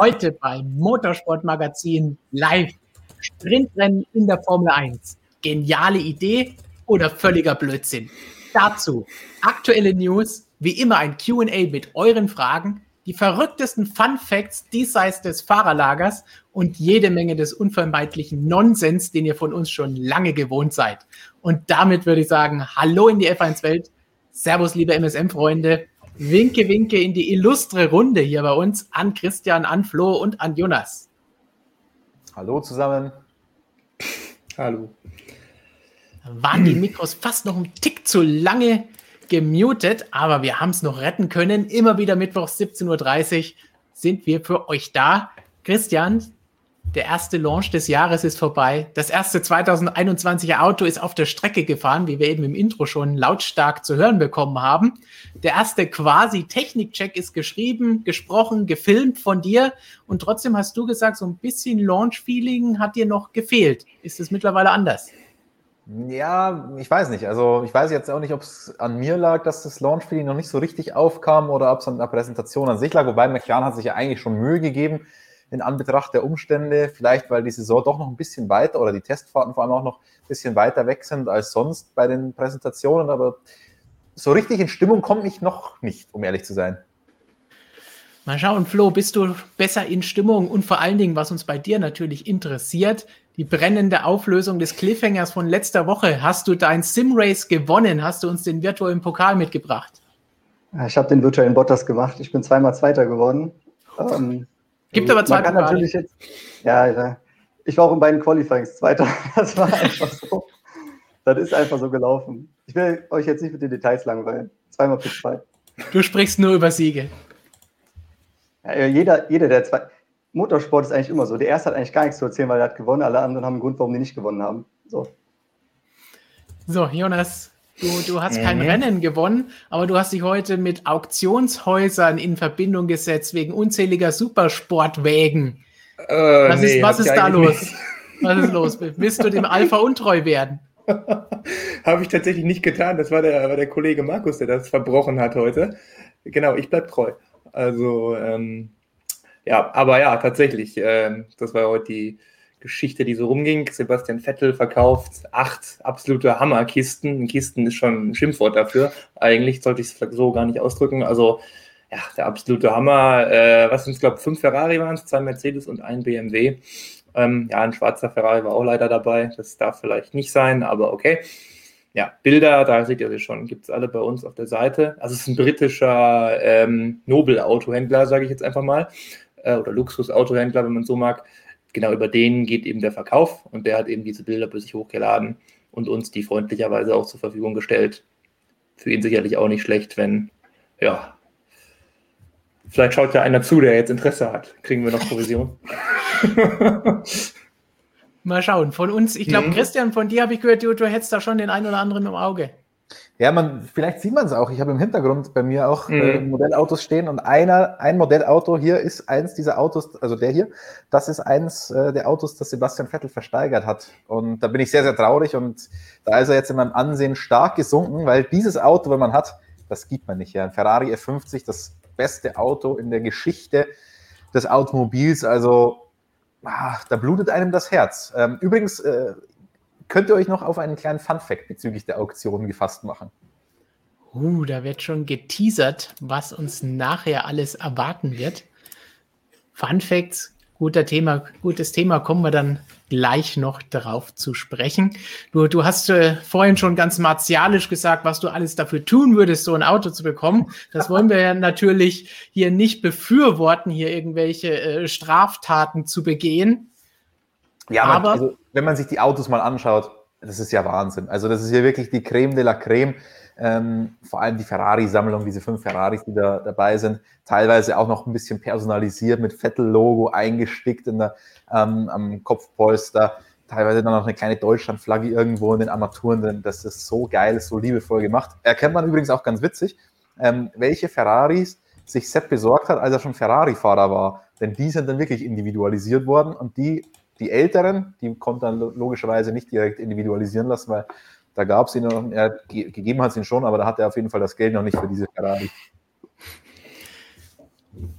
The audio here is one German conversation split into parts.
Heute beim Motorsportmagazin live. Sprintrennen in der Formel 1. Geniale Idee oder völliger Blödsinn? Dazu aktuelle News, wie immer ein QA mit euren Fragen, die verrücktesten Fun Facts diesseits des Fahrerlagers und jede Menge des unvermeidlichen Nonsens, den ihr von uns schon lange gewohnt seid. Und damit würde ich sagen, hallo in die F1-Welt. Servus, liebe MSM-Freunde. Winke, winke in die illustre Runde hier bei uns an Christian, an Flo und an Jonas. Hallo zusammen. Hallo. Waren die Mikros fast noch einen Tick zu lange gemutet, aber wir haben es noch retten können. Immer wieder Mittwoch 17.30 Uhr sind wir für euch da. Christian, der erste Launch des Jahres ist vorbei. Das erste 2021er Auto ist auf der Strecke gefahren, wie wir eben im Intro schon lautstark zu hören bekommen haben. Der erste quasi Technikcheck ist geschrieben, gesprochen, gefilmt von dir. Und trotzdem hast du gesagt, so ein bisschen Launch-Feeling hat dir noch gefehlt. Ist es mittlerweile anders? Ja, ich weiß nicht. Also ich weiß jetzt auch nicht, ob es an mir lag, dass das Launch-Feeling noch nicht so richtig aufkam oder ob es an der Präsentation an sich lag. Wobei McLaren hat sich ja eigentlich schon Mühe gegeben in Anbetracht der Umstände, vielleicht weil die Saison doch noch ein bisschen weiter oder die Testfahrten vor allem auch noch ein bisschen weiter weg sind als sonst bei den Präsentationen, aber so richtig in Stimmung komme ich noch nicht, um ehrlich zu sein. Mal schauen, Flo, bist du besser in Stimmung und vor allen Dingen, was uns bei dir natürlich interessiert, die brennende Auflösung des Cliffhangers von letzter Woche. Hast du dein Simrace gewonnen? Hast du uns den virtuellen Pokal mitgebracht? Ich habe den virtuellen Bottas gemacht. Ich bin zweimal Zweiter geworden. Ähm, Gibt aber zwei Man kann natürlich jetzt, ja, ich war auch in beiden Qualifyings Zweiter. Das war einfach so. Das ist einfach so gelaufen. Ich will euch jetzt nicht mit den Details langweilen. Zweimal plus zwei. Du sprichst nur über Siege. Ja, jeder, jeder, der zwei. Motorsport ist eigentlich immer so. Der erste hat eigentlich gar nichts zu erzählen, weil er hat gewonnen. Alle anderen haben einen Grund, warum die nicht gewonnen haben. So. So, Jonas, Du, du hast kein mhm. Rennen gewonnen, aber du hast dich heute mit Auktionshäusern in Verbindung gesetzt wegen unzähliger Supersportwägen. Äh, was ist, nee, was ist da los? Nicht. Was ist los? Willst du dem Alpha untreu werden? Habe ich tatsächlich nicht getan. Das war der, war der Kollege Markus, der das verbrochen hat heute. Genau, ich bleibe treu. Also, ähm, ja, aber ja, tatsächlich. Ähm, das war heute die, Geschichte, die so rumging. Sebastian Vettel verkauft acht absolute Hammerkisten. Kisten ist schon ein Schimpfwort dafür. Eigentlich sollte ich es so gar nicht ausdrücken. Also, ja, der absolute Hammer. Äh, was sind es, glaube ich, fünf Ferrari waren es, zwei Mercedes und ein BMW. Ähm, ja, ein schwarzer Ferrari war auch leider dabei. Das darf vielleicht nicht sein, aber okay. Ja, Bilder, da seht ihr sie schon, gibt es alle bei uns auf der Seite. Also es ist ein britischer ähm, Nobel-Autohändler, sage ich jetzt einfach mal, äh, oder Luxus-Autohändler, wenn man so mag genau über den geht eben der Verkauf und der hat eben diese Bilder für sich hochgeladen und uns die freundlicherweise auch zur Verfügung gestellt. Für ihn sicherlich auch nicht schlecht, wenn, ja, vielleicht schaut ja einer zu, der jetzt Interesse hat. Kriegen wir noch Provision? Mal schauen. Von uns, ich glaube, mhm. Christian, von dir habe ich gehört, du, du hättest da schon den einen oder anderen im Auge. Ja, man, vielleicht sieht man es auch. Ich habe im Hintergrund bei mir auch äh, mhm. Modellautos stehen und einer, ein Modellauto hier ist eins dieser Autos, also der hier, das ist eins äh, der Autos, das Sebastian Vettel versteigert hat. Und da bin ich sehr, sehr traurig und da ist er jetzt in meinem Ansehen stark gesunken, weil dieses Auto, wenn man hat, das gibt man nicht. Ja. Ein Ferrari F50, das beste Auto in der Geschichte des Automobils. Also ach, da blutet einem das Herz. Ähm, übrigens, äh, könnt ihr euch noch auf einen kleinen Fun-Fact bezüglich der Auktion gefasst machen. Uh, da wird schon geteasert, was uns nachher alles erwarten wird. Fun Facts, guter Thema, gutes Thema, kommen wir dann gleich noch darauf zu sprechen. Du, du hast äh, vorhin schon ganz martialisch gesagt, was du alles dafür tun würdest, so ein Auto zu bekommen. Das wollen wir ja natürlich hier nicht befürworten, hier irgendwelche äh, Straftaten zu begehen. Ja, aber also, wenn man sich die Autos mal anschaut, das ist ja Wahnsinn. Also das ist hier wirklich die Creme de la Creme. Ähm, vor allem die Ferrari-Sammlung, diese fünf Ferraris, die da dabei sind, teilweise auch noch ein bisschen personalisiert mit Vettel-Logo eingestickt in der, ähm, am Kopfpolster, teilweise dann noch eine kleine Deutschland-Flagge irgendwo in den Armaturen drin. Das ist so geil, so liebevoll gemacht. Erkennt man übrigens auch ganz witzig, ähm, welche Ferraris sich Sepp besorgt hat, als er schon Ferrari-Fahrer war. Denn die sind dann wirklich individualisiert worden und die die Älteren, die konnte er logischerweise nicht direkt individualisieren lassen, weil da gab es ihn noch, er gegeben hat es ihn schon, aber da hat er auf jeden Fall das Geld noch nicht für diese Ferrari.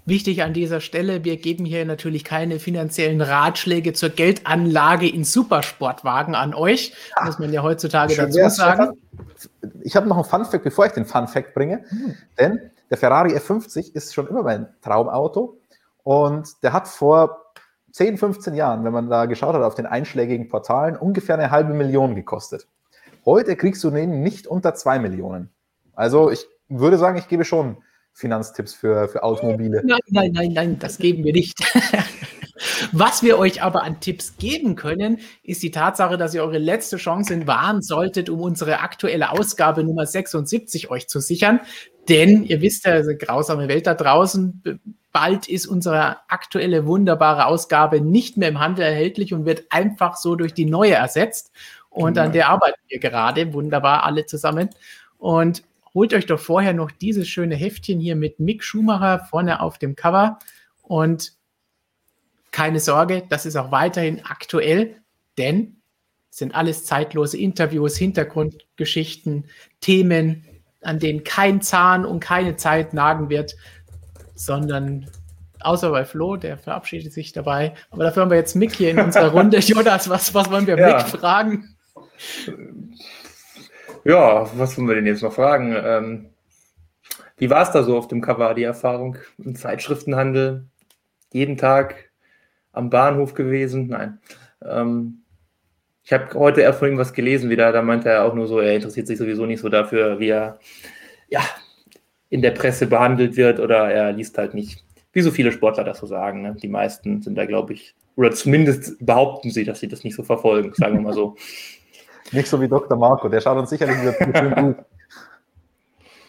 Wichtig an dieser Stelle, wir geben hier natürlich keine finanziellen Ratschläge zur Geldanlage in Supersportwagen an euch, muss man ja heutzutage dazu sagen. Ich habe noch einen Fun Fact, bevor ich den Fun Fact bringe, hm. denn der Ferrari F50 ist schon immer mein Traumauto und der hat vor 10, 15 Jahren, wenn man da geschaut hat auf den einschlägigen Portalen, ungefähr eine halbe Million gekostet. Heute kriegst du den nicht unter zwei Millionen. Also ich würde sagen, ich gebe schon Finanztipps für, für Automobile. Nein, nein, nein, nein, das geben wir nicht. Was wir euch aber an Tipps geben können, ist die Tatsache, dass ihr eure letzte Chance wahren solltet, um unsere aktuelle Ausgabe Nummer 76 euch zu sichern. Denn ihr wisst ja, eine grausame Welt da draußen. Bald ist unsere aktuelle wunderbare Ausgabe nicht mehr im Handel erhältlich und wird einfach so durch die neue ersetzt. Und an der arbeiten wir gerade wunderbar alle zusammen. Und holt euch doch vorher noch dieses schöne Heftchen hier mit Mick Schumacher vorne auf dem Cover. Und keine Sorge, das ist auch weiterhin aktuell, denn es sind alles zeitlose Interviews, Hintergrundgeschichten, Themen, an denen kein Zahn und keine Zeit nagen wird, sondern außer bei Flo, der verabschiedet sich dabei. Aber dafür haben wir jetzt Mick hier in unserer Runde. Jonas, was, was wollen wir ja. Mick fragen? Ja, was wollen wir denn jetzt noch fragen? Ähm, wie war es da so auf dem Cover, die Erfahrung im Zeitschriftenhandel? Jeden Tag am Bahnhof gewesen? Nein. Ähm, ich habe heute erst von ihm was gelesen wieder, da meinte er auch nur so, er interessiert sich sowieso nicht so dafür, wie er ja, in der Presse behandelt wird oder er liest halt nicht, wie so viele Sportler das so sagen. Ne? Die meisten sind da, glaube ich, oder zumindest behaupten sie, dass sie das nicht so verfolgen, sagen wir mal so. Nicht so wie Dr. Marco, der schaut uns sicherlich wieder gut.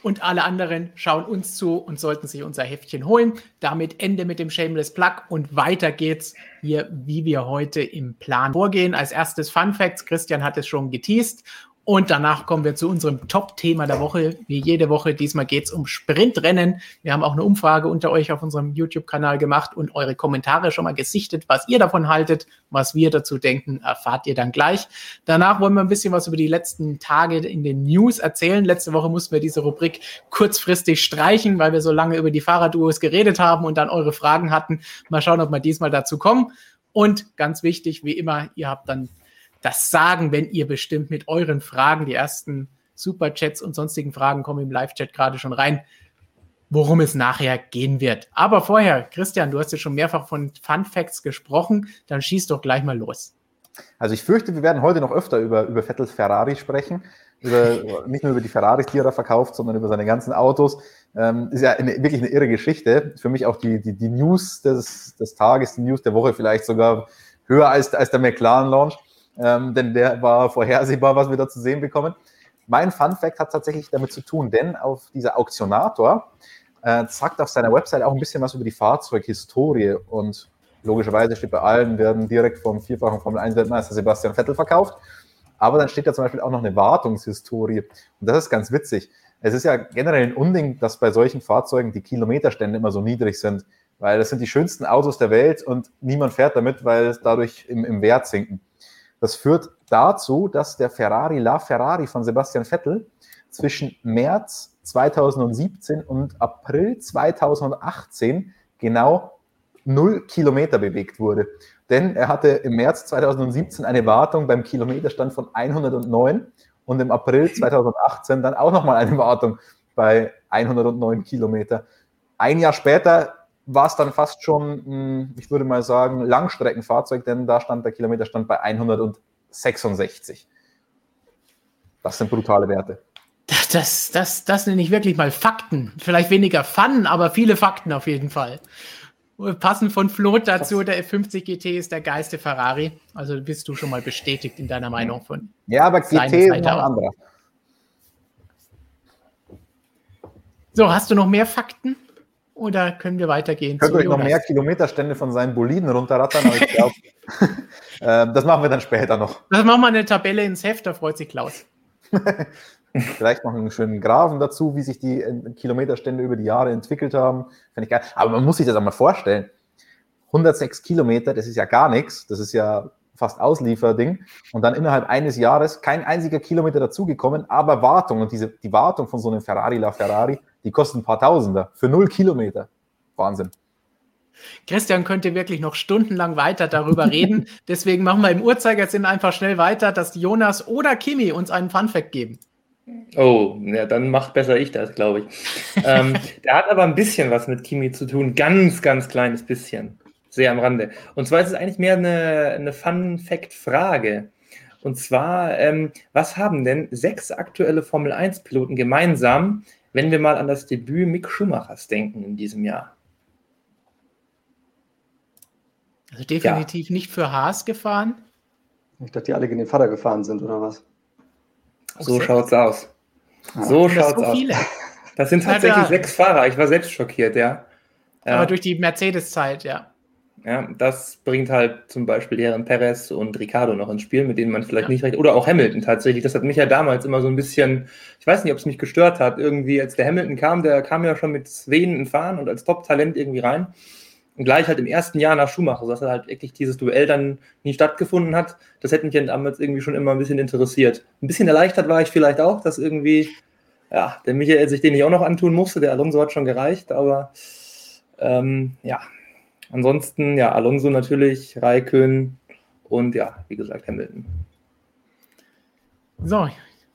Und alle anderen schauen uns zu und sollten sich unser Heftchen holen. Damit Ende mit dem Shameless Plug und weiter geht's hier, wie wir heute im Plan vorgehen. Als erstes Fun Facts. Christian hat es schon geteased und danach kommen wir zu unserem Top-Thema der Woche. Wie jede Woche, diesmal geht es um Sprintrennen. Wir haben auch eine Umfrage unter euch auf unserem YouTube-Kanal gemacht und eure Kommentare schon mal gesichtet. Was ihr davon haltet, was wir dazu denken, erfahrt ihr dann gleich. Danach wollen wir ein bisschen was über die letzten Tage in den News erzählen. Letzte Woche mussten wir diese Rubrik kurzfristig streichen, weil wir so lange über die Fahrradduos geredet haben und dann eure Fragen hatten. Mal schauen, ob wir diesmal dazu kommen. Und ganz wichtig, wie immer, ihr habt dann das sagen, wenn ihr bestimmt mit euren Fragen, die ersten Superchats und sonstigen Fragen kommen im Live-Chat gerade schon rein, worum es nachher gehen wird. Aber vorher, Christian, du hast ja schon mehrfach von Fun Facts gesprochen, dann schieß doch gleich mal los. Also ich fürchte, wir werden heute noch öfter über, über Vettels Ferrari sprechen. Über, nicht nur über die Ferraris, die er da verkauft, sondern über seine ganzen Autos. Ähm, ist ja eine, wirklich eine irre Geschichte. Für mich auch die, die, die News des, des Tages, die News der Woche vielleicht sogar höher als, als der McLaren-Launch ähm, denn der war vorhersehbar, was wir da zu sehen bekommen. Mein Fun Fact hat tatsächlich damit zu tun, denn auf dieser Auktionator äh, sagt auf seiner Website auch ein bisschen was über die Fahrzeughistorie und logischerweise steht bei allen, werden direkt vom vierfachen Formel 1 Weltmeister Sebastian Vettel verkauft. Aber dann steht da zum Beispiel auch noch eine Wartungshistorie. Und das ist ganz witzig. Es ist ja generell ein Unding, dass bei solchen Fahrzeugen die Kilometerstände immer so niedrig sind, weil das sind die schönsten Autos der Welt und niemand fährt damit, weil es dadurch im, im Wert sinken. Das führt dazu, dass der Ferrari La Ferrari von Sebastian Vettel zwischen März 2017 und April 2018 genau null Kilometer bewegt wurde. Denn er hatte im März 2017 eine Wartung beim Kilometerstand von 109 und im April 2018 dann auch nochmal eine Wartung bei 109 Kilometer. Ein Jahr später war es dann fast schon, ich würde mal sagen, Langstreckenfahrzeug, denn da stand der Kilometerstand bei 166. Das sind brutale Werte. Das, das, das nenne ich wirklich mal Fakten. Vielleicht weniger Fun, aber viele Fakten auf jeden Fall. Passend von Float dazu, der F50 GT ist der geilste Ferrari. Also bist du schon mal bestätigt in deiner Meinung von. Ja, aber GT ist ein anderer. So, hast du noch mehr Fakten? Oder können wir weitergehen? Könnt ihr euch noch mehr Kilometerstände von seinen Boliden runterrattern? Aber ich glaube, äh, das machen wir dann später noch. Das machen wir eine Tabelle ins Heft, da freut sich Klaus. Vielleicht noch einen schönen Grafen dazu, wie sich die äh, Kilometerstände über die Jahre entwickelt haben. Finde ich geil. Aber man muss sich das auch mal vorstellen. 106 Kilometer, das ist ja gar nichts. Das ist ja fast Auslieferding. Und dann innerhalb eines Jahres kein einziger Kilometer dazugekommen, aber Wartung. Und diese, die Wartung von so einem Ferrari La Ferrari die kosten ein paar Tausender für null Kilometer. Wahnsinn. Christian könnte wirklich noch stundenlang weiter darüber reden. Deswegen machen wir im Uhrzeigersinn einfach schnell weiter, dass Jonas oder Kimi uns einen Funfact geben. Oh, ja, dann macht besser ich das, glaube ich. ähm, der hat aber ein bisschen was mit Kimi zu tun, ganz, ganz kleines bisschen. Sehr am Rande. Und zwar ist es eigentlich mehr eine, eine Fun-Fact-Frage. Und zwar, ähm, was haben denn sechs aktuelle Formel-1-Piloten gemeinsam, wenn wir mal an das Debüt Mick Schumachers denken in diesem Jahr? Also definitiv ja. nicht für Haas gefahren. Ich dachte, die alle gegen den Vater gefahren sind, oder was? So sechs? schaut's aus. Ja. So schaut's so aus. Viele. Das sind tatsächlich ja, sechs Fahrer. Ich war selbst schockiert, ja. Aber durch die Mercedes-Zeit, ja. Ja, das bringt halt zum Beispiel Herren Perez und Ricardo noch ins Spiel, mit denen man vielleicht nicht recht, oder auch Hamilton tatsächlich. Das hat mich ja damals immer so ein bisschen, ich weiß nicht, ob es mich gestört hat, irgendwie, als der Hamilton kam, der kam ja schon mit Sven Fahren und als Top-Talent irgendwie rein. Und gleich halt im ersten Jahr nach Schumacher, dass halt wirklich dieses Duell dann nie stattgefunden hat, das hätte mich damals irgendwie schon immer ein bisschen interessiert. Ein bisschen erleichtert war ich vielleicht auch, dass irgendwie, ja, der Michael sich den nicht auch noch antun musste, der Alonso hat schon gereicht, aber ähm, ja, ansonsten, ja, Alonso natürlich, Raikön und ja, wie gesagt, Hamilton. So,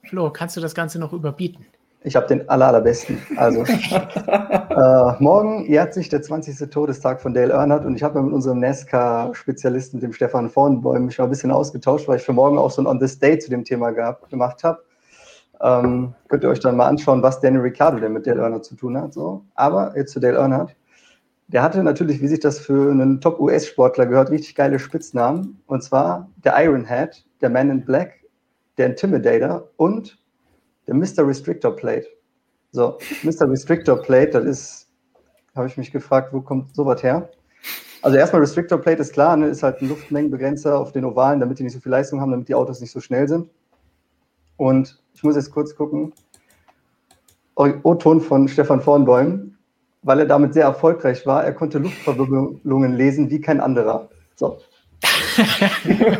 Flo, kannst du das Ganze noch überbieten? Ich habe den aller, allerbesten. Also, äh, morgen jährt sich der 20. Todestag von Dale Earnhardt und ich habe mit unserem NASCAR-Spezialisten, dem Stefan Vornbäum, mich mal ein bisschen ausgetauscht, weil ich für morgen auch so ein On This Day zu dem Thema gehabt, gemacht habe. Ähm, könnt ihr euch dann mal anschauen, was Danny Ricciardo denn mit Dale Earnhardt zu tun hat. So. Aber jetzt zu Dale Earnhardt. Der hatte natürlich, wie sich das für einen Top-US-Sportler gehört, richtig geile Spitznamen. Und zwar der Ironhead, der Man in Black, der Intimidator und der Mr. Restrictor Plate. So, Mr. Restrictor Plate, das ist, habe ich mich gefragt, wo kommt sowas her? Also erstmal Restrictor Plate ist klar, ne, ist halt ein Luftmengenbegrenzer auf den Ovalen, damit die nicht so viel Leistung haben, damit die Autos nicht so schnell sind. Und ich muss jetzt kurz gucken. O-Ton von Stefan Vornbäum, weil er damit sehr erfolgreich war. Er konnte Luftverwirbelungen lesen wie kein anderer. So.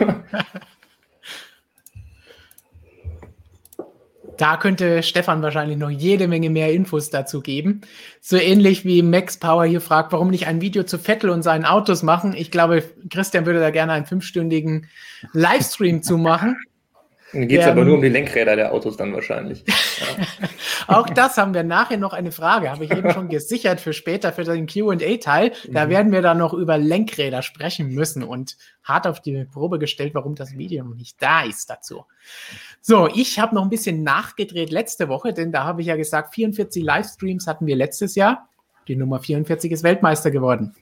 Da könnte Stefan wahrscheinlich noch jede Menge mehr Infos dazu geben. So ähnlich wie Max Power hier fragt, warum nicht ein Video zu Vettel und seinen Autos machen. Ich glaube, Christian würde da gerne einen fünfstündigen Livestream zu machen. Dann geht es aber nur um die Lenkräder der Autos dann wahrscheinlich. Ja. Auch das haben wir nachher noch eine Frage, habe ich eben schon gesichert für später, für den QA-Teil. Da mhm. werden wir dann noch über Lenkräder sprechen müssen und hart auf die Probe gestellt, warum das Video noch nicht da ist dazu. So, ich habe noch ein bisschen nachgedreht letzte Woche, denn da habe ich ja gesagt, 44 Livestreams hatten wir letztes Jahr. Die Nummer 44 ist Weltmeister geworden.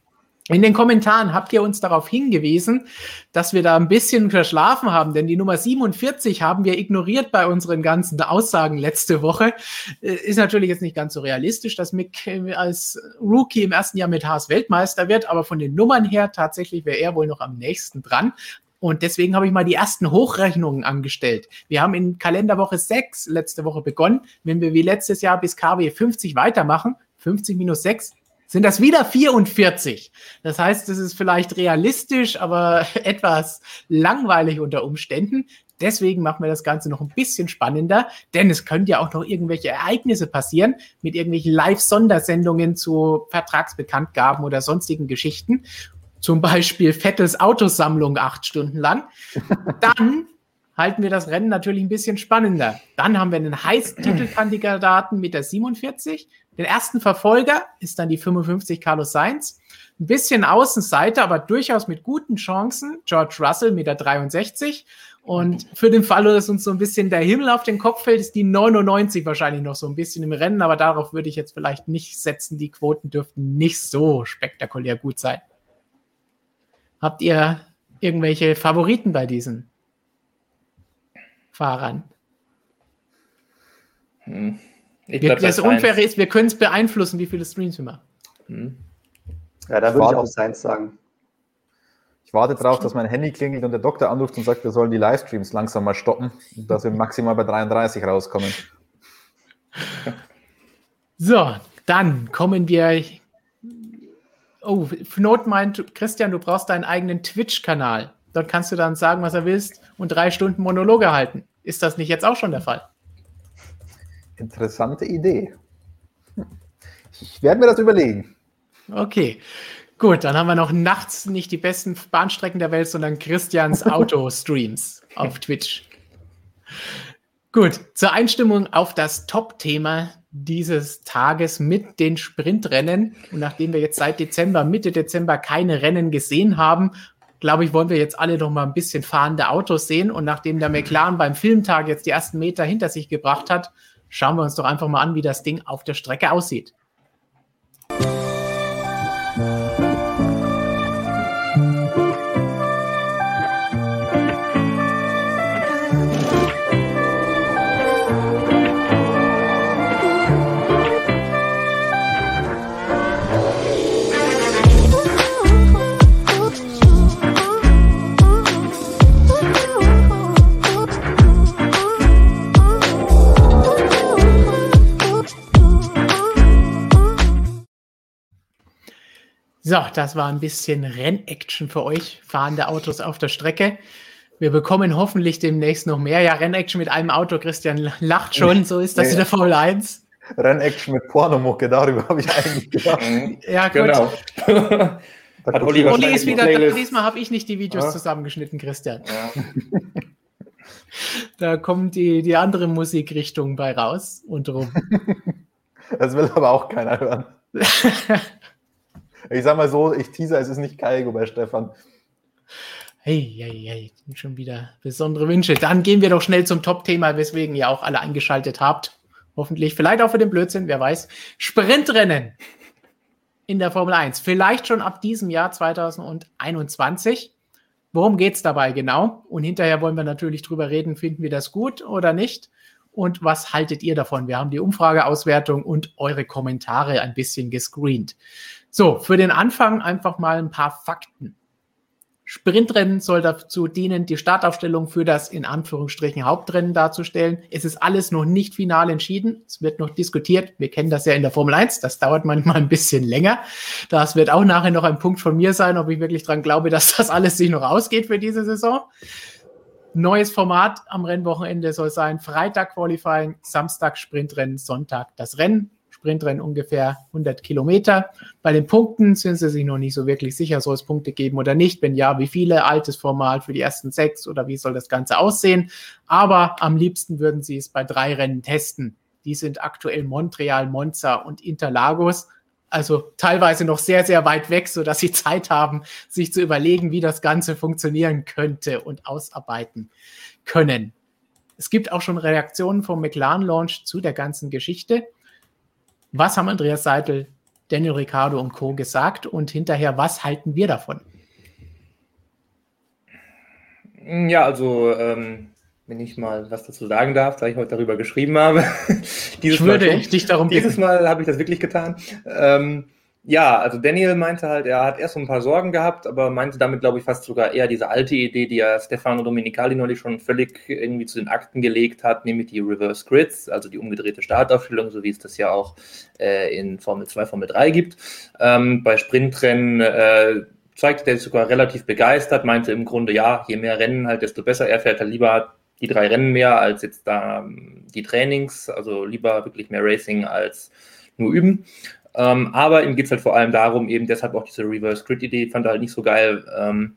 In den Kommentaren habt ihr uns darauf hingewiesen, dass wir da ein bisschen verschlafen haben, denn die Nummer 47 haben wir ignoriert bei unseren ganzen Aussagen letzte Woche. Äh, ist natürlich jetzt nicht ganz so realistisch, dass Mick äh, als Rookie im ersten Jahr mit Haas Weltmeister wird, aber von den Nummern her tatsächlich wäre er wohl noch am nächsten dran. Und deswegen habe ich mal die ersten Hochrechnungen angestellt. Wir haben in Kalenderwoche 6 letzte Woche begonnen. Wenn wir wie letztes Jahr bis KW 50 weitermachen, 50 minus 6 sind das wieder 44. Das heißt, das ist vielleicht realistisch, aber etwas langweilig unter Umständen. Deswegen machen wir das Ganze noch ein bisschen spannender, denn es können ja auch noch irgendwelche Ereignisse passieren mit irgendwelchen Live-Sondersendungen zu Vertragsbekanntgaben oder sonstigen Geschichten. Zum Beispiel Vettels Autosammlung acht Stunden lang. Dann halten wir das Rennen natürlich ein bisschen spannender. Dann haben wir einen heißen Titelkandidaten mit der 47. Den ersten Verfolger ist dann die 55 Carlos Sainz. Ein bisschen Außenseiter, aber durchaus mit guten Chancen. George Russell mit der 63. Und für den Fall, dass uns so ein bisschen der Himmel auf den Kopf fällt, ist die 99 wahrscheinlich noch so ein bisschen im Rennen. Aber darauf würde ich jetzt vielleicht nicht setzen. Die Quoten dürften nicht so spektakulär gut sein. Habt ihr irgendwelche Favoriten bei diesen Fahrern. Hm. Ich wir, das Unfaire ist, wir können es beeinflussen, wie viele Streams wir machen. Hm. Ja, da würde ich auch Science sagen. Ich warte darauf, dass mein Handy klingelt und der Doktor anruft und sagt, wir sollen die Livestreams langsam mal stoppen, dass wir maximal bei 33 rauskommen. So, dann kommen wir. Oh, Not meint, Christian, du brauchst deinen eigenen Twitch-Kanal. Dort kannst du dann sagen, was er willst und drei Stunden Monologe halten. Ist das nicht jetzt auch schon der Fall? Interessante Idee. Ich werde mir das überlegen. Okay. Gut, dann haben wir noch nachts nicht die besten Bahnstrecken der Welt, sondern Christians Auto-Streams auf Twitch. Gut, zur Einstimmung auf das Top-Thema dieses Tages mit den Sprintrennen. Und nachdem wir jetzt seit Dezember, Mitte Dezember keine Rennen gesehen haben, glaube ich, wollen wir jetzt alle noch mal ein bisschen fahrende Autos sehen. Und nachdem der McLaren beim Filmtag jetzt die ersten Meter hinter sich gebracht hat, schauen wir uns doch einfach mal an, wie das Ding auf der Strecke aussieht. So, das war ein bisschen Rennaction für euch, fahrende Autos auf der Strecke. Wir bekommen hoffentlich demnächst noch mehr. Ja, Rennaction mit einem Auto, Christian lacht schon, so ist das nee. in der Formel 1. Rennaction mit Pornomucke, darüber habe ich eigentlich gedacht. ja, gut. Genau. Hat Olli, Olli ist wieder, Playlist. diesmal habe ich nicht die Videos ja. zusammengeschnitten, Christian. Ja. da kommt die, die andere Musikrichtung bei raus und rum. Das will aber auch keiner hören. Ich sag mal so, ich teaser, es ist nicht Kalgo bei Stefan. Hey, hey, hey, schon wieder besondere Wünsche. Dann gehen wir doch schnell zum Top-Thema, weswegen ihr auch alle eingeschaltet habt. Hoffentlich, vielleicht auch für den Blödsinn, wer weiß. Sprintrennen in der Formel 1. Vielleicht schon ab diesem Jahr 2021. Worum geht es dabei genau? Und hinterher wollen wir natürlich drüber reden, finden wir das gut oder nicht? Und was haltet ihr davon? Wir haben die Umfrageauswertung und eure Kommentare ein bisschen gescreent. So, für den Anfang einfach mal ein paar Fakten. Sprintrennen soll dazu dienen, die Startaufstellung für das in Anführungsstrichen Hauptrennen darzustellen. Es ist alles noch nicht final entschieden. Es wird noch diskutiert. Wir kennen das ja in der Formel 1. Das dauert manchmal ein bisschen länger. Das wird auch nachher noch ein Punkt von mir sein, ob ich wirklich dran glaube, dass das alles sich noch ausgeht für diese Saison. Neues Format am Rennwochenende soll sein Freitag Qualifying, Samstag Sprintrennen, Sonntag das Rennen. Sprintrennen ungefähr 100 Kilometer. Bei den Punkten sind sie sich noch nicht so wirklich sicher, soll es Punkte geben oder nicht. Wenn ja, wie viele? Altes Format für die ersten sechs oder wie soll das Ganze aussehen? Aber am liebsten würden sie es bei drei Rennen testen. Die sind aktuell Montreal, Monza und Interlagos. Also teilweise noch sehr, sehr weit weg, sodass sie Zeit haben, sich zu überlegen, wie das Ganze funktionieren könnte und ausarbeiten können. Es gibt auch schon Reaktionen vom McLaren Launch zu der ganzen Geschichte. Was haben Andreas Seidel, Daniel Ricciardo und Co. gesagt und hinterher, was halten wir davon? Ja, also ähm, wenn ich mal was dazu sagen darf, da ich heute darüber geschrieben habe. dieses ich würde Mal schon, dich darum bitten. Dieses Mal habe ich das wirklich getan. Ähm, ja, also Daniel meinte halt, er hat erst so ein paar Sorgen gehabt, aber meinte damit, glaube ich, fast sogar eher diese alte Idee, die ja Stefano Domenicali neulich schon völlig irgendwie zu den Akten gelegt hat, nämlich die Reverse Grids, also die umgedrehte Startaufstellung, so wie es das ja auch äh, in Formel 2, Formel 3 gibt. Ähm, bei Sprintrennen äh, zeigte er sich sogar relativ begeistert, meinte im Grunde, ja, je mehr Rennen halt, desto besser. Er fährt halt lieber die drei Rennen mehr als jetzt da ähm, die Trainings, also lieber wirklich mehr Racing als nur üben. Ähm, aber ihm geht es halt vor allem darum, eben deshalb auch diese Reverse Grid-Idee, fand er halt nicht so geil. Ähm,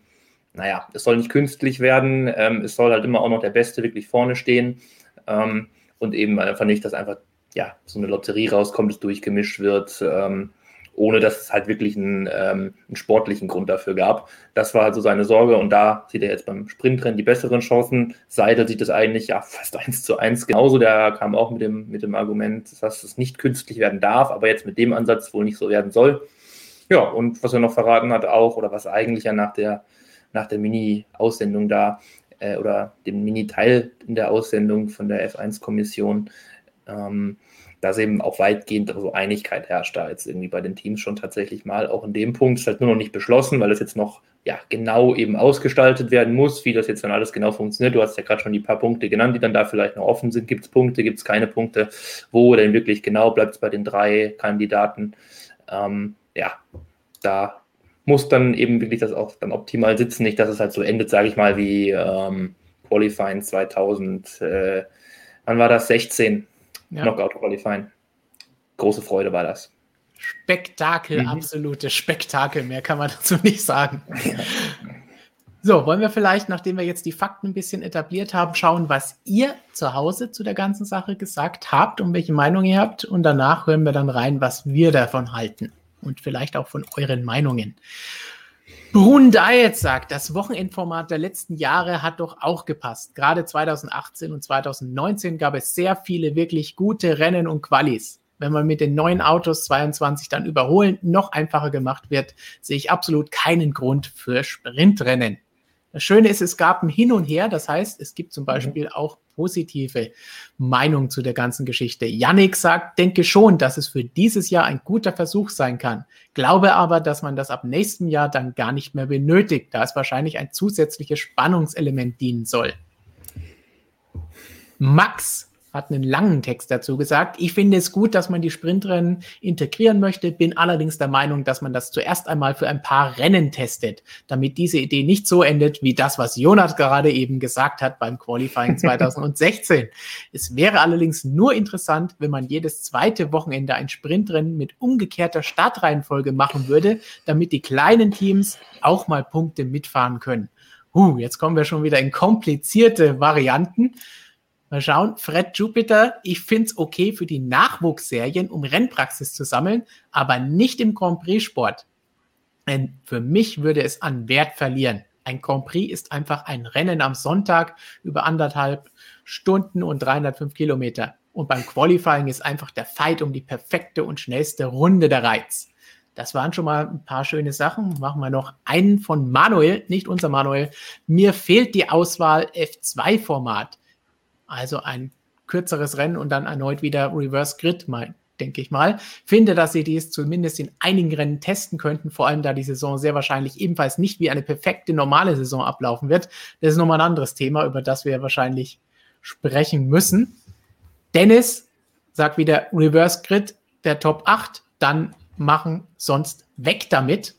naja, es soll nicht künstlich werden, ähm, es soll halt immer auch noch der Beste wirklich vorne stehen. Ähm, und eben einfach nicht, dass einfach ja, so eine Lotterie rauskommt, es durchgemischt wird. Ähm, ohne dass es halt wirklich einen, ähm, einen, sportlichen Grund dafür gab. Das war halt so seine Sorge und da sieht er jetzt beim Sprintrennen die besseren Chancen. Seidel sieht es eigentlich ja fast eins zu eins genauso. Der kam auch mit dem, mit dem Argument, dass es nicht künstlich werden darf, aber jetzt mit dem Ansatz wohl nicht so werden soll. Ja, und was er noch verraten hat auch, oder was eigentlich ja nach der, nach der Mini-Aussendung da äh, oder dem Mini-Teil in der Aussendung von der F1-Kommission, ähm, dass eben auch weitgehend so Einigkeit herrscht da jetzt irgendwie bei den Teams schon tatsächlich mal. Auch in dem Punkt ist halt nur noch nicht beschlossen, weil es jetzt noch ja genau eben ausgestaltet werden muss, wie das jetzt dann alles genau funktioniert. Du hast ja gerade schon die paar Punkte genannt, die dann da vielleicht noch offen sind. Gibt es Punkte, gibt es keine Punkte? Wo denn wirklich genau bleibt es bei den drei Kandidaten? Ähm, ja, da muss dann eben wirklich das auch dann optimal sitzen, nicht, dass es halt so endet, sage ich mal, wie ähm, Qualifying 2000, äh, wann war das? 16 ja. Knockout Qualifying. Große Freude war das. Spektakel, mhm. absolutes Spektakel. Mehr kann man dazu nicht sagen. So, wollen wir vielleicht, nachdem wir jetzt die Fakten ein bisschen etabliert haben, schauen, was ihr zu Hause zu der ganzen Sache gesagt habt und welche Meinung ihr habt. Und danach hören wir dann rein, was wir davon halten. Und vielleicht auch von euren Meinungen. Brun Diet sagt, das Wochenendformat der letzten Jahre hat doch auch gepasst. Gerade 2018 und 2019 gab es sehr viele wirklich gute Rennen und Qualis. Wenn man mit den neuen Autos 22 dann überholen noch einfacher gemacht wird, sehe ich absolut keinen Grund für Sprintrennen. Das Schöne ist, es gab ein Hin und Her. Das heißt, es gibt zum mhm. Beispiel auch positive Meinungen zu der ganzen Geschichte. Yannick sagt, denke schon, dass es für dieses Jahr ein guter Versuch sein kann. Glaube aber, dass man das ab nächstem Jahr dann gar nicht mehr benötigt, da es wahrscheinlich ein zusätzliches Spannungselement dienen soll. Max hat einen langen Text dazu gesagt. Ich finde es gut, dass man die Sprintrennen integrieren möchte, bin allerdings der Meinung, dass man das zuerst einmal für ein paar Rennen testet, damit diese Idee nicht so endet wie das, was Jonas gerade eben gesagt hat beim Qualifying 2016. es wäre allerdings nur interessant, wenn man jedes zweite Wochenende ein Sprintrennen mit umgekehrter Startreihenfolge machen würde, damit die kleinen Teams auch mal Punkte mitfahren können. Huh, jetzt kommen wir schon wieder in komplizierte Varianten. Mal schauen. Fred Jupiter, ich finde es okay für die Nachwuchsserien, um Rennpraxis zu sammeln, aber nicht im Grand Prix-Sport. Denn für mich würde es an Wert verlieren. Ein Grand Prix ist einfach ein Rennen am Sonntag über anderthalb Stunden und 305 Kilometer. Und beim Qualifying ist einfach der Fight um die perfekte und schnellste Runde der Reiz. Das waren schon mal ein paar schöne Sachen. Machen wir noch einen von Manuel, nicht unser Manuel. Mir fehlt die Auswahl F2-Format. Also ein kürzeres Rennen und dann erneut wieder Reverse Grid, denke ich mal. Finde, dass sie dies zumindest in einigen Rennen testen könnten, vor allem da die Saison sehr wahrscheinlich ebenfalls nicht wie eine perfekte normale Saison ablaufen wird. Das ist nochmal ein anderes Thema, über das wir wahrscheinlich sprechen müssen. Dennis sagt wieder Reverse Grid der Top 8, dann machen, sonst weg damit.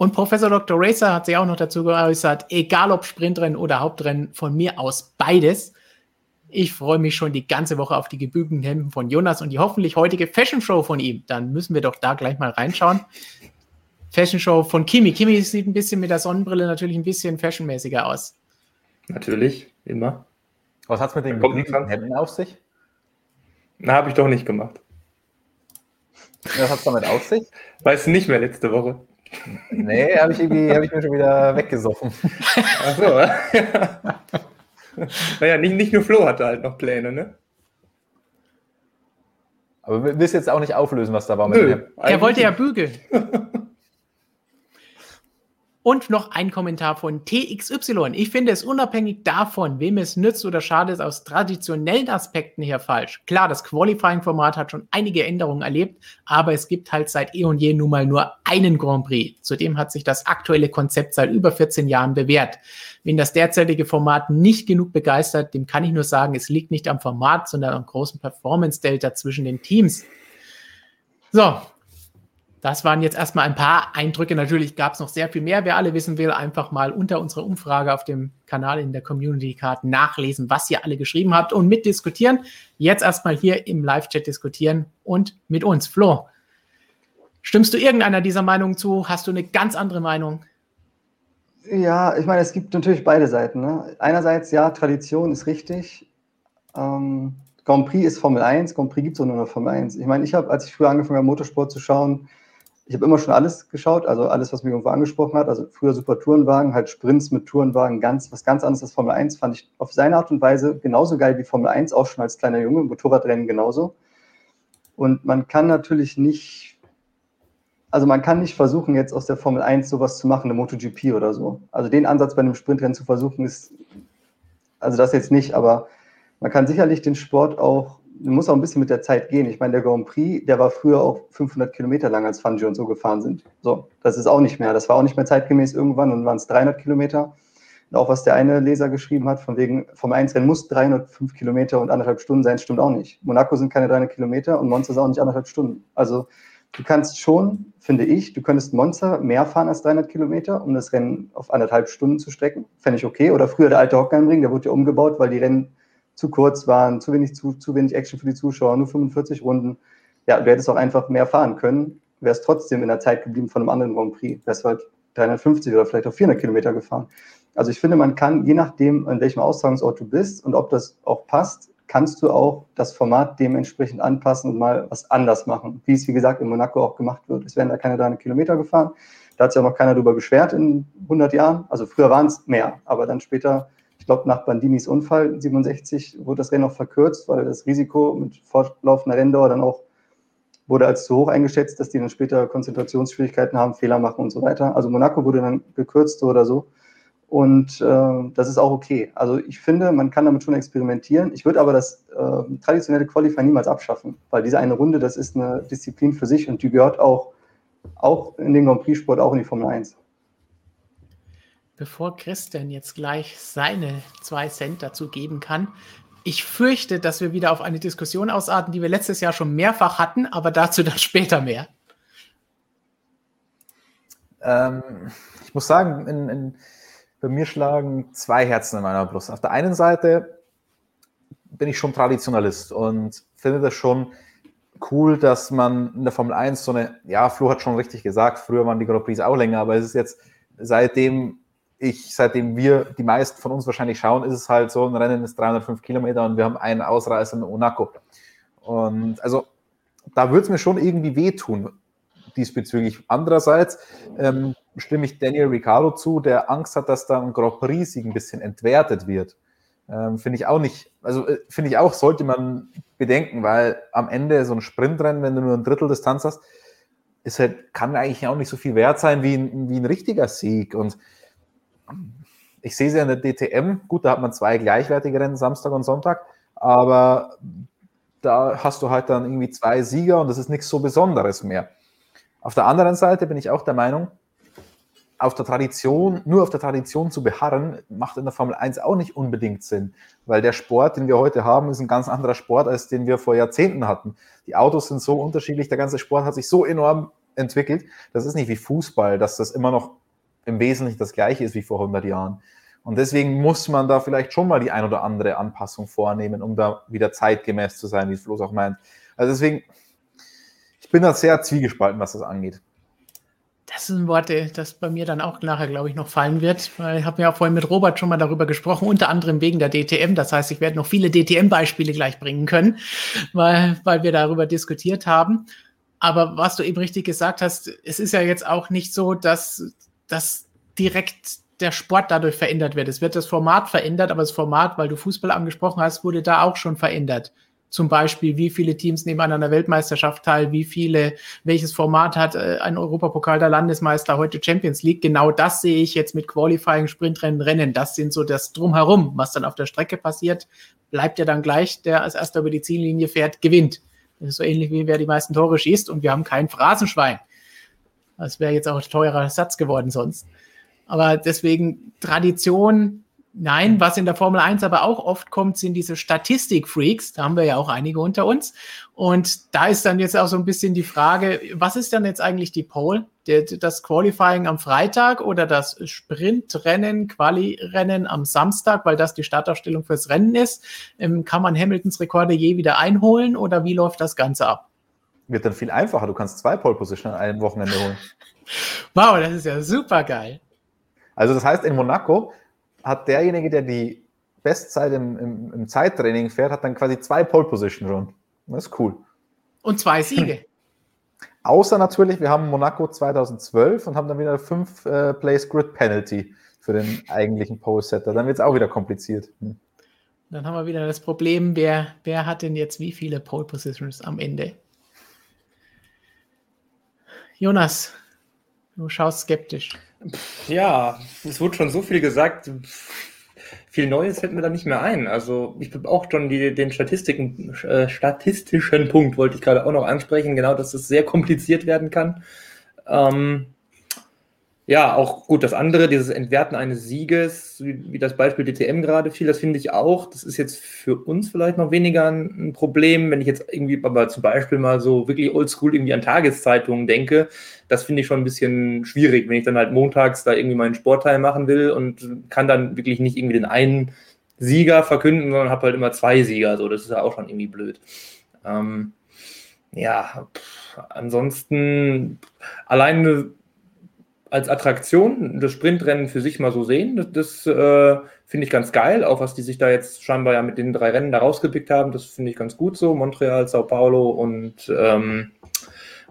Und Professor Dr. Racer hat sich auch noch dazu geäußert, egal ob Sprintrennen oder Hauptrennen, von mir aus beides. Ich freue mich schon die ganze Woche auf die gebügelten Hemden von Jonas und die hoffentlich heutige Fashion Show von ihm. Dann müssen wir doch da gleich mal reinschauen. Fashion Show von Kimi. Kimi sieht ein bisschen mit der Sonnenbrille natürlich ein bisschen fashionmäßiger aus. Natürlich, immer. Was hat es mit den gebügelten Hemden auf sich? Na, habe ich doch nicht gemacht. Was hat es damit auf sich? Weiß nicht mehr letzte Woche. Nee, habe ich, hab ich mir schon wieder weggesoffen. Ach so. naja, nicht, nicht nur Flo hatte halt noch Pläne, ne? Aber wir willst jetzt auch nicht auflösen, was da war. Nö, mit er wollte ja bügeln. Und noch ein Kommentar von TXY. Ich finde es unabhängig davon, wem es nützt oder schadet, aus traditionellen Aspekten her falsch. Klar, das Qualifying-Format hat schon einige Änderungen erlebt, aber es gibt halt seit eh und je nun mal nur einen Grand Prix. Zudem hat sich das aktuelle Konzept seit über 14 Jahren bewährt. Wenn das derzeitige Format nicht genug begeistert, dem kann ich nur sagen, es liegt nicht am Format, sondern am großen Performance-Delta zwischen den Teams. So, das waren jetzt erstmal ein paar Eindrücke. Natürlich gab es noch sehr viel mehr. Wer alle wissen will, einfach mal unter unserer Umfrage auf dem Kanal in der Community Card nachlesen, was ihr alle geschrieben habt und mitdiskutieren. Jetzt erstmal hier im Live-Chat diskutieren und mit uns. Flo, stimmst du irgendeiner dieser Meinungen zu? Hast du eine ganz andere Meinung? Ja, ich meine, es gibt natürlich beide Seiten. Ne? Einerseits, ja, Tradition ist richtig. Ähm, Grand Prix ist Formel 1, Grand Prix gibt es auch nur noch Formel 1. Ich meine, ich habe, als ich früher angefangen habe, Motorsport zu schauen, ich habe immer schon alles geschaut, also alles, was mich irgendwo angesprochen hat. Also früher super Tourenwagen, halt Sprints mit Tourenwagen, ganz, was ganz anderes als Formel 1, fand ich auf seine Art und Weise genauso geil wie Formel 1, auch schon als kleiner Junge, Motorradrennen genauso. Und man kann natürlich nicht, also man kann nicht versuchen, jetzt aus der Formel 1 sowas zu machen, eine MotoGP oder so. Also den Ansatz bei einem Sprintrennen zu versuchen, ist, also das jetzt nicht, aber man kann sicherlich den Sport auch muss auch ein bisschen mit der Zeit gehen. Ich meine, der Grand Prix, der war früher auch 500 Kilometer lang, als Fangio und so gefahren sind. So, das ist auch nicht mehr. Das war auch nicht mehr zeitgemäß irgendwann und waren es 300 Kilometer. Und auch was der eine Leser geschrieben hat, von wegen, vom 1 Rennen muss 305 Kilometer und anderthalb Stunden sein, stimmt auch nicht. Monaco sind keine 300 Kilometer und Monza ist auch nicht anderthalb Stunden. Also du kannst schon, finde ich, du könntest Monza mehr fahren als 300 Kilometer, um das Rennen auf anderthalb Stunden zu strecken. Fände ich okay. Oder früher der alte Hockenheimring, der wurde ja umgebaut, weil die Rennen zu kurz waren, zu wenig, zu, zu wenig Action für die Zuschauer, nur 45 Runden. ja, du hättest auch einfach mehr fahren können, wärst trotzdem in der Zeit geblieben von einem anderen Grand Prix. Wärst halt 350 oder vielleicht auch 400 Kilometer gefahren. Also ich finde, man kann, je nachdem, an welchem Austragungsort du bist und ob das auch passt, kannst du auch das Format dementsprechend anpassen und mal was anders machen, wie es, wie gesagt, in Monaco auch gemacht wird. Es werden da keine 300 Kilometer gefahren. Da hat sich ja noch keiner darüber beschwert in 100 Jahren. Also früher waren es mehr, aber dann später, ich glaube, nach Bandinis Unfall 67 wurde das Rennen noch verkürzt, weil das Risiko mit fortlaufender Renndauer dann auch wurde als zu hoch eingeschätzt, dass die dann später Konzentrationsschwierigkeiten haben, Fehler machen und so weiter. Also Monaco wurde dann gekürzt oder so. Und äh, das ist auch okay. Also ich finde, man kann damit schon experimentieren. Ich würde aber das äh, traditionelle Qualify niemals abschaffen, weil diese eine Runde, das ist eine Disziplin für sich und die gehört auch, auch in den Grand Prix-Sport, auch in die Formel 1. Bevor Christian jetzt gleich seine zwei Cent dazu geben kann, ich fürchte, dass wir wieder auf eine Diskussion ausarten, die wir letztes Jahr schon mehrfach hatten, aber dazu dann später mehr. Ähm, ich muss sagen, in, in bei mir schlagen zwei Herzen in meiner Brust. Auf der einen Seite bin ich schon Traditionalist und finde das schon cool, dass man in der Formel 1 so eine, ja, Flo hat schon richtig gesagt, früher waren die Grand Prix auch länger, aber es ist jetzt, seitdem ich, seitdem wir, die meisten von uns wahrscheinlich schauen, ist es halt so, ein Rennen ist 305 Kilometer und wir haben einen Ausreißer in Monaco. Und also da würde es mir schon irgendwie wehtun diesbezüglich. Andererseits ähm, stimme ich Daniel Ricciardo zu, der Angst hat, dass da ein Grand Prix-Sieg ein bisschen entwertet wird. Ähm, finde ich auch nicht, also äh, finde ich auch, sollte man bedenken, weil am Ende so ein Sprintrennen, wenn du nur ein Drittel Distanz hast, ist halt, kann eigentlich auch nicht so viel wert sein wie ein, wie ein richtiger Sieg. Und ich sehe sie in der DTM, gut, da hat man zwei gleichwertige Rennen, Samstag und Sonntag, aber da hast du halt dann irgendwie zwei Sieger und das ist nichts so Besonderes mehr. Auf der anderen Seite bin ich auch der Meinung, auf der Tradition, nur auf der Tradition zu beharren, macht in der Formel 1 auch nicht unbedingt Sinn, weil der Sport, den wir heute haben, ist ein ganz anderer Sport, als den wir vor Jahrzehnten hatten. Die Autos sind so unterschiedlich, der ganze Sport hat sich so enorm entwickelt. Das ist nicht wie Fußball, dass das immer noch im Wesentlichen das gleiche ist wie vor 100 Jahren. Und deswegen muss man da vielleicht schon mal die ein oder andere Anpassung vornehmen, um da wieder zeitgemäß zu sein, wie Floß auch meint. Also deswegen, ich bin da sehr zwiegespalten, was das angeht. Das sind Worte, das bei mir dann auch nachher, glaube ich, noch fallen wird, weil ich habe ja vorhin mit Robert schon mal darüber gesprochen, unter anderem wegen der DTM. Das heißt, ich werde noch viele DTM-Beispiele gleich bringen können, weil, weil wir darüber diskutiert haben. Aber was du eben richtig gesagt hast, es ist ja jetzt auch nicht so, dass, dass direkt der Sport dadurch verändert wird. Es wird das Format verändert, aber das Format, weil du Fußball angesprochen hast, wurde da auch schon verändert zum Beispiel, wie viele Teams nehmen an einer Weltmeisterschaft teil, wie viele, welches Format hat äh, ein Europapokal der Landesmeister heute Champions League. Genau das sehe ich jetzt mit Qualifying, Sprintrennen, Rennen. Das sind so das Drumherum, was dann auf der Strecke passiert. Bleibt ja dann gleich, der als erster über die Ziellinie fährt, gewinnt. Das ist so ähnlich wie wer die meisten Tore schießt und wir haben kein Phrasenschwein. Das wäre jetzt auch ein teurer Satz geworden sonst. Aber deswegen Tradition, Nein, was in der Formel 1 aber auch oft kommt, sind diese Statistik-Freaks. Da haben wir ja auch einige unter uns. Und da ist dann jetzt auch so ein bisschen die Frage, was ist dann jetzt eigentlich die Pole? Das Qualifying am Freitag oder das Sprintrennen, Quali-Rennen am Samstag, weil das die Startaufstellung fürs Rennen ist? Ähm, kann man Hamiltons Rekorde je wieder einholen oder wie läuft das Ganze ab? Wird dann viel einfacher. Du kannst zwei Pole-Position an einem Wochenende holen. wow, das ist ja super geil. Also das heißt, in Monaco hat derjenige, der die Bestzeit im, im, im Zeittraining fährt, hat dann quasi zwei Pole Position schon. Das ist cool. Und zwei Siege. Außer natürlich, wir haben Monaco 2012 und haben dann wieder fünf äh, Place Grid Penalty für den eigentlichen Pole Setter. Dann wird es auch wieder kompliziert. Hm. Dann haben wir wieder das Problem, wer, wer hat denn jetzt wie viele Pole Positions am Ende? Jonas, du schaust skeptisch. Ja, es wurde schon so viel gesagt. Viel Neues fällt mir da nicht mehr ein. Also ich habe auch schon die, den Statistiken, äh, statistischen Punkt wollte ich gerade auch noch ansprechen, genau, dass es sehr kompliziert werden kann. Ähm, ja, auch gut, das andere, dieses Entwerten eines Sieges, wie, wie das Beispiel DTM gerade fiel, das finde ich auch. Das ist jetzt für uns vielleicht noch weniger ein, ein, Problem. Wenn ich jetzt irgendwie aber zum Beispiel mal so wirklich oldschool irgendwie an Tageszeitungen denke, das finde ich schon ein bisschen schwierig, wenn ich dann halt montags da irgendwie meinen Sportteil machen will und kann dann wirklich nicht irgendwie den einen Sieger verkünden, sondern habe halt immer zwei Sieger. So, das ist ja auch schon irgendwie blöd. Ähm, ja, pff, ansonsten alleine als Attraktion das Sprintrennen für sich mal so sehen, das, das äh, finde ich ganz geil, auch was die sich da jetzt scheinbar ja mit den drei Rennen da rausgepickt haben, das finde ich ganz gut so. Montreal, Sao Paulo und ähm,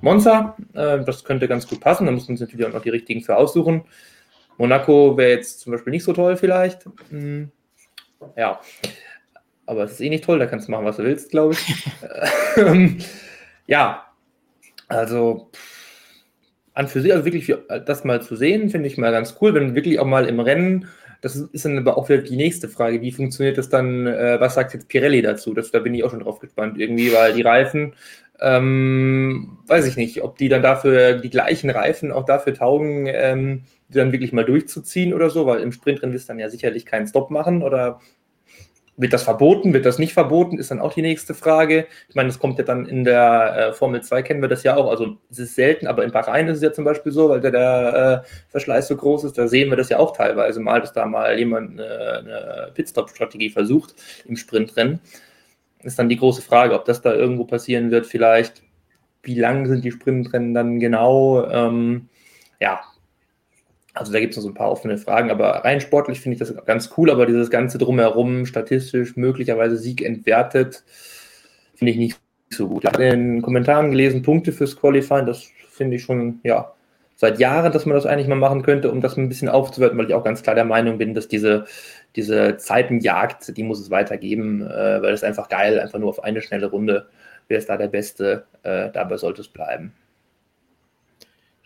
Monza, äh, das könnte ganz gut passen, da muss man sich natürlich auch noch die richtigen für aussuchen. Monaco wäre jetzt zum Beispiel nicht so toll vielleicht. Hm, ja, aber es ist eh nicht toll, da kannst du machen, was du willst, glaube ich. Ähm, ja, also an für sich, also wirklich das mal zu sehen, finde ich mal ganz cool, wenn wirklich auch mal im Rennen, das ist dann aber auch wieder die nächste Frage, wie funktioniert das dann, äh, was sagt jetzt Pirelli dazu? Das, da bin ich auch schon drauf gespannt irgendwie, weil die Reifen, ähm, weiß ich nicht, ob die dann dafür, die gleichen Reifen auch dafür taugen, ähm, die dann wirklich mal durchzuziehen oder so, weil im Sprintrennen wirst du dann ja sicherlich keinen Stop machen oder wird das verboten, wird das nicht verboten, ist dann auch die nächste Frage. Ich meine, das kommt ja dann in der äh, Formel 2, kennen wir das ja auch. Also es ist selten, aber in Bahrain ist es ja zum Beispiel so, weil der, der äh, Verschleiß so groß ist, da sehen wir das ja auch teilweise mal, dass da mal jemand eine, eine Pitstop-Strategie versucht im Sprintrennen. Ist dann die große Frage, ob das da irgendwo passieren wird, vielleicht. Wie lang sind die Sprintrennen dann genau? Ähm, ja, also da gibt es noch so ein paar offene Fragen, aber rein sportlich finde ich das ganz cool, aber dieses Ganze drumherum, statistisch möglicherweise Sieg entwertet, finde ich nicht so gut. Ich habe in den Kommentaren gelesen, Punkte fürs Qualifying, das finde ich schon, ja, seit Jahren, dass man das eigentlich mal machen könnte, um das ein bisschen aufzuwerten, weil ich auch ganz klar der Meinung bin, dass diese, diese Zeitenjagd, die muss es weitergeben, äh, weil es einfach geil, einfach nur auf eine schnelle Runde, wer ist da der Beste, äh, dabei sollte es bleiben.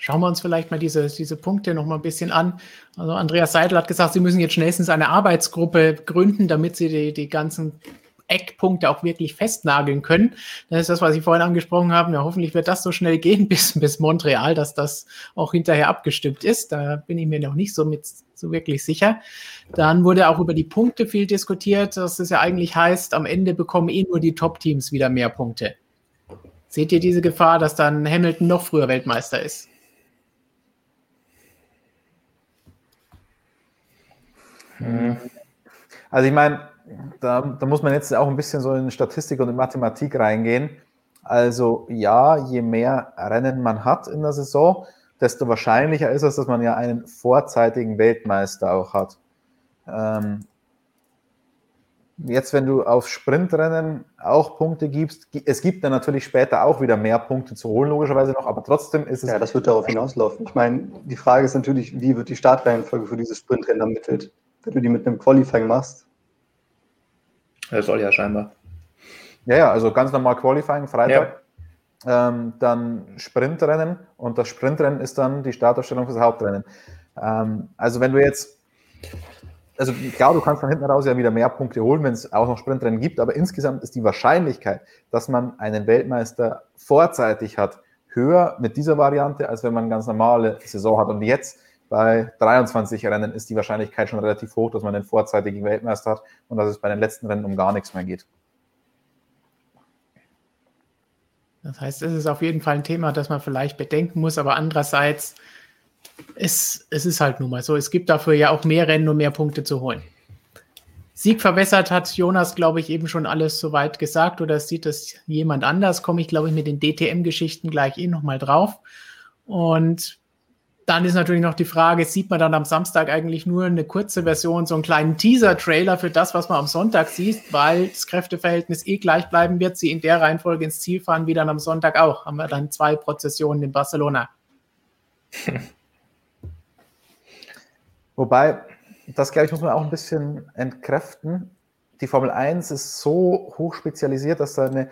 Schauen wir uns vielleicht mal diese, diese Punkte noch mal ein bisschen an. Also Andreas Seidel hat gesagt, Sie müssen jetzt schnellstens eine Arbeitsgruppe gründen, damit Sie die, die ganzen Eckpunkte auch wirklich festnageln können. Das ist das, was Sie vorhin angesprochen haben. Ja, hoffentlich wird das so schnell gehen bis, bis Montreal, dass das auch hinterher abgestimmt ist. Da bin ich mir noch nicht so mit so wirklich sicher. Dann wurde auch über die Punkte viel diskutiert, dass es ja eigentlich heißt, am Ende bekommen eh nur die Top-Teams wieder mehr Punkte. Seht ihr diese Gefahr, dass dann Hamilton noch früher Weltmeister ist? Also ich meine, da, da, muss man jetzt auch ein bisschen so in Statistik und in Mathematik reingehen. Also ja, je mehr Rennen man hat in der Saison, desto wahrscheinlicher ist es, dass man ja einen vorzeitigen Weltmeister auch hat. Ähm, jetzt, wenn du auf Sprintrennen auch Punkte gibst, es gibt dann natürlich später auch wieder mehr Punkte zu holen, logischerweise noch, aber trotzdem ist es. Ja, das wird darauf hinauslaufen. Ich meine, die Frage ist natürlich, wie wird die Startreihenfolge für dieses Sprintrennen ermittelt? Wenn du die mit einem Qualifying machst. Das soll ja scheinbar. Ja, ja, also ganz normal Qualifying, Freitag. Ja. Ähm, dann Sprintrennen und das Sprintrennen ist dann die Startaufstellung fürs Hauptrennen. Ähm, also wenn du jetzt, also klar, du kannst von hinten raus ja wieder mehr Punkte holen, wenn es auch noch Sprintrennen gibt, aber insgesamt ist die Wahrscheinlichkeit, dass man einen Weltmeister vorzeitig hat, höher mit dieser Variante, als wenn man eine ganz normale Saison hat. Und jetzt bei 23 Rennen ist die Wahrscheinlichkeit schon relativ hoch, dass man den vorzeitigen Weltmeister hat und dass es bei den letzten Rennen um gar nichts mehr geht. Das heißt, es ist auf jeden Fall ein Thema, das man vielleicht bedenken muss, aber andererseits, es, es ist halt nun mal so, es gibt dafür ja auch mehr Rennen, um mehr Punkte zu holen. Sieg verwässert hat Jonas, glaube ich, eben schon alles soweit gesagt oder sieht das jemand anders? Komme ich, glaube ich, mit den DTM-Geschichten gleich eh nochmal drauf. Und dann ist natürlich noch die Frage, sieht man dann am Samstag eigentlich nur eine kurze Version, so einen kleinen Teaser-Trailer für das, was man am Sonntag sieht, weil das Kräfteverhältnis eh gleich bleiben wird, sie in der Reihenfolge ins Ziel fahren, wie dann am Sonntag auch. Haben wir dann zwei Prozessionen in Barcelona. Wobei, das glaube ich, muss man auch ein bisschen entkräften. Die Formel 1 ist so hoch spezialisiert, dass da eine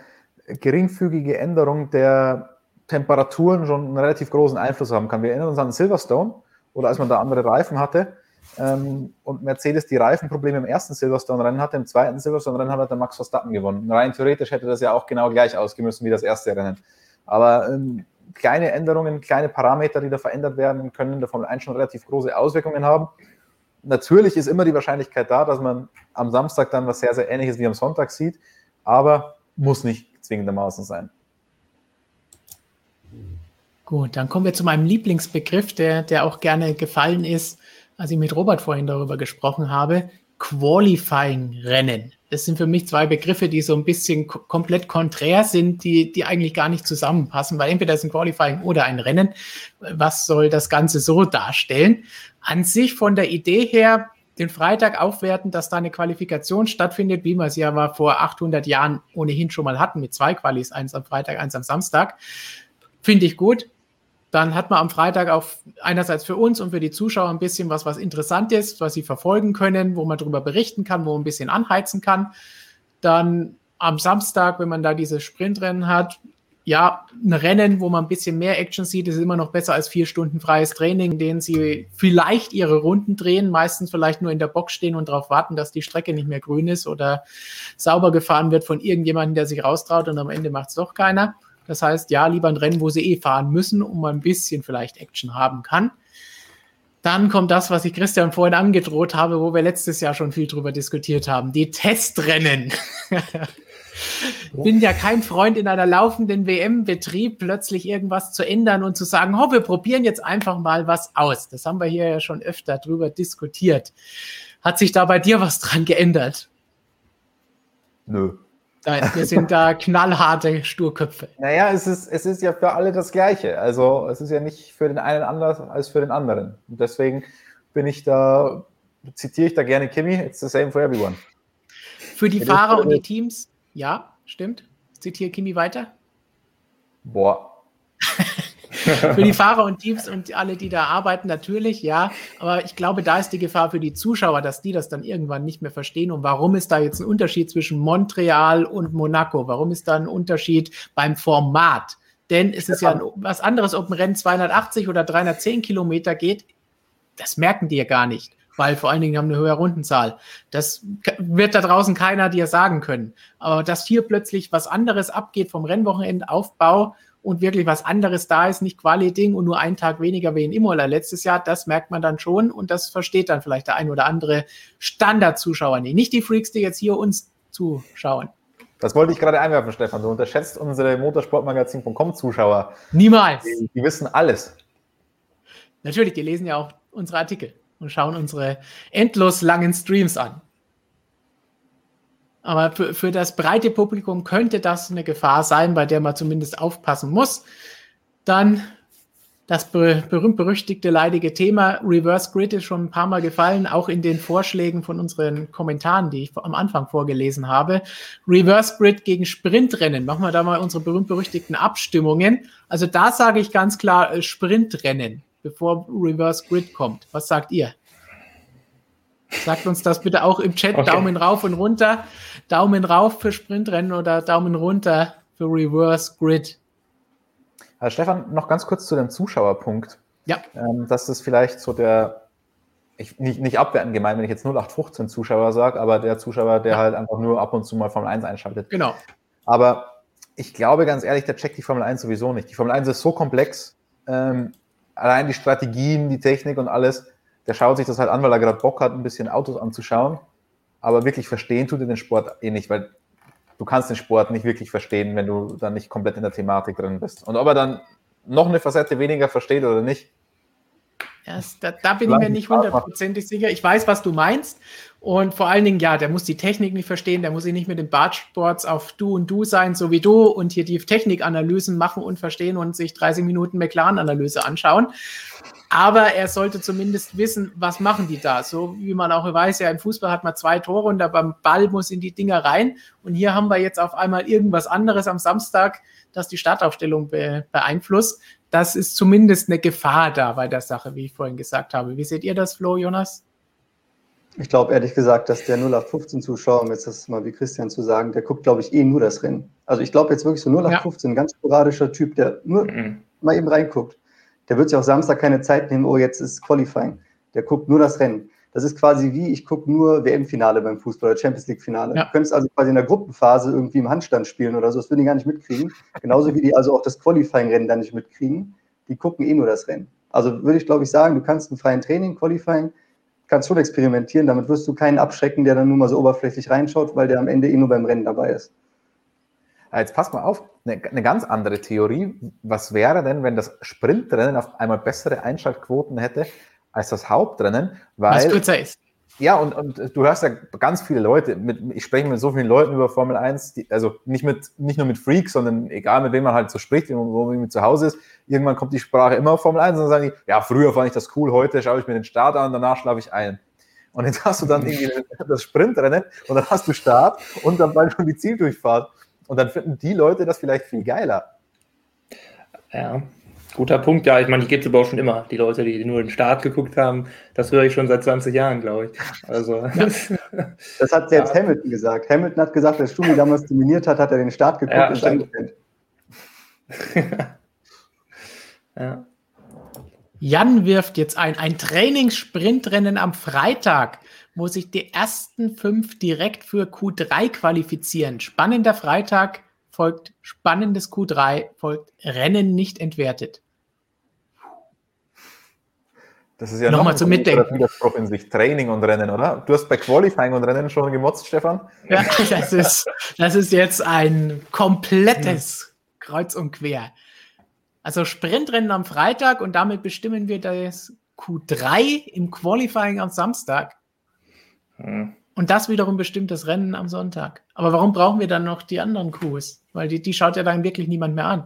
geringfügige Änderung der Temperaturen schon einen relativ großen Einfluss haben kann. Wir erinnern uns an Silverstone oder als man da andere Reifen hatte ähm, und Mercedes die Reifenprobleme im ersten Silverstone-Rennen hatte, im zweiten Silverstone-Rennen hat der Max Verstappen gewonnen. Rein theoretisch hätte das ja auch genau gleich ausgemüssen wie das erste Rennen. Aber ähm, kleine Änderungen, kleine Parameter, die da verändert werden, können in der Formel 1 schon relativ große Auswirkungen haben. Natürlich ist immer die Wahrscheinlichkeit da, dass man am Samstag dann was sehr, sehr ähnliches wie am Sonntag sieht, aber muss nicht zwingendermaßen sein. Gut, dann kommen wir zu meinem Lieblingsbegriff, der, der auch gerne gefallen ist, als ich mit Robert vorhin darüber gesprochen habe. Qualifying-Rennen. Das sind für mich zwei Begriffe, die so ein bisschen komplett konträr sind, die, die eigentlich gar nicht zusammenpassen, weil entweder ist ein Qualifying oder ein Rennen. Was soll das Ganze so darstellen? An sich von der Idee her, den Freitag aufwerten, dass da eine Qualifikation stattfindet, wie wir es ja war vor 800 Jahren ohnehin schon mal hatten, mit zwei Qualis, eins am Freitag, eins am Samstag. Finde ich gut. Dann hat man am Freitag auch einerseits für uns und für die Zuschauer ein bisschen was, was interessant ist, was sie verfolgen können, wo man darüber berichten kann, wo man ein bisschen anheizen kann. Dann am Samstag, wenn man da diese Sprintrennen hat, ja, ein Rennen, wo man ein bisschen mehr Action sieht, ist immer noch besser als vier Stunden freies Training, in denen sie vielleicht ihre Runden drehen, meistens vielleicht nur in der Box stehen und darauf warten, dass die Strecke nicht mehr grün ist oder sauber gefahren wird von irgendjemandem, der sich raustraut und am Ende macht es doch keiner. Das heißt, ja, lieber ein Rennen, wo sie eh fahren müssen, um ein bisschen vielleicht Action haben kann. Dann kommt das, was ich Christian vorhin angedroht habe, wo wir letztes Jahr schon viel drüber diskutiert haben. Die Testrennen. Bin ja kein Freund in einer laufenden WM-Betrieb plötzlich irgendwas zu ändern und zu sagen, oh, wir probieren jetzt einfach mal was aus. Das haben wir hier ja schon öfter drüber diskutiert. Hat sich da bei dir was dran geändert? Nö. Da, wir sind da knallharte Sturköpfe. Naja, es ist, es ist ja für alle das Gleiche. Also es ist ja nicht für den einen anders als für den anderen. Und deswegen bin ich da, zitiere ich da gerne Kimi, it's the same for everyone. Für die Fahrer und die Teams, ja, stimmt. Zitiere Kimi weiter. Boah, für die Fahrer und Teams und alle, die da arbeiten, natürlich, ja. Aber ich glaube, da ist die Gefahr für die Zuschauer, dass die das dann irgendwann nicht mehr verstehen. Und warum ist da jetzt ein Unterschied zwischen Montreal und Monaco? Warum ist da ein Unterschied beim Format? Denn es ist ja was anderes, ob ein Rennen 280 oder 310 Kilometer geht. Das merken die ja gar nicht weil vor allen Dingen haben eine höhere Rundenzahl. Das wird da draußen keiner dir sagen können. Aber dass hier plötzlich was anderes abgeht vom Rennwochenendaufbau und wirklich was anderes da ist, nicht Quali-Ding und nur einen Tag weniger wie in Imola letztes Jahr, das merkt man dann schon und das versteht dann vielleicht der ein oder andere Standard-Zuschauer nicht. Nicht die Freaks, die jetzt hier uns zuschauen. Das wollte ich gerade einwerfen, Stefan. Du unterschätzt unsere motorsportmagazin.com-Zuschauer. Niemals. Die, die wissen alles. Natürlich, die lesen ja auch unsere Artikel und schauen unsere endlos langen Streams an. Aber für, für das breite Publikum könnte das eine Gefahr sein, bei der man zumindest aufpassen muss. Dann das berühmt-berüchtigte leidige Thema Reverse Grid ist schon ein paar Mal gefallen, auch in den Vorschlägen von unseren Kommentaren, die ich am Anfang vorgelesen habe. Reverse Grid gegen Sprintrennen. Machen wir da mal unsere berühmt-berüchtigten Abstimmungen. Also da sage ich ganz klar äh, Sprintrennen, bevor Reverse Grid kommt. Was sagt ihr? Sagt uns das bitte auch im Chat. Okay. Daumen rauf und runter. Daumen rauf für Sprintrennen oder Daumen runter für Reverse Grid. Also Stefan, noch ganz kurz zu dem Zuschauerpunkt. Ja. Ähm, dass das vielleicht so der, ich, nicht, nicht abwertend gemeint, wenn ich jetzt 0815 Zuschauer sage, aber der Zuschauer, der ja. halt einfach nur ab und zu mal Formel 1 einschaltet. Genau. Aber ich glaube ganz ehrlich, der checkt die Formel 1 sowieso nicht. Die Formel 1 ist so komplex. Ähm, allein die Strategien, die Technik und alles der schaut sich das halt an, weil er gerade Bock hat, ein bisschen Autos anzuschauen. Aber wirklich verstehen tut er den Sport eh nicht, weil du kannst den Sport nicht wirklich verstehen, wenn du dann nicht komplett in der Thematik drin bist. Und ob er dann noch eine Facette weniger versteht oder nicht, das, da, da, bin ich mir nicht hundertprozentig sicher. Ich weiß, was du meinst. Und vor allen Dingen, ja, der muss die Technik nicht verstehen, der muss sich nicht mit den Bartsports auf Du und Du sein, so wie du, und hier die Technikanalysen machen und verstehen und sich 30 Minuten McLaren-Analyse anschauen. Aber er sollte zumindest wissen, was machen die da. So wie man auch weiß, ja, im Fußball hat man zwei Tore und da beim Ball muss in die Dinger rein. Und hier haben wir jetzt auf einmal irgendwas anderes am Samstag, das die Startaufstellung be beeinflusst das ist zumindest eine Gefahr da bei der Sache, wie ich vorhin gesagt habe. Wie seht ihr das, Flo, Jonas? Ich glaube ehrlich gesagt, dass der 0815-Zuschauer, um jetzt das mal wie Christian zu sagen, der guckt, glaube ich, eh nur das Rennen. Also ich glaube jetzt wirklich so 0815, ja. ein ganz sporadischer Typ, der nur mhm. mal eben reinguckt. Der wird sich auch Samstag keine Zeit nehmen, oh, jetzt ist Qualifying. Der guckt nur das Rennen. Das ist quasi wie, ich gucke nur WM-Finale beim Fußball oder Champions League-Finale. Ja. Du könntest also quasi in der Gruppenphase irgendwie im Handstand spielen oder so, das würden die gar nicht mitkriegen. Genauso wie die also auch das Qualifying-Rennen da nicht mitkriegen. Die gucken eh nur das Rennen. Also würde ich, glaube ich, sagen, du kannst ein freien Training, Qualifying, kannst schon experimentieren, damit wirst du keinen abschrecken, der dann nur mal so oberflächlich reinschaut, weil der am Ende eh nur beim Rennen dabei ist. Jetzt pass mal auf, eine, eine, ganz andere Theorie. Was wäre denn, wenn das Sprintrennen auf einmal bessere Einschaltquoten hätte als das Hauptrennen, weil. Was kürzer ist. Ja, und, und du hörst ja ganz viele Leute, mit, ich spreche mit so vielen Leuten über Formel 1, die, also nicht, mit, nicht nur mit Freaks, sondern egal mit wem man halt so spricht, wo man zu Hause ist, irgendwann kommt die Sprache immer auf Formel 1 und dann sagen die, ja, früher fand ich das cool, heute schaue ich mir den Start an, danach schlafe ich ein. Und jetzt hast du dann irgendwie das Sprintrennen und dann hast du Start und dann bald schon die Zieldurchfahrt. Und dann finden die Leute das vielleicht viel geiler. Ja, Guter Punkt, ja. Ich meine, ich gebe es aber auch schon immer. Die Leute, die nur den Start geguckt haben, das höre ich schon seit 20 Jahren, glaube ich. Also, das hat selbst ja. Hamilton gesagt. Hamilton hat gesagt, als Stumi damals dominiert hat, hat er den Start geguckt ja, und eingepennt. ja. Jan wirft jetzt ein, ein Trainingssprintrennen am Freitag, wo sich die ersten fünf direkt für Q3 qualifizieren. Spannender Freitag folgt spannendes Q3, folgt Rennen nicht entwertet. Das ist ja nochmal noch zum Mitdenken. Widerspruch in sich, Training und Rennen, oder? Du hast bei Qualifying und Rennen schon gemotzt, Stefan? Ja, das ist, das ist jetzt ein komplettes Kreuz und Quer. Also Sprintrennen am Freitag und damit bestimmen wir das Q3 im Qualifying am Samstag. Hm. Und das wiederum bestimmt das Rennen am Sonntag. Aber warum brauchen wir dann noch die anderen Qs? Weil die, die schaut ja dann wirklich niemand mehr an.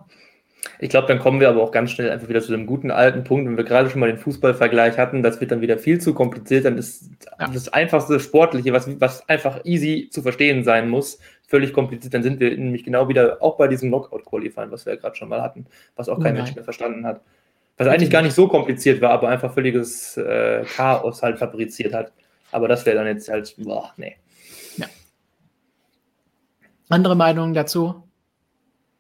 Ich glaube, dann kommen wir aber auch ganz schnell einfach wieder zu dem guten alten Punkt, wenn wir gerade schon mal den Fußballvergleich hatten, das wird dann wieder viel zu kompliziert, dann ist ja. das einfachste Sportliche, was, was einfach easy zu verstehen sein muss, völlig kompliziert, dann sind wir nämlich genau wieder auch bei diesem Knockout-Qualifying, was wir ja gerade schon mal hatten, was auch kein oh Mensch mehr verstanden hat. Was eigentlich gar nicht so kompliziert war, aber einfach völliges äh, Chaos halt fabriziert hat. Aber das wäre dann jetzt halt, boah, nee. Ja. Andere Meinungen dazu?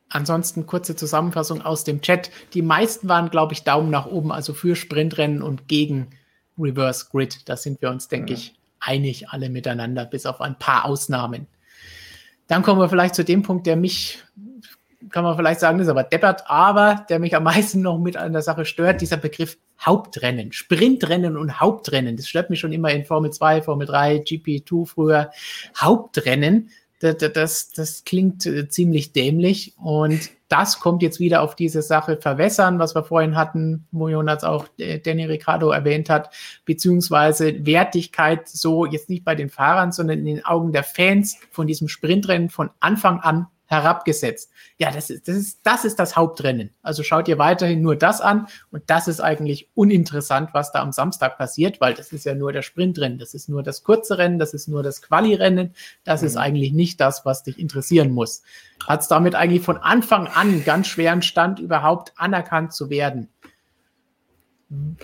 Ansonsten kurze Zusammenfassung aus dem Chat. Die meisten waren, glaube ich, Daumen nach oben, also für Sprintrennen und gegen Reverse Grid. Da sind wir uns, denke ja. ich, einig alle miteinander, bis auf ein paar Ausnahmen. Dann kommen wir vielleicht zu dem Punkt, der mich, kann man vielleicht sagen, ist aber deppert, aber der mich am meisten noch mit an der Sache stört, dieser Begriff Hauptrennen, Sprintrennen und Hauptrennen. Das stört mich schon immer in Formel 2, Formel 3, GP2 früher. Hauptrennen das, das, das klingt äh, ziemlich dämlich. Und das kommt jetzt wieder auf diese Sache verwässern, was wir vorhin hatten, wo Jonas auch äh, Danny Ricciardo erwähnt hat, beziehungsweise Wertigkeit so jetzt nicht bei den Fahrern, sondern in den Augen der Fans von diesem Sprintrennen von Anfang an herabgesetzt. Ja, das ist, das ist, das ist das Hauptrennen. Also schaut ihr weiterhin nur das an und das ist eigentlich uninteressant, was da am Samstag passiert, weil das ist ja nur der Sprintrennen, das ist nur das kurze Rennen, das ist nur das Quali-Rennen, das mhm. ist eigentlich nicht das, was dich interessieren muss. Hat es damit eigentlich von Anfang an ganz schweren Stand, überhaupt anerkannt zu werden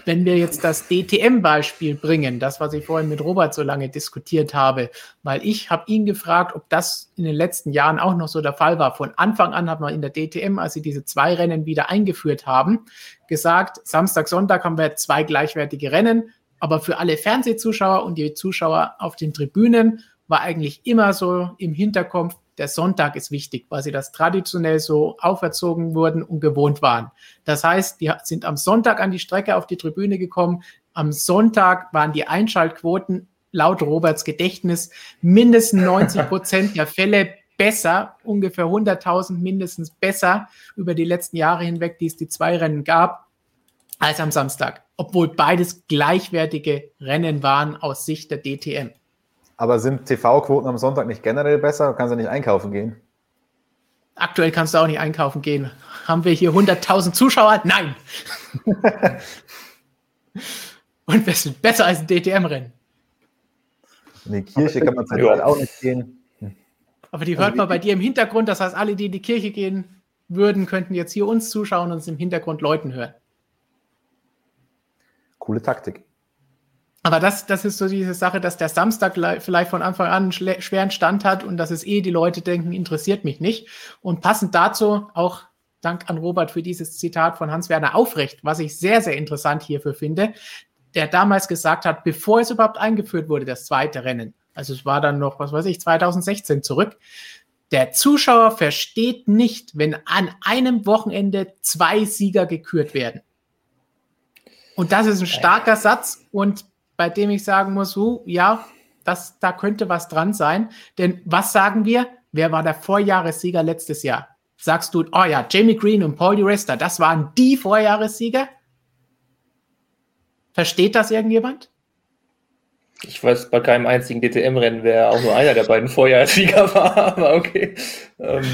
wenn wir jetzt das DTM-Beispiel bringen, das, was ich vorhin mit Robert so lange diskutiert habe, weil ich habe ihn gefragt, ob das in den letzten Jahren auch noch so der Fall war. Von Anfang an hat man in der DTM, als sie diese zwei Rennen wieder eingeführt haben, gesagt, Samstag, Sonntag haben wir zwei gleichwertige Rennen, aber für alle Fernsehzuschauer und die Zuschauer auf den Tribünen war eigentlich immer so im Hinterkopf, der Sonntag ist wichtig, weil sie das traditionell so auferzogen wurden und gewohnt waren. Das heißt, die sind am Sonntag an die Strecke auf die Tribüne gekommen. Am Sonntag waren die Einschaltquoten laut Roberts Gedächtnis mindestens 90 Prozent der Fälle besser, ungefähr 100.000 mindestens besser über die letzten Jahre hinweg, die es die zwei Rennen gab, als am Samstag, obwohl beides gleichwertige Rennen waren aus Sicht der DTM. Aber sind TV-Quoten am Sonntag nicht generell besser? Du kannst ja nicht einkaufen gehen. Aktuell kannst du auch nicht einkaufen gehen. Haben wir hier 100.000 Zuschauer? Nein. Und wir sind besser als ein DTM-Rennen. In die Kirche kann man ja. auch nicht gehen. Aber die hört also, man bei dir im Hintergrund. Das heißt, alle, die in die Kirche gehen würden, könnten jetzt hier uns zuschauen und uns im Hintergrund Leuten hören. Coole Taktik. Aber das, das ist so diese Sache, dass der Samstag vielleicht von Anfang an einen schweren Stand hat und dass es eh die Leute denken, interessiert mich nicht. Und passend dazu auch Dank an Robert für dieses Zitat von Hans-Werner Aufrecht, was ich sehr, sehr interessant hierfür finde, der damals gesagt hat, bevor es überhaupt eingeführt wurde, das zweite Rennen, also es war dann noch, was weiß ich, 2016 zurück, der Zuschauer versteht nicht, wenn an einem Wochenende zwei Sieger gekürt werden. Und das ist ein starker Satz und bei dem ich sagen muss, uh, ja, das, da könnte was dran sein. Denn was sagen wir? Wer war der Vorjahressieger letztes Jahr? Sagst du, oh ja, Jamie Green und Paul Di Resta, das waren die Vorjahressieger? Versteht das irgendjemand? Ich weiß bei keinem einzigen DTM-Rennen, wer auch nur einer der beiden Vorjahressieger war, aber okay. Ähm,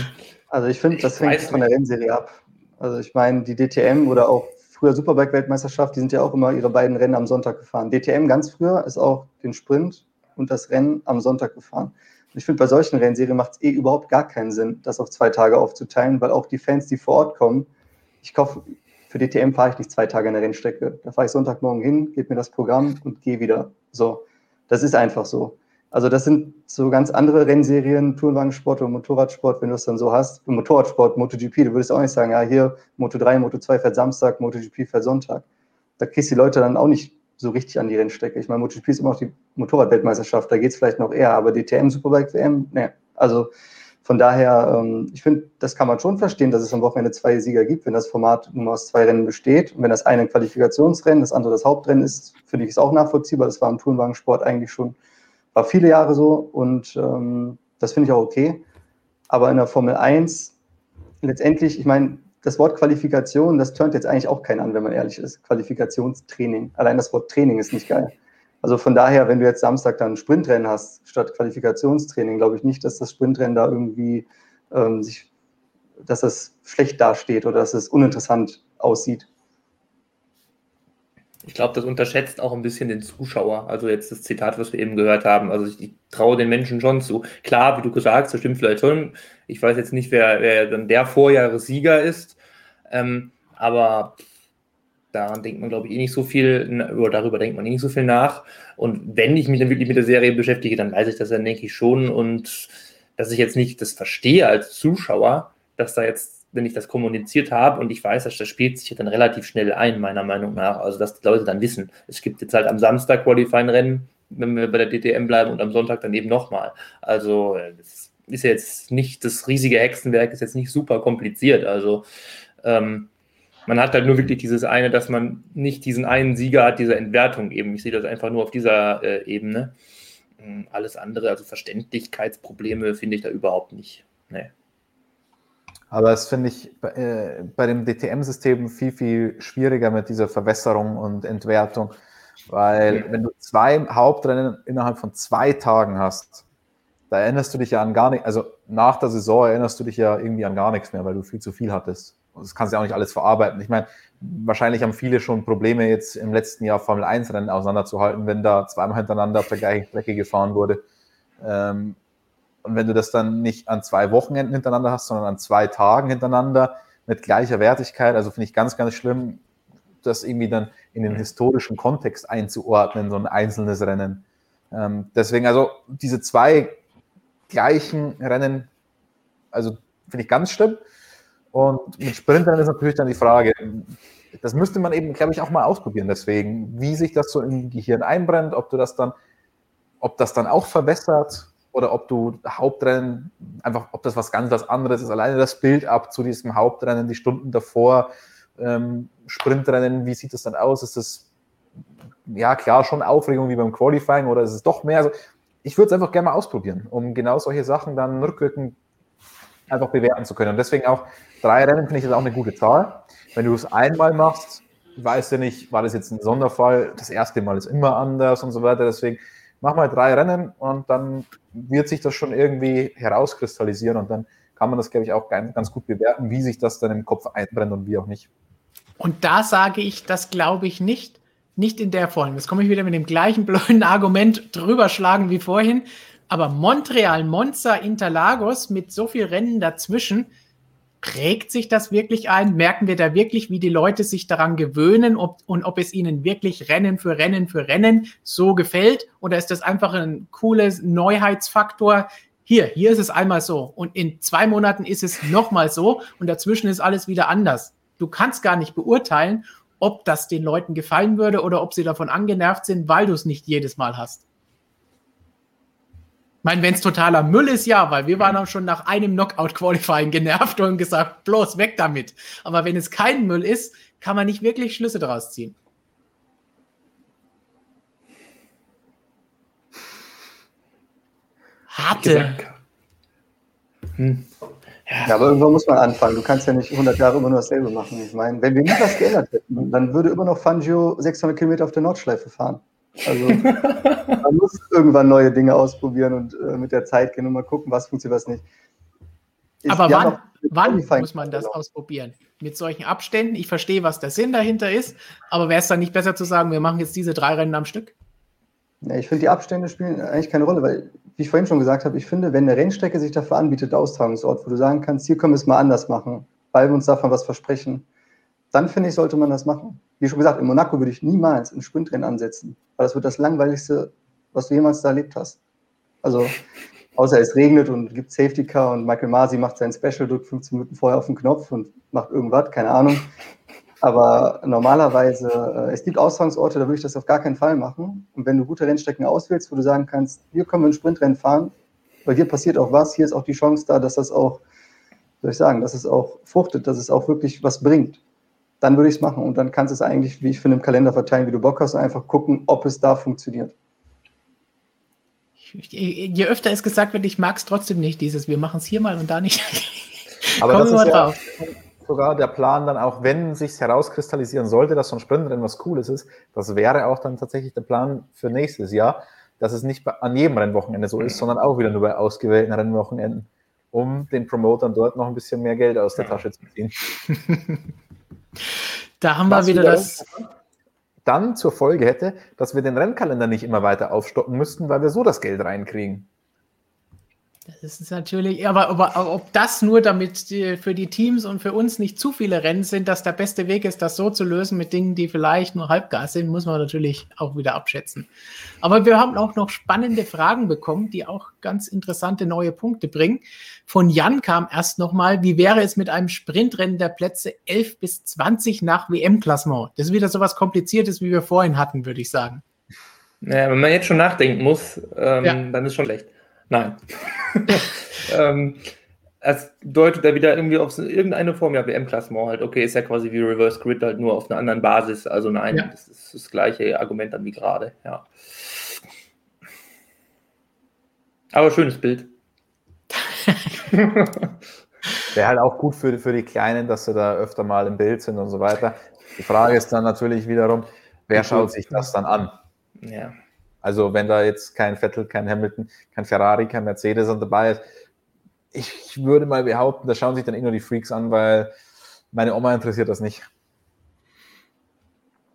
also ich finde, das hängt von der Rennserie ab. Also ich meine, die DTM oder auch früher Superbike-Weltmeisterschaft, die sind ja auch immer ihre beiden Rennen am Sonntag gefahren. DTM ganz früher ist auch den Sprint und das Rennen am Sonntag gefahren. Und ich finde, bei solchen Rennserien macht es eh überhaupt gar keinen Sinn, das auf zwei Tage aufzuteilen, weil auch die Fans, die vor Ort kommen, ich kaufe, für DTM fahre ich nicht zwei Tage in der Rennstrecke. Da fahre ich Sonntagmorgen hin, gebe mir das Programm und gehe wieder. So, das ist einfach so. Also das sind so ganz andere Rennserien, Tourenwagensport und Motorradsport, wenn du es dann so hast. Im Motorradsport, MotoGP, du würdest auch nicht sagen, ja, hier Moto3, Moto2 fährt Samstag, MotoGP fährt Sonntag. Da kriegst du die Leute dann auch nicht so richtig an die Rennstrecke. Ich meine, MotoGP ist immer noch die Motorradweltmeisterschaft, da geht es vielleicht noch eher, aber DTM, Superbike WM, ne. Also von daher, ähm, ich finde, das kann man schon verstehen, dass es am Wochenende zwei Sieger gibt, wenn das Format nur aus zwei Rennen besteht. Und wenn das eine ein Qualifikationsrennen, das andere das Hauptrennen ist, finde ich es auch nachvollziehbar. Das war im Tourenwagensport eigentlich schon war viele Jahre so und ähm, das finde ich auch okay. Aber in der Formel 1 letztendlich, ich meine, das Wort Qualifikation, das turnt jetzt eigentlich auch keinen an, wenn man ehrlich ist. Qualifikationstraining. Allein das Wort Training ist nicht geil. Also von daher, wenn du jetzt Samstag dann Sprintrennen hast statt Qualifikationstraining, glaube ich nicht, dass das Sprintrennen da irgendwie ähm, sich, dass das schlecht dasteht oder dass es uninteressant aussieht. Ich glaube, das unterschätzt auch ein bisschen den Zuschauer. Also jetzt das Zitat, was wir eben gehört haben. Also ich, ich traue den Menschen schon zu. Klar, wie du gesagt hast, das stimmt vielleicht schon. Ich weiß jetzt nicht, wer, wer dann der Vorjahressieger ist. Ähm, aber daran denkt man, glaube ich, eh nicht so viel, oder darüber denkt man eh nicht so viel nach. Und wenn ich mich dann wirklich mit der Serie beschäftige, dann weiß ich das dann, denke ich schon. Und dass ich jetzt nicht das verstehe als Zuschauer, dass da jetzt wenn ich das kommuniziert habe und ich weiß, dass das spielt sich dann relativ schnell ein, meiner Meinung nach. Also, dass die Leute dann wissen, es gibt jetzt halt am Samstag Qualifying-Rennen, wenn wir bei der DTM bleiben und am Sonntag dann eben nochmal. Also, das ist jetzt nicht das riesige Hexenwerk, ist jetzt nicht super kompliziert. Also, ähm, man hat halt nur wirklich dieses eine, dass man nicht diesen einen Sieger hat, diese Entwertung eben. Ich sehe das einfach nur auf dieser äh, Ebene. Hm, alles andere, also Verständlichkeitsprobleme, finde ich da überhaupt nicht. Nee. Aber das finde ich äh, bei dem DTM-System viel, viel schwieriger mit dieser Verwässerung und Entwertung, weil wenn du zwei Hauptrennen innerhalb von zwei Tagen hast, da erinnerst du dich ja an gar nichts, also nach der Saison erinnerst du dich ja irgendwie an gar nichts mehr, weil du viel zu viel hattest. Und das kannst du ja auch nicht alles verarbeiten. Ich meine, wahrscheinlich haben viele schon Probleme jetzt im letzten Jahr Formel 1 Rennen auseinanderzuhalten, wenn da zweimal hintereinander auf der gleichen Strecke gefahren wurde. Ähm, und wenn du das dann nicht an zwei Wochenenden hintereinander hast, sondern an zwei Tagen hintereinander mit gleicher Wertigkeit, also finde ich ganz, ganz schlimm, das irgendwie dann in den historischen Kontext einzuordnen, so ein einzelnes Rennen. Ähm, deswegen also diese zwei gleichen Rennen, also finde ich ganz schlimm. Und mit Sprintrennen ist natürlich dann die Frage, das müsste man eben, glaube ich, auch mal ausprobieren. Deswegen, wie sich das so im Gehirn einbrennt, ob du das dann, ob das dann auch verbessert, oder ob du Hauptrennen, einfach, ob das was ganz was anderes ist. Alleine das Bild ab zu diesem Hauptrennen, die Stunden davor, ähm, Sprintrennen, wie sieht das dann aus? Ist das, ja klar, schon Aufregung wie beim Qualifying oder ist es doch mehr? Also, ich würde es einfach gerne mal ausprobieren, um genau solche Sachen dann rückwirkend einfach bewerten zu können. Und deswegen auch drei Rennen finde ich das auch eine gute Zahl. Wenn du es einmal machst, weißt du nicht, war das jetzt ein Sonderfall, das erste Mal ist immer anders und so weiter. Deswegen mach mal drei Rennen und dann wird sich das schon irgendwie herauskristallisieren und dann kann man das, glaube ich, auch ganz gut bewerten, wie sich das dann im Kopf einbrennt und wie auch nicht. Und da sage ich, das glaube ich nicht, nicht in der Form. Jetzt komme ich wieder mit dem gleichen blöden Argument drüber schlagen wie vorhin. Aber Montreal, Monza, Interlagos mit so viel Rennen dazwischen, prägt sich das wirklich ein? Merken wir da wirklich, wie die Leute sich daran gewöhnen ob, und ob es ihnen wirklich Rennen für Rennen für Rennen so gefällt? Oder ist das einfach ein cooles Neuheitsfaktor? Hier, hier ist es einmal so und in zwei Monaten ist es nochmal so und dazwischen ist alles wieder anders. Du kannst gar nicht beurteilen, ob das den Leuten gefallen würde oder ob sie davon angenervt sind, weil du es nicht jedes Mal hast meine, wenn es totaler Müll ist, ja, weil wir waren auch schon nach einem Knockout-Qualifying genervt und gesagt, bloß weg damit. Aber wenn es kein Müll ist, kann man nicht wirklich Schlüsse daraus ziehen. Harte. Hm. Ja. ja. aber irgendwann muss man anfangen. Du kannst ja nicht 100 Jahre immer nur dasselbe machen. Ich meine, wenn wir nie was geändert hätten, dann würde immer noch Fangio 600 Kilometer auf der Nordschleife fahren. Also man muss irgendwann neue Dinge ausprobieren und äh, mit der Zeit gehen und mal gucken, was funktioniert, was nicht. Ich, Aber wann, wann muss man das ausprobieren? Mit solchen Abständen? Ich verstehe, was der Sinn dahinter ist, aber wäre es dann nicht besser zu sagen, wir machen jetzt diese drei Rennen am Stück? Ja, ich finde, die Abstände spielen eigentlich keine Rolle, weil, wie ich vorhin schon gesagt habe, ich finde, wenn eine Rennstrecke sich dafür anbietet, Austragungsort, wo du sagen kannst, hier können wir es mal anders machen, weil wir uns davon was versprechen, dann finde ich, sollte man das machen. Wie schon gesagt, in Monaco würde ich niemals ein Sprintrennen ansetzen, weil das wird das langweiligste, was du jemals da erlebt hast. Also, außer es regnet und gibt Safety Car und Michael Masi macht sein Special, drückt 15 Minuten vorher auf den Knopf und macht irgendwas, keine Ahnung. Aber normalerweise, äh, es gibt Austragungsorte, da würde ich das auf gar keinen Fall machen. Und wenn du gute Rennstrecken auswählst, wo du sagen kannst, hier können wir ein Sprintrennen fahren, weil hier passiert auch was, hier ist auch die Chance da, dass das auch, soll ich sagen, dass es auch fruchtet, dass es auch wirklich was bringt, dann würde ich es machen. Und dann kannst du es eigentlich, wie ich finde, im Kalender verteilen, wie du Bock hast, und einfach gucken, ob es da funktioniert. Je öfter es gesagt wird, ich mag es trotzdem nicht, dieses, wir machen es hier mal und da nicht. Aber das ist ja, sogar der Plan dann auch, wenn sich herauskristallisieren sollte, dass so ein Sprintrennen was Cooles ist, das wäre auch dann tatsächlich der Plan für nächstes Jahr, dass es nicht an jedem Rennwochenende so ist, sondern auch wieder nur bei ausgewählten Rennwochenenden, um den Promotern dort noch ein bisschen mehr Geld aus der Tasche zu ziehen. da haben was wir wieder das. Dann zur Folge hätte, dass wir den Rennkalender nicht immer weiter aufstocken müssten, weil wir so das Geld reinkriegen. Das ist natürlich, aber, aber ob das nur damit die, für die Teams und für uns nicht zu viele Rennen sind, dass der beste Weg ist, das so zu lösen mit Dingen, die vielleicht nur Halbgas sind, muss man natürlich auch wieder abschätzen. Aber wir haben auch noch spannende Fragen bekommen, die auch ganz interessante neue Punkte bringen. Von Jan kam erst nochmal, wie wäre es mit einem Sprintrennen der Plätze 11 bis 20 nach WM-Klassement? Das ist wieder so was Kompliziertes, wie wir vorhin hatten, würde ich sagen. Naja, wenn man jetzt schon nachdenken muss, ähm, ja. dann ist schon schlecht. Nein. ähm, es deutet er wieder irgendwie auf irgendeine Form, ja, WM-Klassement halt, okay, ist ja quasi wie Reverse Grid, halt nur auf einer anderen Basis. Also nein, ja. das ist das gleiche Argument dann wie gerade, ja. Aber schönes Bild. Wäre halt auch gut für, für die Kleinen, dass sie da öfter mal im Bild sind und so weiter. Die Frage ist dann natürlich wiederum, wer schaut sich das dann an? Ja. Also wenn da jetzt kein Vettel, kein Hamilton, kein Ferrari, kein Mercedes dabei ist, ich würde mal behaupten, da schauen sich dann eh nur die Freaks an, weil meine Oma interessiert das nicht.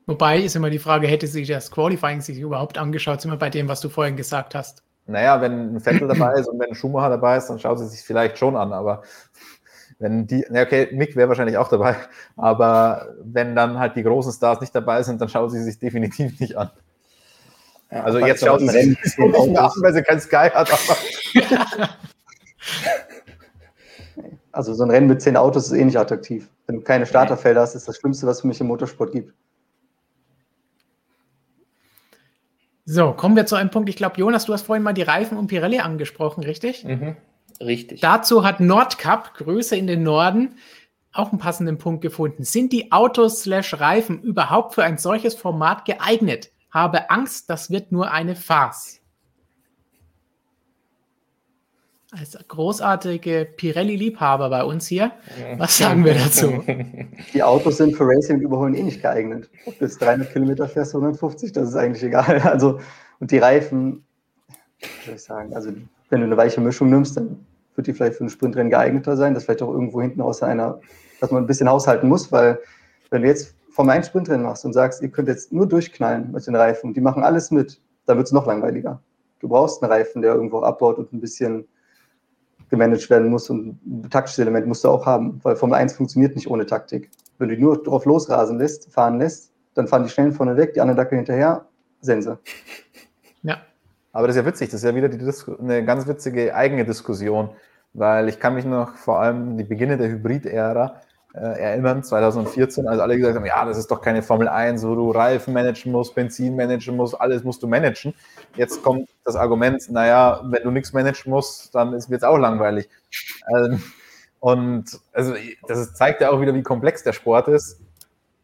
Wobei ist immer die Frage, hätte sich das Qualifying sich überhaupt angeschaut, sind wir bei dem, was du vorhin gesagt hast. Naja, wenn ein Vettel dabei ist und wenn ein Schumacher dabei ist, dann schaut sie sich vielleicht schon an, aber wenn die, okay, Mick wäre wahrscheinlich auch dabei, aber wenn dann halt die großen Stars nicht dabei sind, dann schaut sie sich definitiv nicht an. Ja, also jetzt schaut es nicht nach, weil sie kein Sky hat. also so ein Rennen mit zehn Autos ist eh nicht attraktiv. Wenn du keine Starterfelder hast, ist das Schlimmste, was es für mich im Motorsport gibt. So, kommen wir zu einem Punkt. Ich glaube, Jonas, du hast vorhin mal die Reifen und Pirelli angesprochen, richtig? Mhm, richtig. Dazu hat Nordcup, Größe in den Norden, auch einen passenden Punkt gefunden. Sind die Autos slash Reifen überhaupt für ein solches Format geeignet? habe Angst, das wird nur eine Farce. Als großartige Pirelli-Liebhaber bei uns hier, was sagen wir dazu? Die Autos sind für Racing und Überholen eh nicht geeignet. Ob du jetzt 300 Kilometer fährst, 150, das ist eigentlich egal. Also, und die Reifen, soll ich sagen, also wenn du eine weiche Mischung nimmst, dann wird die vielleicht für ein Sprintrennen geeigneter sein. Das vielleicht auch irgendwo hinten aus einer, dass man ein bisschen haushalten muss, weil wenn du jetzt vom einen Sprintrennen machst und sagst, ihr könnt jetzt nur durchknallen mit den Reifen, die machen alles mit, dann wird es noch langweiliger. Du brauchst einen Reifen, der irgendwo abbaut und ein bisschen gemanagt werden muss und ein taktisches Element musst du auch haben, weil Formel 1 funktioniert nicht ohne Taktik. Wenn du die nur drauf losrasen lässt, fahren lässt, dann fahren die schnell vorne weg, die anderen Dackel hinterher, Sense. Ja. Aber das ist ja witzig, das ist ja wieder die eine ganz witzige eigene Diskussion, weil ich kann mich noch vor allem die Beginne der Hybrid-Ära erinnern, 2014, als alle gesagt haben, ja, das ist doch keine Formel 1, wo du Reifen managen musst, Benzin managen musst, alles musst du managen. Jetzt kommt das Argument, naja, wenn du nichts managen musst, dann ist es auch langweilig. Ähm, und also das zeigt ja auch wieder, wie komplex der Sport ist.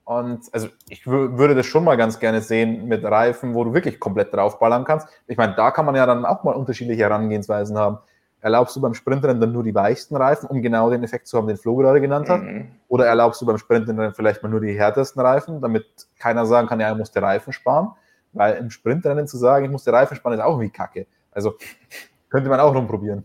Und also ich würde das schon mal ganz gerne sehen mit Reifen, wo du wirklich komplett draufballern kannst. Ich meine, da kann man ja dann auch mal unterschiedliche Herangehensweisen haben erlaubst du beim Sprintrennen dann nur die weichsten Reifen, um genau den Effekt zu haben, den Flo gerade genannt hat? Mhm. Oder erlaubst du beim Sprintrennen vielleicht mal nur die härtesten Reifen, damit keiner sagen kann, ja, er muss die Reifen sparen? Weil im Sprintrennen zu sagen, ich muss der Reifen spannen, ist auch irgendwie kacke. Also könnte man auch rumprobieren.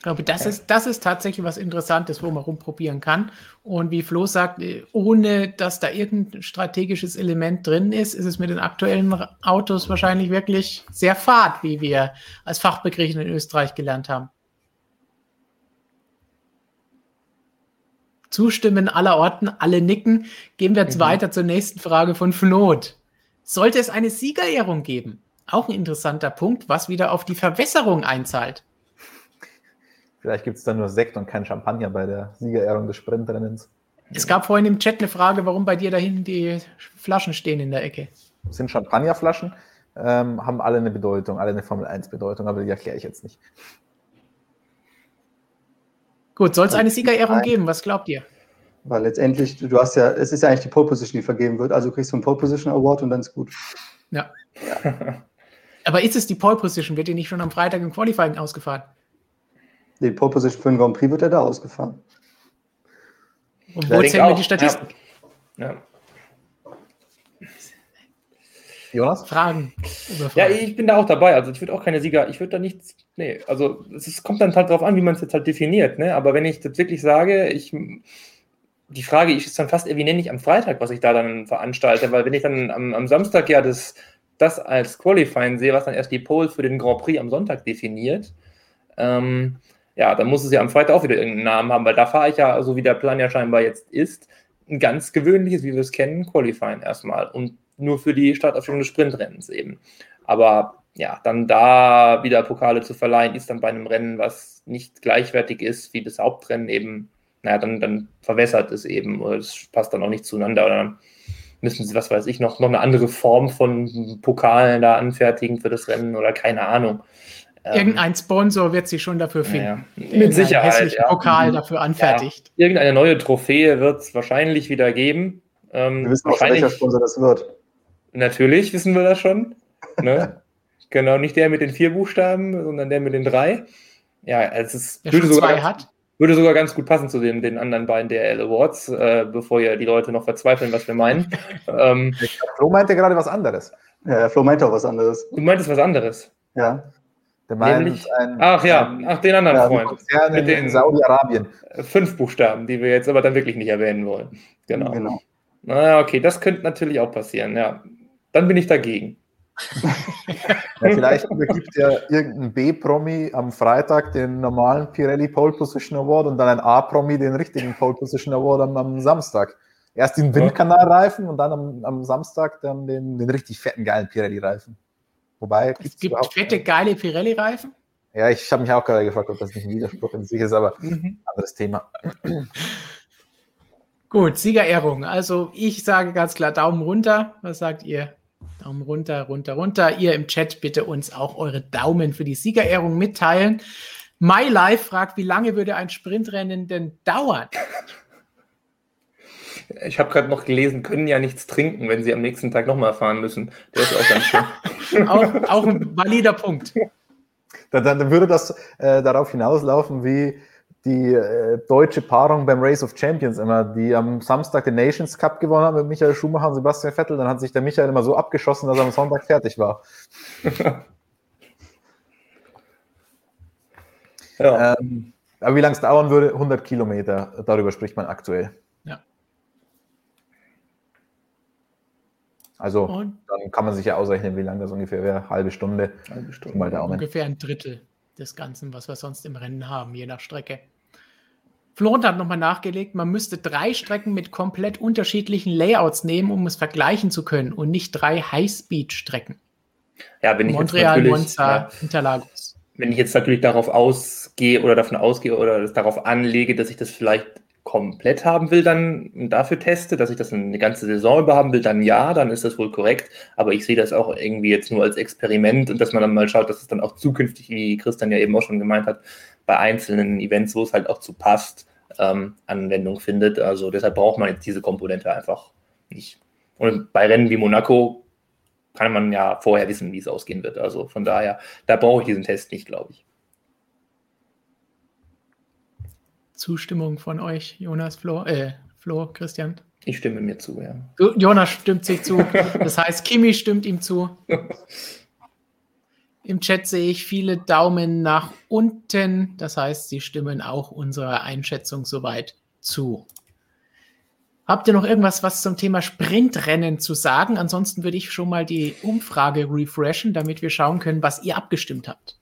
Ich glaube, das ist, das ist tatsächlich was Interessantes, wo man rumprobieren kann. Und wie Flo sagt, ohne dass da irgendein strategisches Element drin ist, ist es mit den aktuellen Autos wahrscheinlich wirklich sehr fad, wie wir als Fachbegriff in Österreich gelernt haben. Zustimmen aller Orten, alle nicken. Gehen wir jetzt mhm. weiter zur nächsten Frage von Fnot. Sollte es eine Siegerehrung geben? Auch ein interessanter Punkt, was wieder auf die Verwässerung einzahlt. Vielleicht gibt es dann nur Sekt und kein Champagner bei der Siegerehrung des Sprintrennens. Es gab vorhin im Chat eine Frage, warum bei dir da hinten die Flaschen stehen in der Ecke. Das sind Champagnerflaschen, ähm, haben alle eine Bedeutung, alle eine Formel 1 Bedeutung, aber die erkläre ich jetzt nicht. Gut, soll es eine Siegerehrung Nein. geben? Was glaubt ihr? Weil letztendlich, du hast ja, es ist ja eigentlich die Pole Position, die vergeben wird, also kriegst du einen Pole Position Award und dann ist gut. Ja. ja. aber ist es die Pole Position? Wird die nicht schon am Freitag im Qualifying ausgefahren? Die Pole Position für den Grand Prix wird er da ausgefahren. Und wo zählen wir die Statistik? Ja. ja. Jonas? Fragen, Fragen, Ja, ich bin da auch dabei. Also ich würde auch keine Sieger, ich würde da nichts, nee, also es kommt dann halt darauf an, wie man es jetzt halt definiert. Ne? Aber wenn ich jetzt wirklich sage, ich, die Frage ist dann fast, wie nenne ich am Freitag, was ich da dann veranstalte, weil wenn ich dann am, am Samstag ja das, das als Qualifying sehe, was dann erst die Pole für den Grand Prix am Sonntag definiert, ähm, ja, dann muss es ja am Freitag auch wieder irgendeinen Namen haben, weil da fahre ich ja, so wie der Plan ja scheinbar jetzt ist, ein ganz gewöhnliches, wie wir es kennen, Qualifying erstmal und nur für die Startaufstellung des Sprintrennens eben. Aber ja, dann da wieder Pokale zu verleihen, ist dann bei einem Rennen, was nicht gleichwertig ist wie das Hauptrennen eben, naja, dann, dann verwässert es eben oder es passt dann auch nicht zueinander oder dann müssen sie, was weiß ich, noch, noch eine andere Form von Pokalen da anfertigen für das Rennen oder keine Ahnung. Ähm, Irgendein Sponsor wird sich schon dafür finden. Ja, mit Sicherheit. Ja. Pokal dafür anfertigt. Ja, irgendeine neue Trophäe wird es wahrscheinlich wieder geben. Ähm, wir wissen auch, welcher Sponsor das wird. Natürlich wissen wir das schon. Ne? genau, nicht der mit den vier Buchstaben, sondern der mit den drei. Ja, es ist, der würde sogar, ganz, hat. würde sogar ganz gut passen zu den, den anderen beiden DRL Awards, äh, bevor ja die Leute noch verzweifeln, was wir meinen. ähm, Flo meinte gerade was anderes. Ja, Flo meinte auch was anderes. Du meintest was anderes. Ja. Der meint ein, ach ja, ach den anderen ja, Freund. Mit den Saudi-Arabien. Fünf Buchstaben, die wir jetzt aber dann wirklich nicht erwähnen wollen. Genau. genau. Na, okay, das könnte natürlich auch passieren, ja. Dann bin ich dagegen. ja, vielleicht gibt ja irgendein B-Promi am Freitag den normalen Pirelli Pole Position Award und dann ein A-Promi den richtigen Pole Position Award am, am Samstag. Erst den Windkanalreifen und dann am, am Samstag dann den, den richtig fetten, geilen Pirelli-Reifen. Wobei, es gibt fette, geile Pirelli-Reifen. Ja, ich habe mich auch gerade gefragt, ob das nicht ein Widerspruch in sich ist, aber mhm. anderes Thema. Gut, Siegerehrung. Also ich sage ganz klar Daumen runter. Was sagt ihr? Daumen runter, runter, runter. Ihr im Chat bitte uns auch eure Daumen für die Siegerehrung mitteilen. MyLife fragt, wie lange würde ein Sprintrennen denn dauern? Ich habe gerade noch gelesen, können ja nichts trinken, wenn sie am nächsten Tag nochmal fahren müssen. Der ist auch ganz schön. auch, auch ein valider Punkt. Dann, dann würde das äh, darauf hinauslaufen, wie die äh, deutsche Paarung beim Race of Champions immer, die am Samstag den Nations Cup gewonnen haben mit Michael Schumacher und Sebastian Vettel. Dann hat sich der Michael immer so abgeschossen, dass er am Sonntag fertig war. ja. ähm, aber wie lange es dauern würde, 100 Kilometer, darüber spricht man aktuell. Also und? dann kann man sich ja ausrechnen, wie lange das ungefähr wäre. Halbe Stunde. Halbe Stunde. Mal Daumen. Ungefähr ein Drittel des Ganzen, was wir sonst im Rennen haben, je nach Strecke. Florent hat nochmal nachgelegt, man müsste drei Strecken mit komplett unterschiedlichen Layouts nehmen, um es vergleichen zu können und nicht drei Highspeed-Strecken. Ja, wenn ich Montreal, jetzt Monza, ja, Interlagos. Wenn ich jetzt natürlich darauf ausgehe oder davon ausgehe oder darauf anlege, dass ich das vielleicht komplett haben will, dann dafür teste, dass ich das eine ganze Saison über haben will, dann ja, dann ist das wohl korrekt. Aber ich sehe das auch irgendwie jetzt nur als Experiment und dass man dann mal schaut, dass es dann auch zukünftig, wie Christian ja eben auch schon gemeint hat, bei einzelnen Events, wo es halt auch zu passt, ähm, Anwendung findet. Also deshalb braucht man jetzt diese Komponente einfach nicht. Und bei Rennen wie Monaco kann man ja vorher wissen, wie es ausgehen wird. Also von daher, da brauche ich diesen Test nicht, glaube ich. Zustimmung von euch, Jonas, Flo, äh, Flo, Christian? Ich stimme mir zu, ja. Jonas stimmt sich zu. Das heißt, Kimi stimmt ihm zu. Im Chat sehe ich viele Daumen nach unten. Das heißt, sie stimmen auch unserer Einschätzung soweit zu. Habt ihr noch irgendwas was zum Thema Sprintrennen zu sagen? Ansonsten würde ich schon mal die Umfrage refreshen, damit wir schauen können, was ihr abgestimmt habt.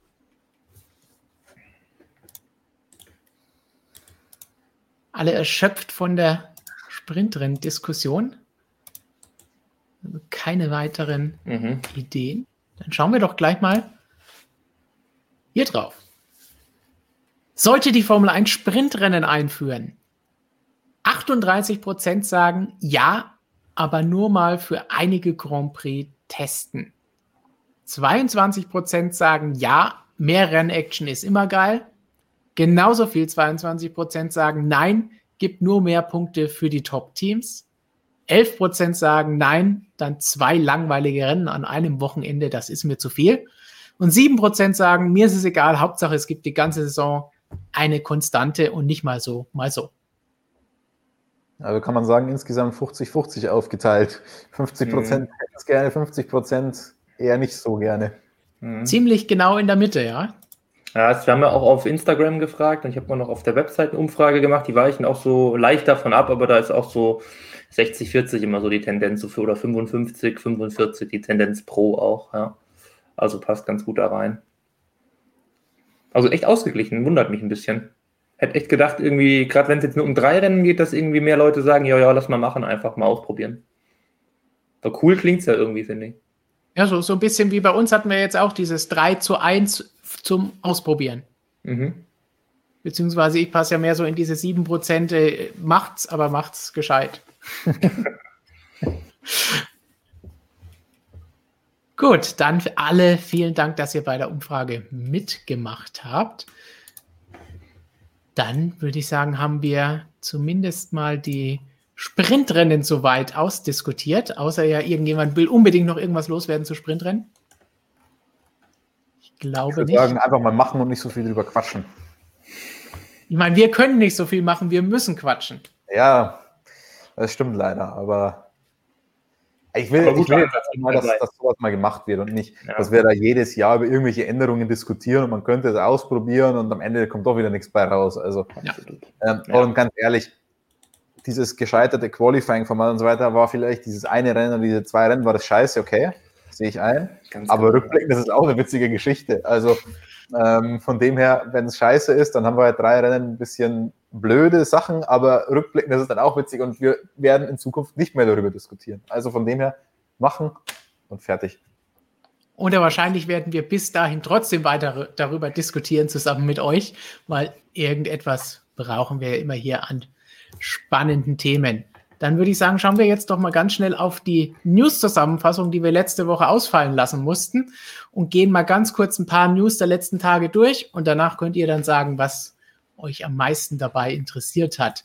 Alle erschöpft von der Sprintrennen-Diskussion. Keine weiteren mhm. Ideen. Dann schauen wir doch gleich mal hier drauf. Sollte die Formel 1 Sprintrennen einführen? 38 Prozent sagen ja, aber nur mal für einige Grand Prix testen. 22 Prozent sagen ja, mehr Rennaction ist immer geil. Genauso viel 22 Prozent sagen nein, gibt nur mehr Punkte für die Top-Teams. 11 Prozent sagen nein, dann zwei langweilige Rennen an einem Wochenende, das ist mir zu viel. Und 7 Prozent sagen, mir ist es egal, Hauptsache es gibt die ganze Saison eine Konstante und nicht mal so, mal so. Also kann man sagen, insgesamt 50-50 aufgeteilt. 50 Prozent mhm. hätten es gerne, 50 Prozent eher nicht so gerne. Mhm. Ziemlich genau in der Mitte, ja. Ja, wir haben ja auch auf Instagram gefragt und ich habe mal noch auf der Website eine Umfrage gemacht, die weichen auch so leicht davon ab, aber da ist auch so 60, 40 immer so die Tendenz so für, oder 55, 45 die Tendenz pro auch, ja. Also passt ganz gut da rein. Also echt ausgeglichen, wundert mich ein bisschen. Hätte echt gedacht, irgendwie, gerade wenn es jetzt nur um drei Rennen geht, dass irgendwie mehr Leute sagen, ja, ja, lass mal machen, einfach mal ausprobieren. Aber cool klingt es ja irgendwie, finde ich. Ja, so, so ein bisschen wie bei uns hatten wir jetzt auch dieses 3 zu 1 zum Ausprobieren. Mhm. Beziehungsweise ich passe ja mehr so in diese 7%, äh, macht's, aber macht's gescheit. Gut, dann für alle vielen Dank, dass ihr bei der Umfrage mitgemacht habt. Dann würde ich sagen, haben wir zumindest mal die Sprintrennen soweit ausdiskutiert, außer ja irgendjemand will unbedingt noch irgendwas loswerden zu Sprintrennen. Ich glaube ich würde nicht. sagen, einfach mal machen und nicht so viel drüber quatschen. Ich meine, wir können nicht so viel machen, wir müssen quatschen. Ja, das stimmt leider, aber ich will, ich will mal, dass, dass sowas mal gemacht wird und nicht, ja. dass wir da jedes Jahr über irgendwelche Änderungen diskutieren und man könnte es ausprobieren und am Ende kommt doch wieder nichts bei raus. Also, ja. Ähm, ja. und ganz ehrlich, dieses gescheiterte Qualifying-Format und so weiter war vielleicht dieses eine Rennen, diese zwei Rennen, war das scheiße, okay, sehe ich ein. Ganz aber genau. rückblickend ist es auch eine witzige Geschichte. Also ähm, von dem her, wenn es scheiße ist, dann haben wir halt drei Rennen ein bisschen blöde Sachen, aber rückblickend ist es dann auch witzig und wir werden in Zukunft nicht mehr darüber diskutieren. Also von dem her machen und fertig. Oder wahrscheinlich werden wir bis dahin trotzdem weiter darüber diskutieren zusammen mit euch, weil irgendetwas brauchen wir ja immer hier an spannenden Themen. Dann würde ich sagen, schauen wir jetzt doch mal ganz schnell auf die News-Zusammenfassung, die wir letzte Woche ausfallen lassen mussten und gehen mal ganz kurz ein paar News der letzten Tage durch und danach könnt ihr dann sagen, was euch am meisten dabei interessiert hat.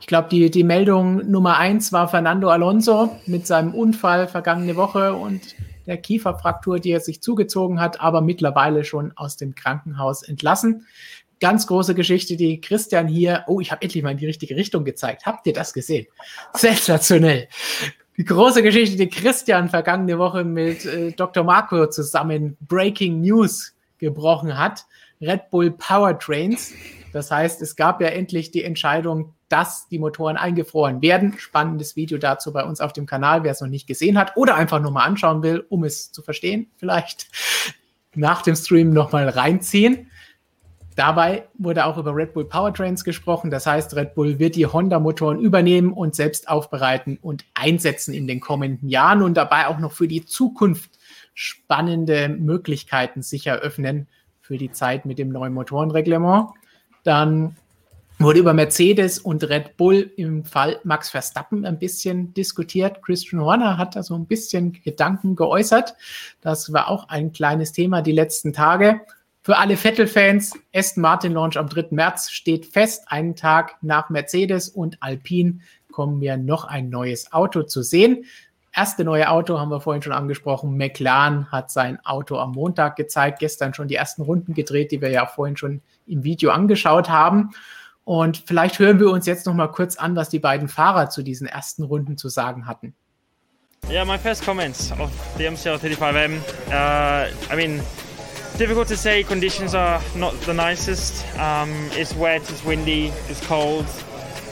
Ich glaube, die, die Meldung Nummer eins war Fernando Alonso mit seinem Unfall vergangene Woche und der Kieferfraktur, die er sich zugezogen hat, aber mittlerweile schon aus dem Krankenhaus entlassen. Ganz große Geschichte, die Christian hier, oh, ich habe endlich mal in die richtige Richtung gezeigt. Habt ihr das gesehen? Sensationell. Die große Geschichte, die Christian vergangene Woche mit äh, Dr. Marco zusammen Breaking News gebrochen hat. Red Bull Powertrains das heißt, es gab ja endlich die Entscheidung, dass die Motoren eingefroren werden. Spannendes Video dazu bei uns auf dem Kanal, wer es noch nicht gesehen hat oder einfach nur mal anschauen will, um es zu verstehen, vielleicht nach dem Stream nochmal reinziehen. Dabei wurde auch über Red Bull Powertrains gesprochen. Das heißt, Red Bull wird die Honda-Motoren übernehmen und selbst aufbereiten und einsetzen in den kommenden Jahren und dabei auch noch für die Zukunft spannende Möglichkeiten sicher öffnen für die Zeit mit dem neuen Motorenreglement. Dann wurde über Mercedes und Red Bull im Fall Max Verstappen ein bisschen diskutiert. Christian Horner hat da so ein bisschen Gedanken geäußert. Das war auch ein kleines Thema die letzten Tage. Für alle Vettel-Fans, Aston Martin Launch am 3. März steht fest. Einen Tag nach Mercedes und Alpine kommen wir noch ein neues Auto zu sehen. Erste neue Auto haben wir vorhin schon angesprochen. McLaren hat sein Auto am Montag gezeigt, gestern schon die ersten Runden gedreht, die wir ja vorhin schon im Video angeschaut haben. Und vielleicht hören wir uns jetzt noch mal kurz an, was die beiden Fahrer zu diesen ersten Runden zu sagen hatten. Yeah, my first comments of the MCL 35M. Uh, I mean, difficult to say. Conditions are not the nicest. Um, it's wet, it's windy, it's cold,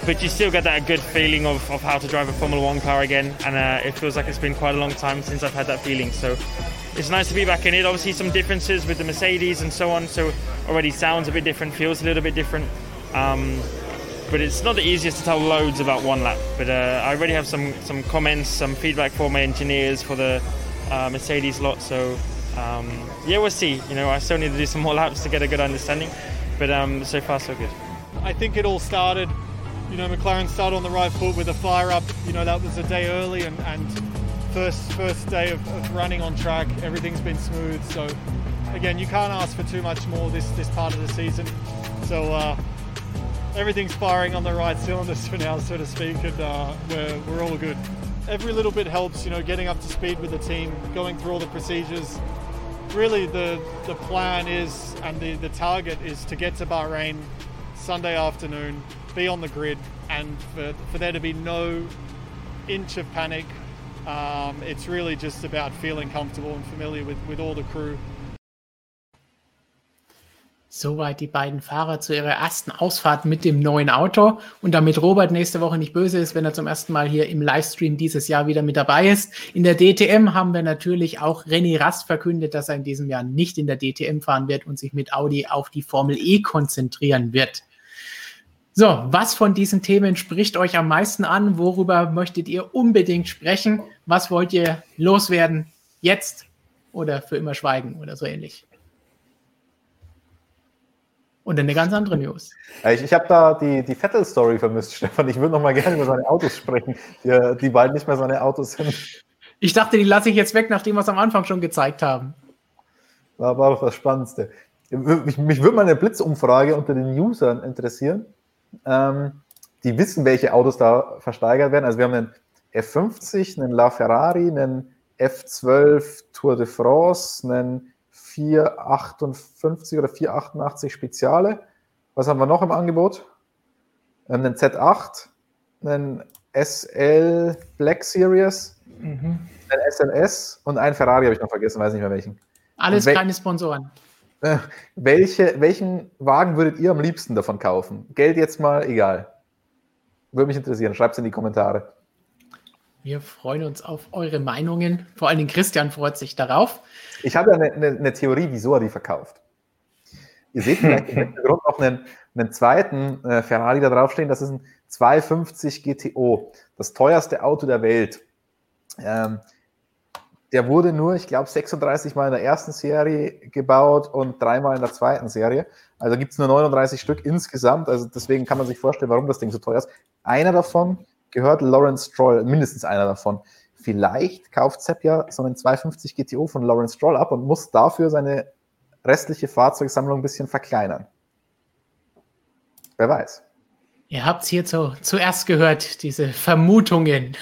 but you still get that good feeling of, of how to drive a Formula One car again. And uh, it feels like it's been quite a long time since I've had that feeling. So it's nice to be back in it. Obviously, some differences with the Mercedes and so on. So already sounds a bit different, feels a little bit different. Um, but it's not the easiest to tell loads about one lap. But uh, I already have some some comments, some feedback for my engineers for the uh, Mercedes lot. So um, yeah, we'll see. You know, I still need to do some more laps to get a good understanding. But um, so far, so good. I think it all started. You know, McLaren started on the right foot with a fire up. You know, that was a day early and, and first first day of, of running on track. Everything's been smooth. So again, you can't ask for too much more this this part of the season. So. Uh, everything's firing on the right cylinders for now, so to speak, and uh, we're, we're all good. Every little bit helps, you know, getting up to speed with the team, going through all the procedures. Really, the, the plan is and the, the target is to get to Bahrain Sunday afternoon, be on the grid, and for, for there to be no inch of panic. Um, it's really just about feeling comfortable and familiar with, with all the crew Soweit die beiden Fahrer zu ihrer ersten Ausfahrt mit dem neuen Auto. Und damit Robert nächste Woche nicht böse ist, wenn er zum ersten Mal hier im Livestream dieses Jahr wieder mit dabei ist. In der DTM haben wir natürlich auch René Rast verkündet, dass er in diesem Jahr nicht in der DTM fahren wird und sich mit Audi auf die Formel E konzentrieren wird. So, was von diesen Themen spricht euch am meisten an? Worüber möchtet ihr unbedingt sprechen? Was wollt ihr loswerden? Jetzt oder für immer schweigen oder so ähnlich? Und eine ganz andere News. Ich, ich habe da die, die Vettel-Story vermisst, Stefan. Ich würde noch mal gerne über seine Autos sprechen, die, die bald nicht mehr seine Autos sind. Ich dachte, die lasse ich jetzt weg, nachdem wir es am Anfang schon gezeigt haben. War, war das Spannendste. Mich, mich würde mal eine Blitzumfrage unter den Usern interessieren. Ähm, die wissen, welche Autos da versteigert werden. Also wir haben einen F50, einen LaFerrari, einen F12 Tour de France, einen 458 oder 488 Speziale. Was haben wir noch im Angebot? Einen Z8, einen SL Black Series, mhm. einen SLS und einen Ferrari habe ich noch vergessen, weiß nicht mehr welchen. Alles wel keine Sponsoren. Äh, welche, welchen Wagen würdet ihr am liebsten davon kaufen? Geld jetzt mal egal. Würde mich interessieren. Schreibt es in die Kommentare. Wir freuen uns auf eure Meinungen. Vor allem Christian freut sich darauf. Ich habe ja eine, eine, eine, Theorie, wieso er die verkauft. Ihr seht vielleicht im Hintergrund noch einen, einen zweiten äh, Ferrari da draufstehen. Das ist ein 250 GTO, das teuerste Auto der Welt. Ähm, der wurde nur, ich glaube, 36 Mal in der ersten Serie gebaut und dreimal in der zweiten Serie. Also gibt es nur 39 Stück insgesamt. Also deswegen kann man sich vorstellen, warum das Ding so teuer ist. Einer davon gehört Lawrence Stroll, mindestens einer davon. Vielleicht kauft Sepp ja so einen 250 GTO von Lawrence Stroll ab und muss dafür seine restliche Fahrzeugsammlung ein bisschen verkleinern. Wer weiß. Ihr habt es hier zu, zuerst gehört, diese Vermutungen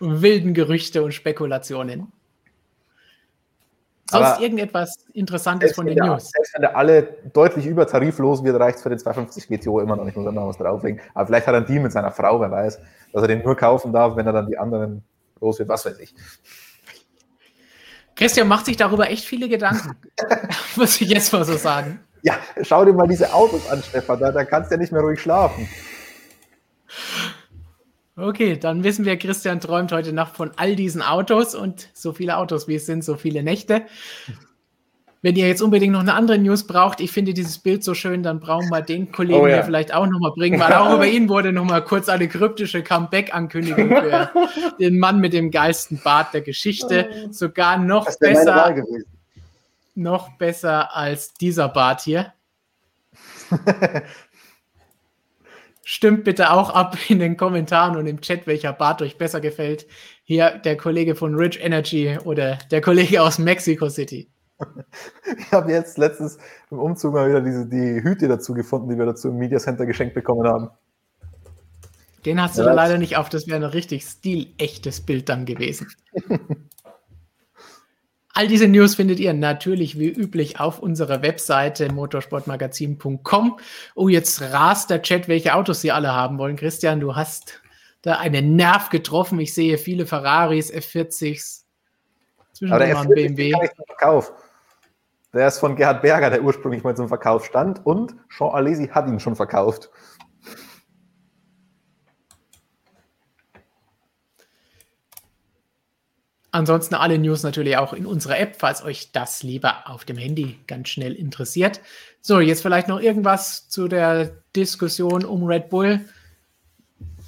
und wilden Gerüchte und Spekulationen. Sonst Aber irgendetwas Interessantes von den der, News? Selbst wenn der alle deutlich übertariflos wird, reicht es für den 250 GTO immer noch nicht, muss er noch was drauflegen. Aber vielleicht hat er einen Deal mit seiner Frau, wer weiß, dass er den nur kaufen darf, wenn er dann die anderen los wird, was weiß ich. Christian macht sich darüber echt viele Gedanken, muss ich jetzt mal so sagen. Ja, schau dir mal diese Autos an, Stefan, da, da kannst du ja nicht mehr ruhig schlafen. Okay, dann wissen wir, Christian träumt heute Nacht von all diesen Autos und so viele Autos, wie es sind, so viele Nächte. Wenn ihr jetzt unbedingt noch eine andere News braucht, ich finde dieses Bild so schön, dann brauchen wir den Kollegen oh, ja. hier vielleicht auch nochmal bringen, weil auch über ihn wurde nochmal kurz eine kryptische Comeback-Ankündigung für den Mann mit dem geilsten Bart der Geschichte. Sogar noch besser, noch besser als dieser Bart hier. Stimmt bitte auch ab in den Kommentaren und im Chat, welcher Bart euch besser gefällt. Hier der Kollege von Rich Energy oder der Kollege aus Mexico City. Ich habe jetzt letztens im Umzug mal wieder diese, die Hüte dazu gefunden, die wir dazu im Media Center geschenkt bekommen haben. Den hast du ja, da leider nicht auf, das wäre ein richtig stilechtes Bild dann gewesen. All diese News findet ihr natürlich wie üblich auf unserer Webseite motorsportmagazin.com. Oh, jetzt rast der Chat, welche Autos sie alle haben wollen. Christian, du hast da einen Nerv getroffen. Ich sehe viele Ferraris, F40s, Aber der F40 BMW. Verkauf. Der ist von Gerhard Berger, der ursprünglich mal zum Verkauf stand und Jean Alesi hat ihn schon verkauft. Ansonsten alle News natürlich auch in unserer App, falls euch das lieber auf dem Handy ganz schnell interessiert. So, jetzt vielleicht noch irgendwas zu der Diskussion um Red Bull.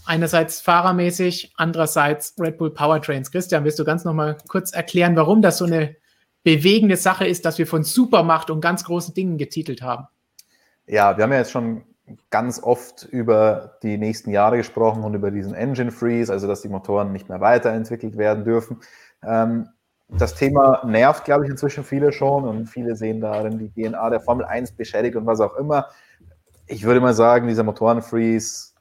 Einerseits fahrermäßig, andererseits Red Bull Powertrains. Christian, willst du ganz noch mal kurz erklären, warum das so eine bewegende Sache ist, dass wir von Supermacht und ganz großen Dingen getitelt haben? Ja, wir haben ja jetzt schon ganz oft über die nächsten Jahre gesprochen und über diesen Engine Freeze, also dass die Motoren nicht mehr weiterentwickelt werden dürfen. Ähm, das Thema nervt, glaube ich, inzwischen viele schon und viele sehen darin die DNA der Formel 1 beschädigt und was auch immer. Ich würde mal sagen, dieser Motorenfreeze,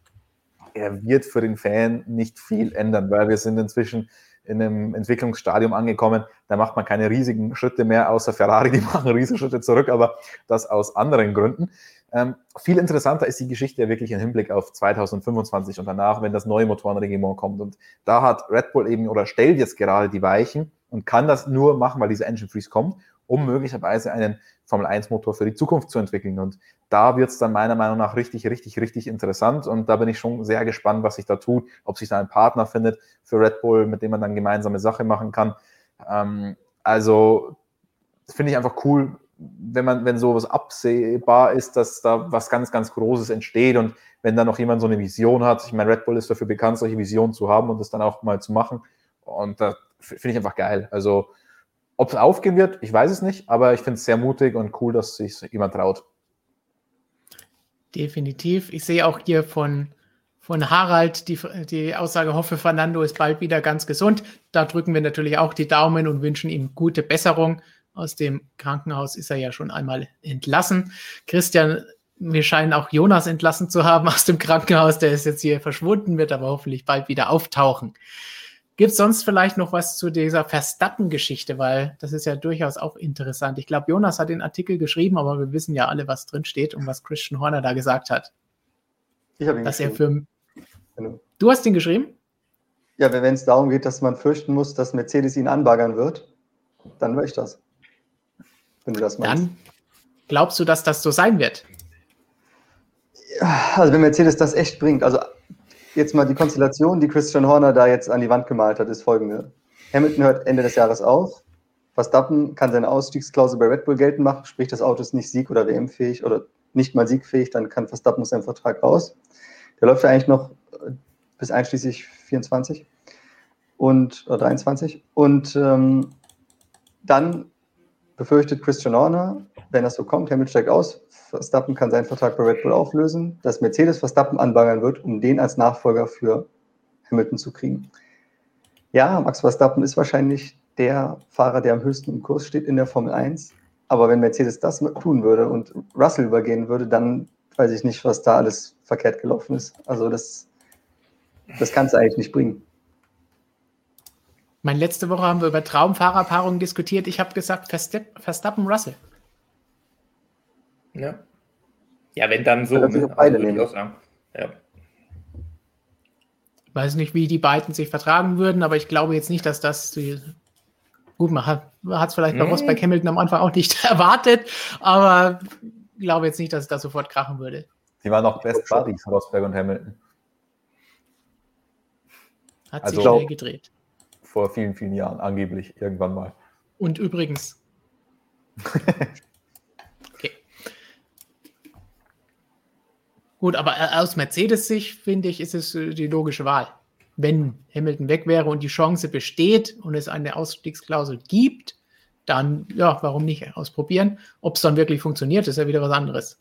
er wird für den Fan nicht viel ändern, weil wir sind inzwischen in einem Entwicklungsstadium angekommen, da macht man keine riesigen Schritte mehr, außer Ferrari, die machen riesige Schritte zurück, aber das aus anderen Gründen. Ähm, viel interessanter ist die Geschichte ja wirklich im Hinblick auf 2025 und danach, wenn das neue Motorenregiment kommt. Und da hat Red Bull eben oder stellt jetzt gerade die Weichen und kann das nur machen, weil diese Engine Freeze kommt, um möglicherweise einen Formel 1 Motor für die Zukunft zu entwickeln. Und da wird es dann meiner Meinung nach richtig, richtig, richtig interessant. Und da bin ich schon sehr gespannt, was sich da tut, ob sich da ein Partner findet für Red Bull, mit dem man dann gemeinsame Sache machen kann. Ähm, also finde ich einfach cool, wenn man, wenn sowas absehbar ist, dass da was ganz, ganz Großes entsteht und wenn da noch jemand so eine Vision hat, ich meine, Red Bull ist dafür bekannt, solche Visionen zu haben und das dann auch mal zu machen. Und da finde ich einfach geil. Also, ob es aufgehen wird, ich weiß es nicht, aber ich finde es sehr mutig und cool, dass sich jemand traut. Definitiv. Ich sehe auch hier von, von Harald die, die Aussage, hoffe, Fernando ist bald wieder ganz gesund. Da drücken wir natürlich auch die Daumen und wünschen ihm gute Besserung. Aus dem Krankenhaus ist er ja schon einmal entlassen. Christian, wir scheinen auch Jonas entlassen zu haben aus dem Krankenhaus. Der ist jetzt hier verschwunden, wird aber hoffentlich bald wieder auftauchen. Gibt es sonst vielleicht noch was zu dieser Verstappen-Geschichte? Weil das ist ja durchaus auch interessant. Ich glaube, Jonas hat den Artikel geschrieben, aber wir wissen ja alle, was drin steht und was Christian Horner da gesagt hat. Ich habe ihn dass geschrieben. Er für genau. Du hast ihn geschrieben? Ja, wenn es darum geht, dass man fürchten muss, dass Mercedes ihn anbaggern wird, dann höre ich das wenn du das meinst. Dann glaubst du, dass das so sein wird? Ja, also wenn Mercedes das echt bringt, also jetzt mal die Konstellation, die Christian Horner da jetzt an die Wand gemalt hat, ist folgende. Hamilton hört Ende des Jahres auf. Verstappen kann seine Ausstiegsklausel bei Red Bull geltend machen, sprich das Auto ist nicht sieg- oder WM-fähig oder nicht mal siegfähig, dann kann Verstappen aus seinem Vertrag raus. Der läuft ja eigentlich noch äh, bis einschließlich 24 und oder 23. Und ähm, dann befürchtet Christian Horner, wenn das so kommt, Hamilton steigt aus, Verstappen kann seinen Vertrag bei Red Bull auflösen, dass Mercedes Verstappen anbaggern wird, um den als Nachfolger für Hamilton zu kriegen. Ja, Max Verstappen ist wahrscheinlich der Fahrer, der am höchsten im Kurs steht in der Formel 1. Aber wenn Mercedes das tun würde und Russell übergehen würde, dann weiß ich nicht, was da alles verkehrt gelaufen ist. Also das, das kann es eigentlich nicht bringen. Meine letzte Woche haben wir über Traumfahrerpaarungen diskutiert. Ich habe gesagt, Verstappen Russell. Ja. Ja, wenn dann so. Ne? Beide also, nehmen. Ja. Ich weiß nicht, wie die beiden sich vertragen würden, aber ich glaube jetzt nicht, dass das die Gut, man hat es vielleicht bei mhm. Rosberg Hamilton am Anfang auch nicht erwartet, aber ich glaube jetzt nicht, dass es da sofort krachen würde. Die waren auch Best Buddies, Rosberg und Hamilton. Hat also, sich schnell gedreht vor vielen, vielen Jahren, angeblich, irgendwann mal. Und übrigens. okay. Gut, aber äh, aus Mercedes-Sicht finde ich, ist es äh, die logische Wahl. Wenn Hamilton weg wäre und die Chance besteht und es eine Ausstiegsklausel gibt, dann, ja, warum nicht ausprobieren? Ob es dann wirklich funktioniert, ist ja wieder was anderes.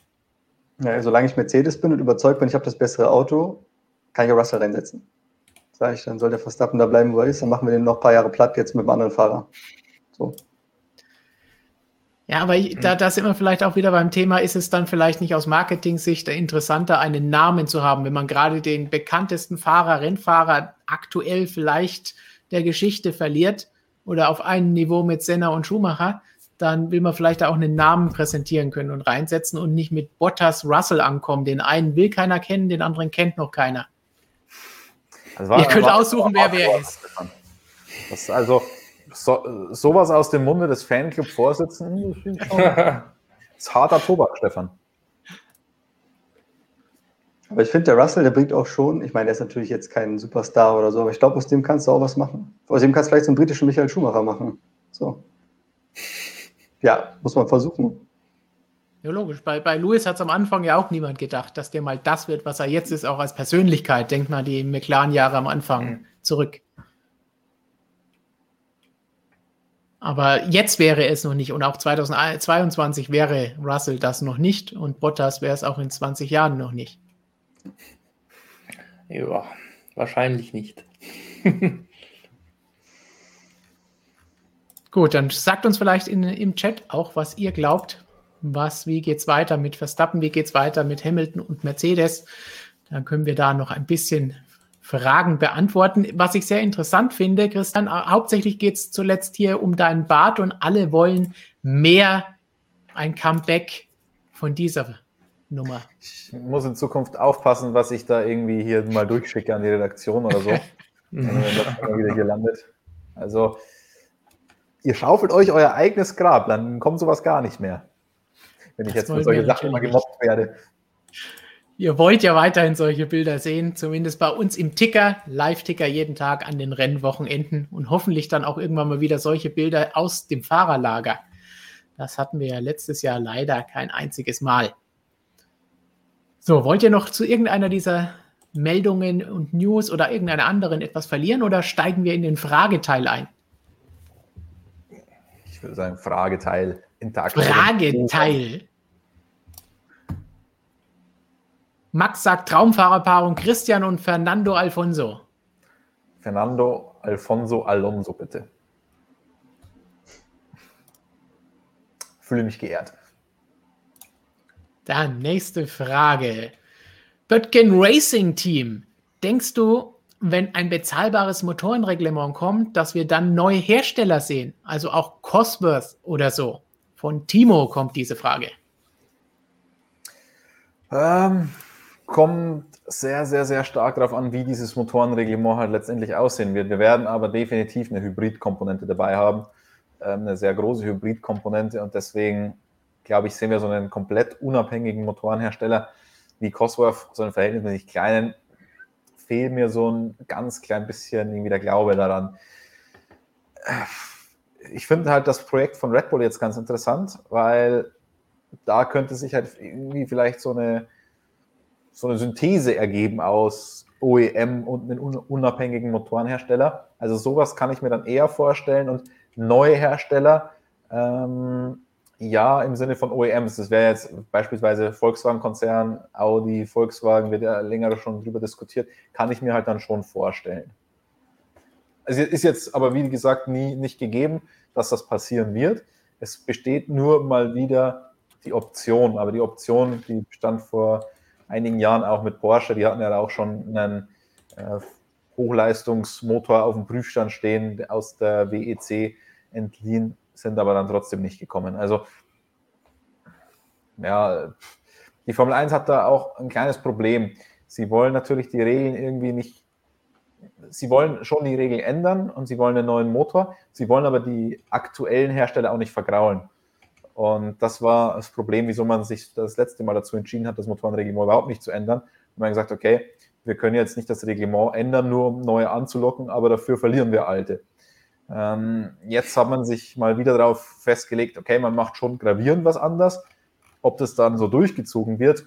Ja, solange ich Mercedes bin und überzeugt bin, ich habe das bessere Auto, kann ich auch Russell reinsetzen sage ich, dann soll der Verstappen da bleiben, wo er ist, dann machen wir den noch ein paar Jahre platt jetzt mit einem anderen Fahrer. So. Ja, aber ich, da, da sind wir vielleicht auch wieder beim Thema, ist es dann vielleicht nicht aus Marketing-Sicht interessanter, einen Namen zu haben, wenn man gerade den bekanntesten Fahrer, Rennfahrer aktuell vielleicht der Geschichte verliert, oder auf einem Niveau mit Senna und Schumacher, dann will man vielleicht auch einen Namen präsentieren können und reinsetzen und nicht mit Bottas Russell ankommen. Den einen will keiner kennen, den anderen kennt noch keiner. War, Ihr könnt aussuchen, wer wer ist. Das ist also so, sowas aus dem Munde des Fanclub-Vorsitzenden ist harter Tobak, Stefan. Aber ich finde, der Russell, der bringt auch schon, ich meine, der ist natürlich jetzt kein Superstar oder so, aber ich glaube, aus dem kannst du auch was machen. Aus dem kannst du vielleicht so einen britischen Michael Schumacher machen. So. Ja, muss man versuchen. Ja, logisch. Bei, bei Lewis hat es am Anfang ja auch niemand gedacht, dass der mal das wird, was er jetzt ist, auch als Persönlichkeit. Denkt mal die McLaren-Jahre am Anfang mhm. zurück. Aber jetzt wäre es noch nicht und auch 2022 wäre Russell das noch nicht und Bottas wäre es auch in 20 Jahren noch nicht. Ja, wahrscheinlich nicht. Gut, dann sagt uns vielleicht in, im Chat auch, was ihr glaubt. Was, wie geht's weiter mit Verstappen? Wie geht's weiter mit Hamilton und Mercedes? Dann können wir da noch ein bisschen Fragen beantworten. Was ich sehr interessant finde, Christian, hauptsächlich geht es zuletzt hier um deinen Bart und alle wollen mehr ein Comeback von dieser Nummer. Ich muss in Zukunft aufpassen, was ich da irgendwie hier mal durchschicke an die Redaktion oder so, wenn das mal wieder hier landet. Also, ihr schaufelt euch euer eigenes Grab, dann kommt sowas gar nicht mehr. Wenn ich das jetzt für solche Sachen immer gemobbt werde. Ihr wollt ja weiterhin solche Bilder sehen, zumindest bei uns im Ticker, Live-Ticker jeden Tag an den Rennwochenenden und hoffentlich dann auch irgendwann mal wieder solche Bilder aus dem Fahrerlager. Das hatten wir ja letztes Jahr leider kein einziges Mal. So, wollt ihr noch zu irgendeiner dieser Meldungen und News oder irgendeiner anderen etwas verlieren oder steigen wir in den Frageteil ein? Ich würde sagen, Frageteil. Interaktion. Frageteil. Max sagt Traumfahrerpaarung Christian und Fernando Alfonso. Fernando Alfonso Alonso, bitte. Fühle mich geehrt. Dann nächste Frage. Böttgen Racing Team. Denkst du, wenn ein bezahlbares Motorenreglement kommt, dass wir dann neue Hersteller sehen? Also auch Cosworth oder so? Von Timo kommt diese Frage. Ähm, kommt sehr, sehr, sehr stark darauf an, wie dieses Motorenreglement halt letztendlich aussehen wird. Wir werden aber definitiv eine Hybridkomponente dabei haben, ähm, eine sehr große Hybridkomponente und deswegen glaube ich, sehen wir so einen komplett unabhängigen Motorenhersteller wie Cosworth, so einen verhältnismäßig kleinen, fehlt mir so ein ganz klein bisschen irgendwie der Glaube daran. Ich finde halt das Projekt von Red Bull jetzt ganz interessant, weil da könnte sich halt irgendwie vielleicht so eine, so eine Synthese ergeben aus OEM und einem unabhängigen Motorenhersteller. Also sowas kann ich mir dann eher vorstellen und neue Hersteller ähm, ja, im Sinne von OEMs. Das wäre jetzt beispielsweise Volkswagen-Konzern, Audi, Volkswagen, wird ja länger schon drüber diskutiert, kann ich mir halt dann schon vorstellen. Es ist jetzt aber, wie gesagt, nie nicht gegeben, dass das passieren wird. Es besteht nur mal wieder die Option, aber die Option, die bestand vor einigen Jahren auch mit Porsche, die hatten ja auch schon einen äh, Hochleistungsmotor auf dem Prüfstand stehen, aus der WEC entliehen sind aber dann trotzdem nicht gekommen. Also, ja, die Formel 1 hat da auch ein kleines Problem. Sie wollen natürlich die Regeln irgendwie nicht, sie wollen schon die Regeln ändern und sie wollen einen neuen Motor, sie wollen aber die aktuellen Hersteller auch nicht vergraulen. Und das war das Problem, wieso man sich das letzte Mal dazu entschieden hat, das Motorenreglement überhaupt nicht zu ändern. Und man hat gesagt, okay, wir können jetzt nicht das Reglement ändern, nur um neue anzulocken, aber dafür verlieren wir alte. Ähm, jetzt hat man sich mal wieder darauf festgelegt, okay, man macht schon gravierend was anders. Ob das dann so durchgezogen wird,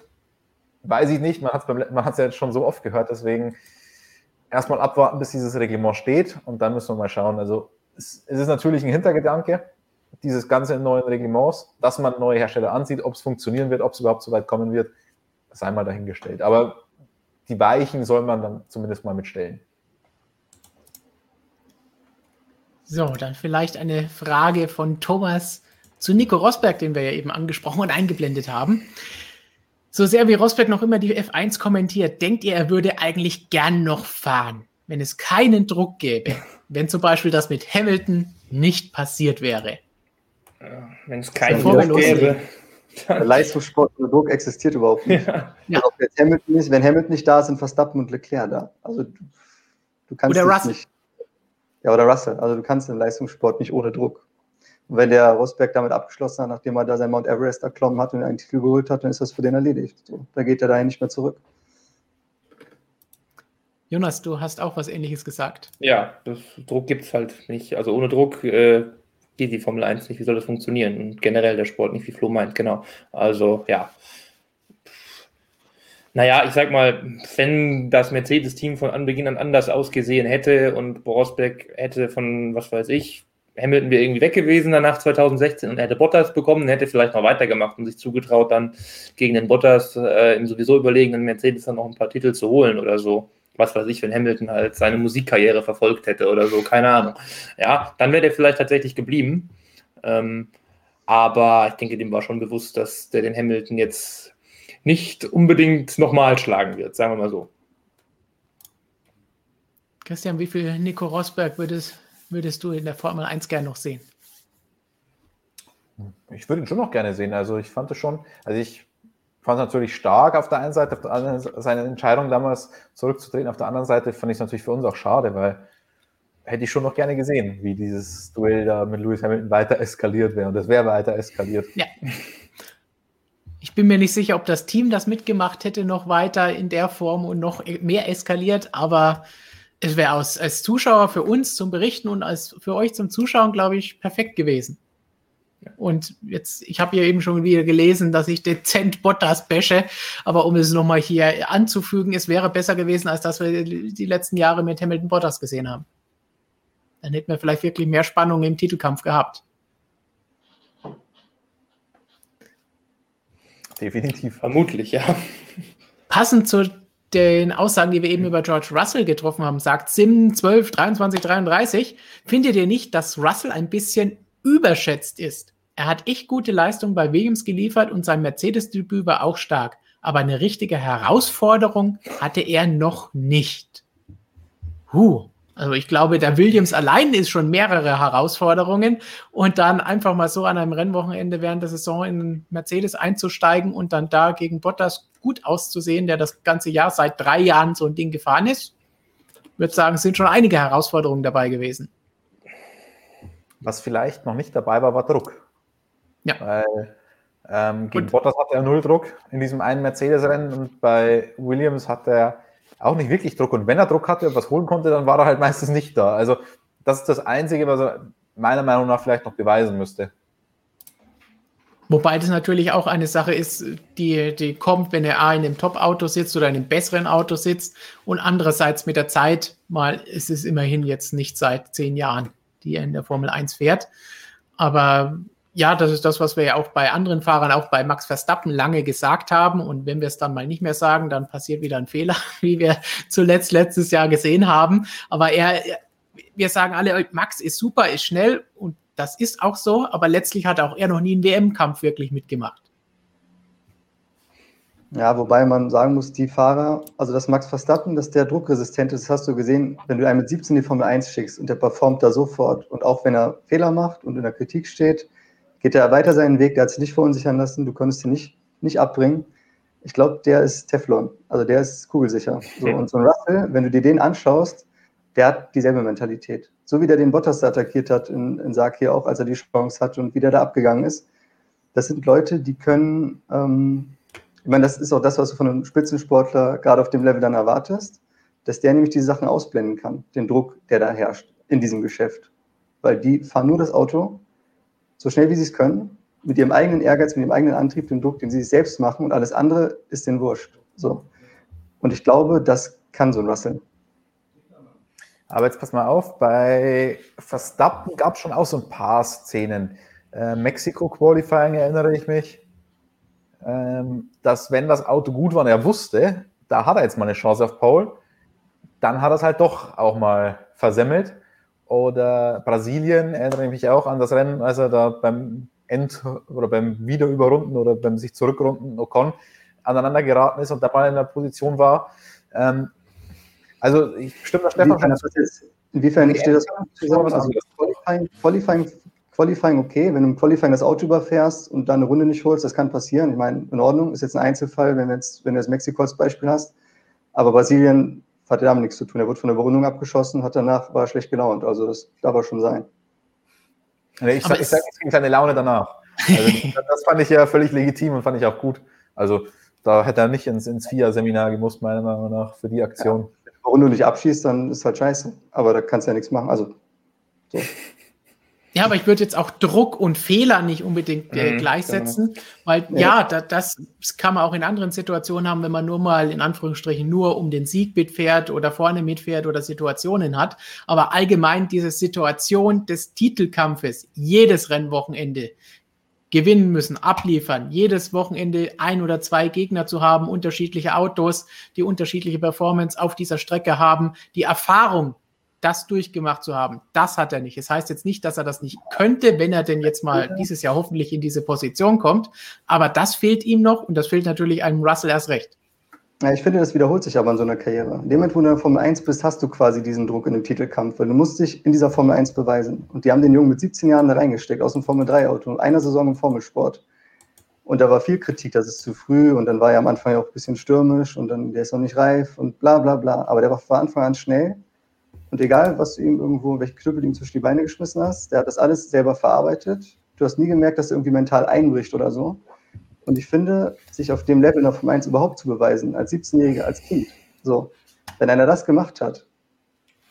weiß ich nicht. Man hat es ja jetzt schon so oft gehört, deswegen erstmal abwarten, bis dieses Reglement steht und dann müssen wir mal schauen. Also es, es ist natürlich ein Hintergedanke dieses ganze neuen Reglements, dass man neue Hersteller ansieht, ob es funktionieren wird, ob es überhaupt so weit kommen wird, sei mal dahingestellt. Aber die Weichen soll man dann zumindest mal mitstellen. So, dann vielleicht eine Frage von Thomas zu Nico Rosberg, den wir ja eben angesprochen und eingeblendet haben. So sehr wie Rosberg noch immer die F1 kommentiert, denkt ihr, er würde eigentlich gern noch fahren, wenn es keinen Druck gäbe? wenn zum Beispiel das mit Hamilton nicht passiert wäre. Ja, wenn es keinen Druck gäbe. Der Leistungssport und Druck existiert überhaupt nicht. Ja. Ja. Hamilton nicht. Wenn Hamilton nicht da ist, sind Verstappen und Leclerc da. Also du, du kannst oder Russell. nicht. Ja, oder Russell. Also du kannst den Leistungssport nicht ohne Druck. Und wenn der Rosberg damit abgeschlossen hat, nachdem er da sein Mount Everest erklommen hat und einen Titel geholt hat, dann ist das für den erledigt. So, da geht er dahin nicht mehr zurück. Jonas, du hast auch was Ähnliches gesagt. Ja, das, Druck gibt es halt nicht. Also ohne Druck äh, geht die Formel 1 nicht. Wie soll das funktionieren? Und generell der Sport nicht, wie Flo meint, genau. Also ja. Naja, ich sag mal, wenn das Mercedes-Team von Anbeginn an anders ausgesehen hätte und Rosberg hätte von, was weiß ich, Hamilton wäre irgendwie weg gewesen danach 2016 und er hätte Bottas bekommen, hätte vielleicht noch weitergemacht und sich zugetraut, dann gegen den Bottas äh, im sowieso überlegenen Mercedes dann noch ein paar Titel zu holen oder so. Was weiß ich, wenn Hamilton halt seine Musikkarriere verfolgt hätte oder so, keine Ahnung. Ja, dann wäre der vielleicht tatsächlich geblieben. Ähm, aber ich denke, dem war schon bewusst, dass der den Hamilton jetzt nicht unbedingt nochmal schlagen wird, sagen wir mal so. Christian, wie viel Nico Rosberg würdest, würdest du in der Formel 1 gerne noch sehen? Ich würde ihn schon noch gerne sehen. Also ich fand es schon, also ich fand es natürlich stark auf der einen Seite, auf der anderen seine Entscheidung damals zurückzutreten. Auf der anderen Seite fand ich es natürlich für uns auch schade, weil hätte ich schon noch gerne gesehen, wie dieses Duell da mit Lewis Hamilton weiter eskaliert wäre. Und es wäre weiter eskaliert. Ja. Ich bin mir nicht sicher, ob das Team das mitgemacht hätte, noch weiter in der Form und noch mehr eskaliert, aber es wäre als Zuschauer für uns zum Berichten und als für euch zum Zuschauen, glaube ich, perfekt gewesen. Und jetzt, ich habe hier eben schon wieder gelesen, dass ich dezent Bottas bäsche, aber um es nochmal hier anzufügen, es wäre besser gewesen, als dass wir die letzten Jahre mit Hamilton Bottas gesehen haben. Dann hätten wir vielleicht wirklich mehr Spannung im Titelkampf gehabt. Definitiv, vermutlich, ja. Passend zu den Aussagen, die wir eben über George Russell getroffen haben, sagt Sim 12, 23, 33, findet ihr nicht, dass Russell ein bisschen überschätzt ist? Er hat echt gute Leistung bei Williams geliefert und sein Mercedes-Debüt war auch stark. Aber eine richtige Herausforderung hatte er noch nicht. Huh. Also ich glaube, der Williams allein ist schon mehrere Herausforderungen und dann einfach mal so an einem Rennwochenende während der Saison in Mercedes einzusteigen und dann da gegen Bottas gut auszusehen, der das ganze Jahr seit drei Jahren so ein Ding gefahren ist. Ich würde sagen, es sind schon einige Herausforderungen dabei gewesen. Was vielleicht noch nicht dabei war, war Druck. Ja. Weil ähm, gegen und, Bottas hatte er null Druck in diesem einen Mercedes-Rennen und bei Williams hat er auch nicht wirklich Druck. Und wenn er Druck hatte und was holen konnte, dann war er halt meistens nicht da. Also das ist das Einzige, was er meiner Meinung nach vielleicht noch beweisen müsste. Wobei das natürlich auch eine Sache ist, die, die kommt, wenn er A in einem Top-Auto sitzt oder in einem besseren Auto sitzt und andererseits mit der Zeit, mal ist es immerhin jetzt nicht seit zehn Jahren, die er in der Formel 1 fährt. Aber ja, das ist das, was wir ja auch bei anderen Fahrern, auch bei Max Verstappen lange gesagt haben. Und wenn wir es dann mal nicht mehr sagen, dann passiert wieder ein Fehler, wie wir zuletzt letztes Jahr gesehen haben. Aber er, wir sagen alle, Max ist super, ist schnell und das ist auch so. Aber letztlich hat auch er noch nie einen WM-Kampf wirklich mitgemacht. Ja, wobei man sagen muss, die Fahrer, also das Max Verstappen, dass der druckresistent ist, das hast du gesehen, wenn du einen mit 17 in die Formel 1 schickst und der performt da sofort. Und auch wenn er Fehler macht und in der Kritik steht, geht er weiter seinen Weg, der hat sich nicht verunsichern lassen, du konntest ihn nicht, nicht abbringen. Ich glaube, der ist Teflon, also der ist kugelsicher. So, und so ein Russell, wenn du dir den anschaust, der hat dieselbe Mentalität. So wie der den Bottas da attackiert hat in, in Sark hier auch, als er die Chance hat und wie der da abgegangen ist. Das sind Leute, die können, ähm, ich meine, das ist auch das, was du von einem Spitzensportler gerade auf dem Level dann erwartest, dass der nämlich diese Sachen ausblenden kann, den Druck, der da herrscht in diesem Geschäft. Weil die fahren nur das Auto so schnell wie sie es können, mit ihrem eigenen Ehrgeiz, mit ihrem eigenen Antrieb, den Druck, den sie sich selbst machen und alles andere ist den wurscht. So. Und ich glaube, das kann so ein Russell. Aber jetzt pass mal auf, bei Verstappen gab es schon auch so ein paar Szenen. Äh, Mexiko-Qualifying erinnere ich mich, ähm, dass wenn das Auto gut war und er wusste, da hat er jetzt mal eine Chance auf Pole, dann hat er es halt doch auch mal versemmelt. Oder Brasilien erinnere ich mich auch an das Rennen, als er da beim End- oder beim Wiederüberrunden oder beim sich zurückrunden Ocon aneinander geraten ist und da mal in der Position war. Ähm, also ich stimme da Stefan schon. Das Inwiefern steht das zusammen? Also Qualifying, Qualifying, Qualifying okay, wenn du im Qualifying das Auto überfährst und dann eine Runde nicht holst, das kann passieren. Ich meine, in Ordnung, ist jetzt ein Einzelfall, wenn, jetzt, wenn du jetzt Mexiko als Beispiel hast. Aber Brasilien hatte damit nichts zu tun. Er wurde von der Überrundung abgeschossen, hat danach, war schlecht gelaunt. Also das darf auch schon sein. Ich sage, ich sag, es ging seine Laune danach. Also das fand ich ja völlig legitim und fand ich auch gut. Also da hätte er nicht ins, ins FIA-Seminar gemusst, meiner Meinung nach, für die Aktion. Ja, wenn du dich abschießt, dann ist halt scheiße. Aber da kannst du ja nichts machen. Also so. Ja, aber ich würde jetzt auch Druck und Fehler nicht unbedingt äh, mhm, gleichsetzen, genau. weil ja, ja da, das kann man auch in anderen Situationen haben, wenn man nur mal in Anführungsstrichen nur um den Sieg mitfährt oder vorne mitfährt oder Situationen hat. Aber allgemein diese Situation des Titelkampfes, jedes Rennwochenende gewinnen müssen, abliefern, jedes Wochenende ein oder zwei Gegner zu haben, unterschiedliche Autos, die unterschiedliche Performance auf dieser Strecke haben, die Erfahrung das durchgemacht zu haben, das hat er nicht. Es das heißt jetzt nicht, dass er das nicht könnte, wenn er denn jetzt mal dieses Jahr hoffentlich in diese Position kommt. Aber das fehlt ihm noch und das fehlt natürlich einem Russell erst recht. Ja, ich finde, das wiederholt sich aber in so einer Karriere. In dem Moment, wo du in der Formel 1 bist, hast du quasi diesen Druck in dem Titelkampf, weil du musst dich in dieser Formel 1 beweisen. Und die haben den Jungen mit 17 Jahren da reingesteckt, aus dem Formel 3-Auto und einer Saison im Formelsport. Und da war viel Kritik, das ist zu früh und dann war er am Anfang auch ein bisschen stürmisch und dann, der ist noch nicht reif und bla bla bla. Aber der war von Anfang an schnell und egal, was du ihm irgendwo, welche Knüppel du ihm zwischen die Beine geschmissen hast, der hat das alles selber verarbeitet. Du hast nie gemerkt, dass er irgendwie mental einbricht oder so. Und ich finde, sich auf dem Level noch vom 1 überhaupt zu beweisen, als 17-Jähriger, als Kind, so, wenn einer das gemacht hat,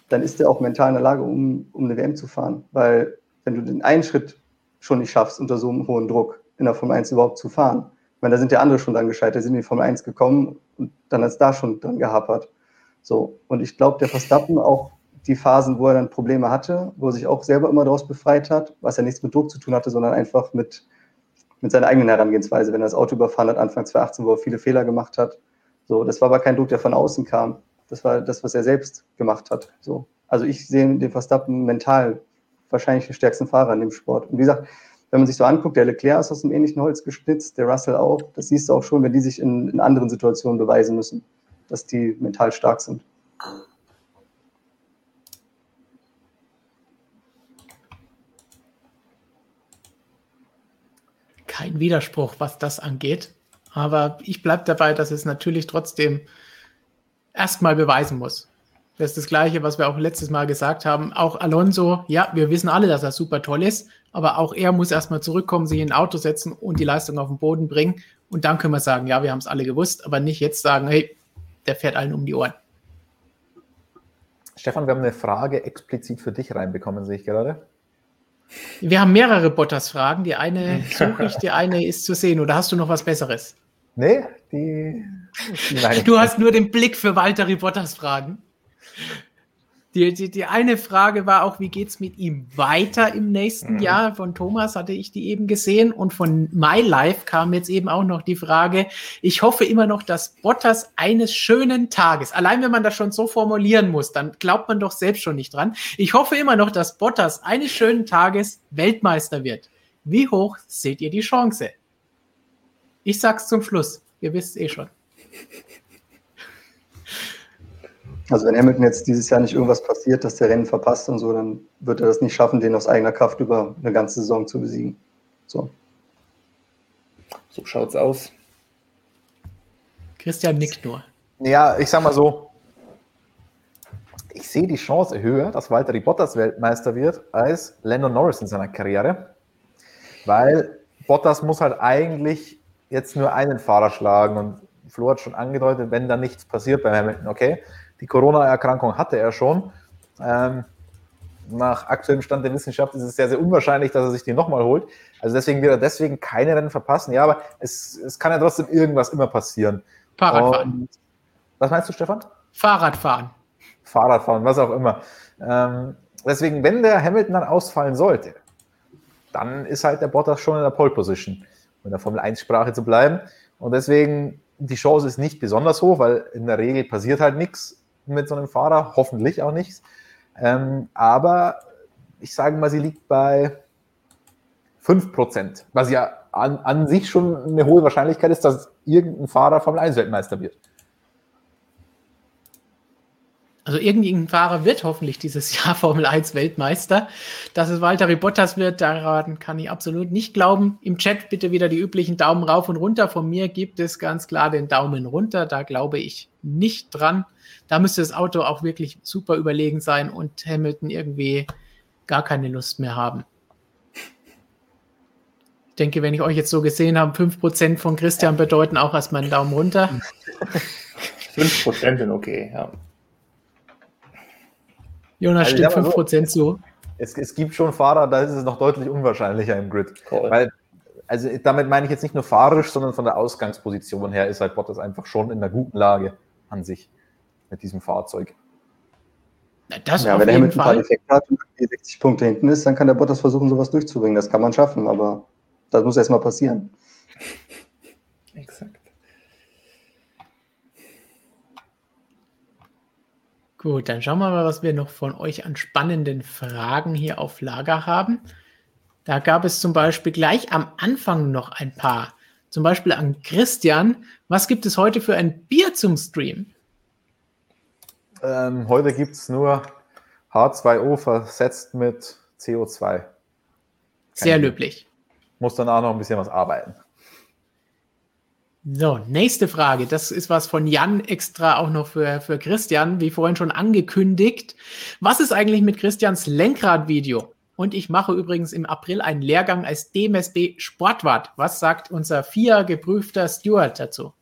dann ist er auch mental in der Lage, um, um eine WM zu fahren. Weil, wenn du den einen Schritt schon nicht schaffst, unter so einem hohen Druck in der Formel 1 überhaupt zu fahren, ich meine, da sind ja andere schon dann gescheitert, sind in die Formel 1 gekommen und dann hat es da schon dran gehapert. So, und ich glaube, der Verstappen auch die Phasen, wo er dann Probleme hatte, wo er sich auch selber immer daraus befreit hat, was ja nichts mit Druck zu tun hatte, sondern einfach mit, mit seiner eigenen Herangehensweise, wenn er das Auto überfahren hat, Anfang 2018, wo er viele Fehler gemacht hat. So, das war aber kein Druck, der von außen kam. Das war das, was er selbst gemacht hat. So. Also ich sehe den Verstappen mental wahrscheinlich den stärksten Fahrer in dem Sport. Und wie gesagt, wenn man sich so anguckt, der Leclerc ist aus dem ähnlichen Holz geschnitzt, der Russell auch. Das siehst du auch schon, wenn die sich in, in anderen Situationen beweisen müssen, dass die mental stark sind. Kein Widerspruch, was das angeht. Aber ich bleibe dabei, dass es natürlich trotzdem erstmal beweisen muss. Das ist das Gleiche, was wir auch letztes Mal gesagt haben. Auch Alonso, ja, wir wissen alle, dass er super toll ist, aber auch er muss erstmal zurückkommen, sich in ein Auto setzen und die Leistung auf den Boden bringen. Und dann können wir sagen, ja, wir haben es alle gewusst, aber nicht jetzt sagen, hey, der fährt allen um die Ohren. Stefan, wir haben eine Frage explizit für dich reinbekommen, sehe ich gerade. Wir haben mehrere Bottas-Fragen. Die eine suche ich, die eine ist zu sehen. Oder hast du noch was Besseres? Nee, die. die du hast nur den Blick für Walter Bottas-Fragen. Die, die, die eine Frage war auch, wie geht es mit ihm weiter im nächsten mhm. Jahr? Von Thomas hatte ich die eben gesehen und von My Life kam jetzt eben auch noch die Frage, ich hoffe immer noch, dass Bottas eines schönen Tages, allein wenn man das schon so formulieren muss, dann glaubt man doch selbst schon nicht dran. Ich hoffe immer noch, dass Bottas eines schönen Tages Weltmeister wird. Wie hoch seht ihr die Chance? Ich sag's zum Schluss. Ihr wisst eh schon. Also wenn Hamilton jetzt dieses Jahr nicht irgendwas passiert, dass der Rennen verpasst und so, dann wird er das nicht schaffen, den aus eigener Kraft über eine ganze Saison zu besiegen. So. So schaut's aus. Christian nickt nur. Ja, ich sag mal so, ich sehe die Chance höher, dass Walter Bottas Weltmeister wird, als Lando Norris in seiner Karriere. Weil Bottas muss halt eigentlich jetzt nur einen Fahrer schlagen und Flo hat schon angedeutet, wenn da nichts passiert bei Hamilton, okay, die Corona-Erkrankung hatte er schon. Ähm, nach aktuellem Stand der Wissenschaft ist es sehr, sehr unwahrscheinlich, dass er sich die nochmal holt. Also deswegen wird er deswegen keine Rennen verpassen. Ja, aber es, es kann ja trotzdem irgendwas immer passieren. Fahrradfahren. Und, was meinst du, Stefan? Fahrradfahren. Fahrradfahren, was auch immer. Ähm, deswegen, wenn der Hamilton dann ausfallen sollte, dann ist halt der Bottas schon in der Pole Position, um in der Formel 1-Sprache zu bleiben. Und deswegen, die Chance ist nicht besonders hoch, weil in der Regel passiert halt nichts mit so einem Fahrer, hoffentlich auch nichts. Ähm, aber ich sage mal, sie liegt bei 5%, was ja an, an sich schon eine hohe Wahrscheinlichkeit ist, dass irgendein Fahrer Formel 1 Weltmeister wird. Also irgendein Fahrer wird hoffentlich dieses Jahr Formel 1 Weltmeister. Dass es Walter Bottas wird, daran kann ich absolut nicht glauben. Im Chat bitte wieder die üblichen Daumen rauf und runter. Von mir gibt es ganz klar den Daumen runter. Da glaube ich nicht dran. Da müsste das Auto auch wirklich super überlegen sein und Hamilton irgendwie gar keine Lust mehr haben. Ich denke, wenn ich euch jetzt so gesehen habe, 5% von Christian bedeuten auch erstmal einen Daumen runter. 5% sind okay, ja. Jonas also, stimmt 5% so, zu. Es, es, gibt schon Fahrer, da ist es noch deutlich unwahrscheinlicher im Grid. Cool. Weil, also damit meine ich jetzt nicht nur fahrisch, sondern von der Ausgangsposition her ist halt Bottas einfach schon in einer guten Lage an sich mit diesem Fahrzeug. Das ja, wenn er mit ein paar Effekte hat und 60 Punkte hinten ist, dann kann der Bottas versuchen, sowas durchzubringen. Das kann man schaffen, aber das muss erstmal passieren. Exakt. Gut, dann schauen wir mal, was wir noch von euch an spannenden Fragen hier auf Lager haben. Da gab es zum Beispiel gleich am Anfang noch ein paar. Zum Beispiel an Christian. Was gibt es heute für ein Bier zum Stream? Ähm, heute gibt es nur H2O versetzt mit CO2. Kein Sehr löblich. Muss danach noch ein bisschen was arbeiten. So, nächste Frage. Das ist was von Jan extra auch noch für, für Christian, wie vorhin schon angekündigt. Was ist eigentlich mit Christians Lenkradvideo? Und ich mache übrigens im April einen Lehrgang als DMSB Sportwart. Was sagt unser vier geprüfter Steward dazu?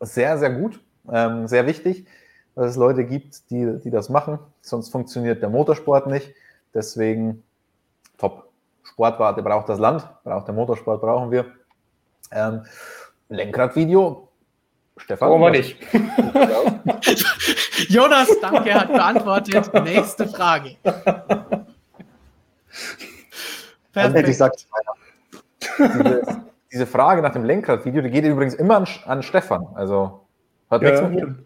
Sehr, sehr gut. Ähm, sehr wichtig, dass es Leute gibt, die, die das machen. Sonst funktioniert der Motorsport nicht. Deswegen top. Sportwart, der braucht das Land, braucht der Motorsport, brauchen wir. Ähm, Lenkradvideo. Stefan? Warum nicht? Jonas, danke, hat beantwortet. Nächste Frage. Also, ich sag's diese, diese Frage nach dem Lenkradvideo, die geht übrigens immer an, an Stefan. Also hat ja, nichts mit mir.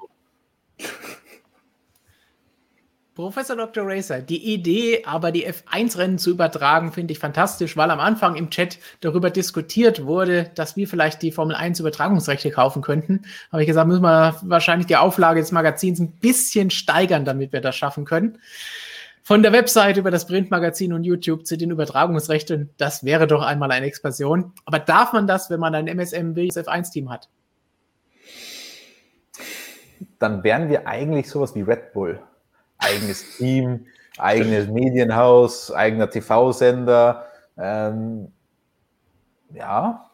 Professor Dr. Racer, die Idee, aber die F1-Rennen zu übertragen, finde ich fantastisch, weil am Anfang im Chat darüber diskutiert wurde, dass wir vielleicht die Formel 1 Übertragungsrechte kaufen könnten. Habe ich gesagt, müssen wir wahrscheinlich die Auflage des Magazins ein bisschen steigern, damit wir das schaffen können. Von der Website über das Printmagazin und YouTube zu den Übertragungsrechten, das wäre doch einmal eine Expansion. Aber darf man das, wenn man ein MSM Williams F1-Team hat? Dann wären wir eigentlich sowas wie Red Bull eigenes Team, eigenes Medienhaus, eigener TV-Sender. Ähm, ja,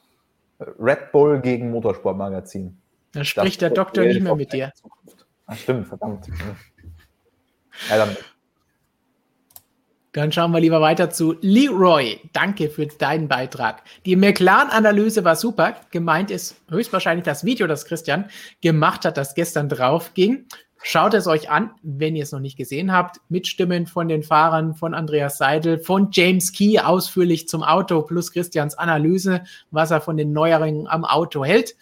Red Bull gegen Motorsportmagazin. Da spricht das der Doktor nicht mehr mit dir. Ach, stimmt, verdammt. Ja, dann dann schauen wir lieber weiter zu Leroy. Danke für deinen Beitrag. Die McLaren-Analyse war super. Gemeint ist höchstwahrscheinlich das Video, das Christian gemacht hat, das gestern drauf ging. Schaut es euch an, wenn ihr es noch nicht gesehen habt. Mit Stimmen von den Fahrern, von Andreas Seidel, von James Key ausführlich zum Auto plus Christians Analyse, was er von den Neuerungen am Auto hält.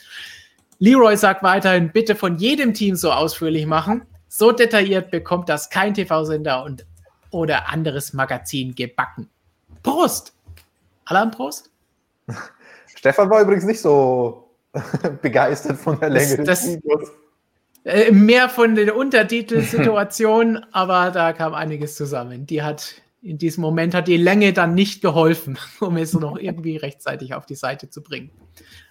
Leroy sagt weiterhin, bitte von jedem Team so ausführlich machen. So detailliert bekommt das kein TV-Sender und oder anderes Magazin gebacken. Prost! Alarm Prost? Stefan war übrigens nicht so begeistert von der Länge das, des Videos. Äh, mehr von der Untertitelsituation, aber da kam einiges zusammen. Die hat in diesem Moment hat die Länge dann nicht geholfen, um es noch irgendwie rechtzeitig auf die Seite zu bringen.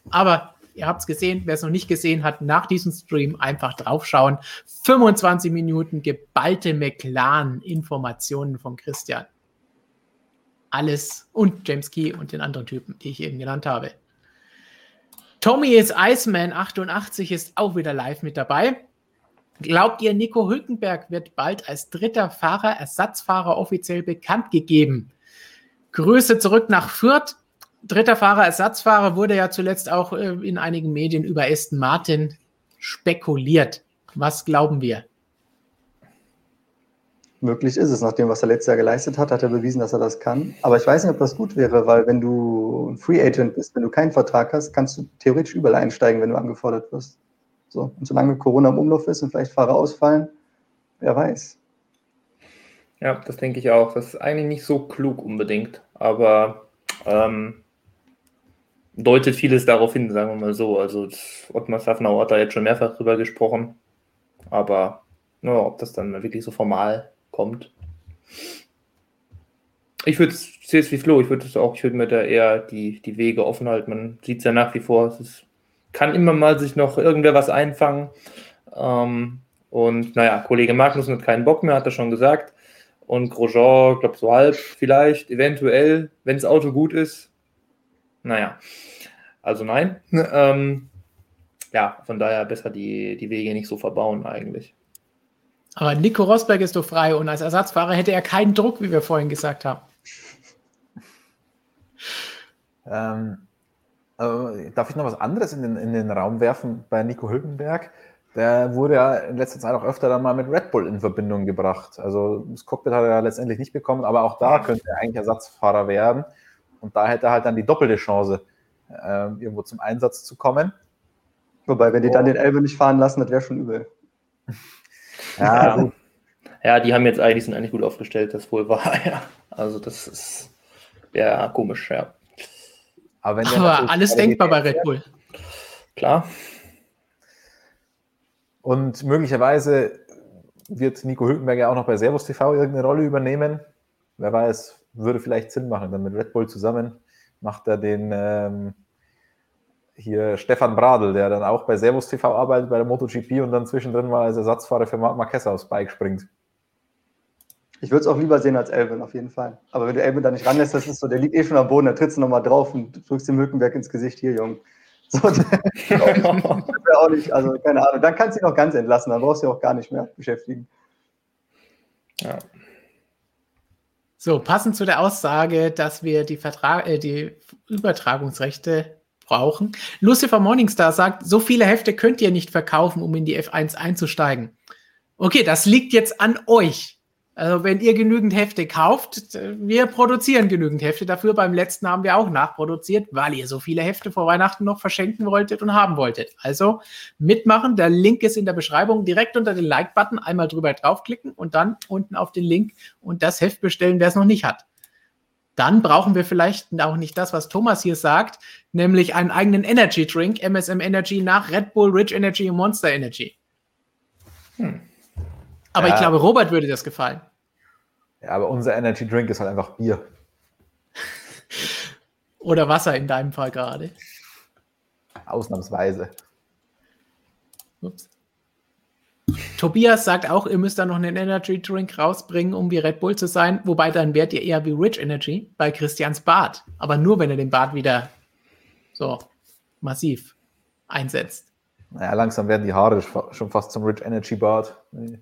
Aber ihr habt es gesehen, wer es noch nicht gesehen hat, nach diesem Stream einfach draufschauen. 25 Minuten geballte McLaren-Informationen von Christian. Alles und James Key und den anderen Typen, die ich eben genannt habe. Tommy ist Iceman 88 ist auch wieder live mit dabei. Glaubt ihr, Nico Hülkenberg wird bald als dritter Fahrer, Ersatzfahrer offiziell bekannt gegeben? Grüße zurück nach Fürth dritter Fahrer, Ersatzfahrer wurde ja zuletzt auch äh, in einigen Medien über Aston Martin spekuliert. Was glauben wir? Möglich ist es, nach dem, was er letztes Jahr geleistet hat, hat er bewiesen, dass er das kann. Aber ich weiß nicht, ob das gut wäre, weil wenn du ein Free Agent bist, wenn du keinen Vertrag hast, kannst du theoretisch überall einsteigen, wenn du angefordert wirst. So, und solange Corona im Umlauf ist und vielleicht Fahrer ausfallen, wer weiß. Ja, das denke ich auch. Das ist eigentlich nicht so klug unbedingt, aber ähm, deutet vieles darauf hin, sagen wir mal so. Also Ottmar Safnauer hat da jetzt schon mehrfach drüber gesprochen, aber Ja, ob das dann wirklich so formal kommt. Ich würde es wie Flo, ich würde es auch, ich würde mir da eher die, die Wege offen halten. Man sieht es ja nach wie vor, es ist, kann immer mal sich noch irgendwer was einfangen. Ähm, und naja, Kollege Magnussen hat keinen Bock mehr, hat er schon gesagt. Und Grosjean, glaube so halb vielleicht, eventuell, wenn das Auto gut ist. Naja, also nein. Ähm, ja, von daher besser die, die Wege nicht so verbauen eigentlich. Aber Nico Rosberg ist doch frei und als Ersatzfahrer hätte er keinen Druck, wie wir vorhin gesagt haben. Ähm, äh, darf ich noch was anderes in den, in den Raum werfen bei Nico Hülkenberg? Der wurde ja in letzter Zeit auch öfter dann mal mit Red Bull in Verbindung gebracht. Also das Cockpit hat er ja letztendlich nicht bekommen, aber auch da könnte er eigentlich Ersatzfahrer werden. Und da hätte er halt dann die doppelte Chance, äh, irgendwo zum Einsatz zu kommen. Wobei, wenn die dann den Elbe nicht fahren lassen, das wäre schon übel. Ja, ja. ja, die haben jetzt eigentlich, sind eigentlich gut aufgestellt, das wohl war, ja. Also das ist ja komisch, ja. Aber, Aber alles denkbar bei Red Bull. Klar. Und möglicherweise wird Nico Hülkenberg ja auch noch bei Servus TV irgendeine Rolle übernehmen. Wer weiß, würde vielleicht Sinn machen. Dann mit Red Bull zusammen macht er den ähm, hier Stefan Bradl, der dann auch bei Servus TV arbeitet, bei der MotoGP und dann zwischendrin mal als Ersatzfahrer für Marc Marquez aufs Bike springt. Ich würde es auch lieber sehen als Elvin, auf jeden Fall. Aber wenn du Elvin da nicht ranlässt, das ist so, der liegt eh schon am Boden, da trittst du nochmal drauf und drückst dem Mückenberg ins Gesicht, hier, Junge. So, auch nicht, also keine Ahnung. Dann kannst du ihn auch ganz entlassen, dann brauchst du ihn auch gar nicht mehr beschäftigen. Ja. So, passend zu der Aussage, dass wir die, Vertrag äh, die Übertragungsrechte brauchen. Lucifer Morningstar sagt, so viele Hefte könnt ihr nicht verkaufen, um in die F1 einzusteigen. Okay, das liegt jetzt an euch. Also wenn ihr genügend Hefte kauft, wir produzieren genügend Hefte dafür. Beim letzten haben wir auch nachproduziert, weil ihr so viele Hefte vor Weihnachten noch verschenken wolltet und haben wolltet. Also mitmachen. Der Link ist in der Beschreibung. Direkt unter den Like-Button einmal drüber draufklicken und dann unten auf den Link und das Heft bestellen, wer es noch nicht hat. Dann brauchen wir vielleicht auch nicht das, was Thomas hier sagt, nämlich einen eigenen Energy Drink, MSM Energy nach Red Bull, Rich Energy und Monster Energy. Hm. Aber ja. ich glaube, Robert würde das gefallen. Ja, aber unser Energy Drink ist halt einfach Bier. Oder Wasser in deinem Fall gerade. Ausnahmsweise. Ups. Tobias sagt auch, ihr müsst da noch einen Energy Drink rausbringen, um wie Red Bull zu sein. Wobei dann werdet ihr eher wie Rich Energy bei Christians Bart. Aber nur, wenn er den Bart wieder so massiv einsetzt. Naja, langsam werden die Haare schon fast zum Rich Energy Bart. Ein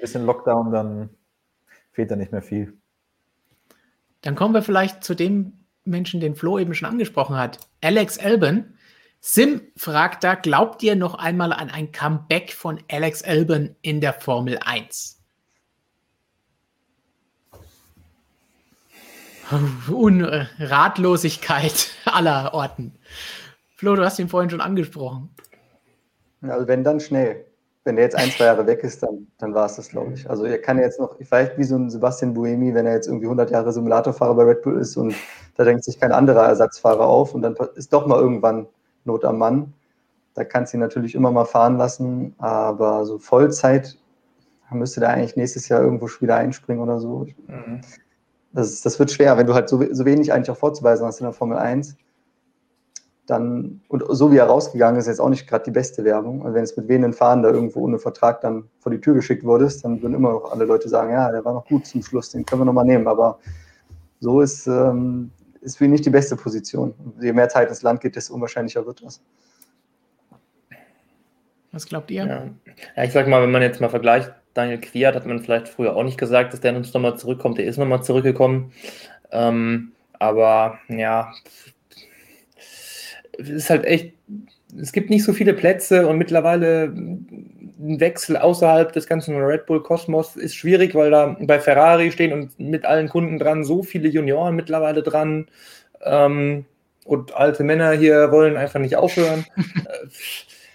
bisschen Lockdown, dann fehlt da nicht mehr viel. Dann kommen wir vielleicht zu dem Menschen, den Flo eben schon angesprochen hat. Alex Albon. Sim fragt da, glaubt ihr noch einmal an ein Comeback von Alex Albon in der Formel 1? Unratlosigkeit aller Orten. Flo, du hast ihn vorhin schon angesprochen. Also wenn dann schnell. Wenn der jetzt ein, zwei Jahre weg ist, dann, dann war es das, glaube ich. Also er kann jetzt noch, vielleicht wie so ein Sebastian Buemi, wenn er jetzt irgendwie 100 Jahre Simulatorfahrer bei Red Bull ist und da denkt sich kein anderer Ersatzfahrer auf und dann ist doch mal irgendwann Not am Mann. Da kannst du ihn natürlich immer mal fahren lassen, aber so Vollzeit müsste der eigentlich nächstes Jahr irgendwo wieder einspringen oder so. Mhm. Das, das wird schwer, wenn du halt so, so wenig eigentlich auch vorzuweisen hast in der Formel 1 dann, und so wie er rausgegangen ist, ist jetzt auch nicht gerade die beste Werbung. Also wenn es mit wenigen Fahren da irgendwo ohne Vertrag dann vor die Tür geschickt wurdest, dann würden immer noch alle Leute sagen, ja, der war noch gut zum Schluss, den können wir nochmal nehmen. Aber so ist, ähm, ist für ihn nicht die beste Position. Je mehr Zeit ins Land geht, desto unwahrscheinlicher wird das. Was glaubt ihr? Ja. ja, ich sag mal, wenn man jetzt mal vergleicht, Daniel Quiert hat man vielleicht früher auch nicht gesagt, dass der uns nochmal zurückkommt. Der ist nochmal zurückgekommen. Ähm, aber ja, es ist halt echt, es gibt nicht so viele Plätze und mittlerweile ein Wechsel außerhalb des ganzen Red Bull Kosmos ist schwierig, weil da bei Ferrari stehen und mit allen Kunden dran so viele Junioren mittlerweile dran. Ähm, und alte Männer hier wollen einfach nicht aufhören. Äh,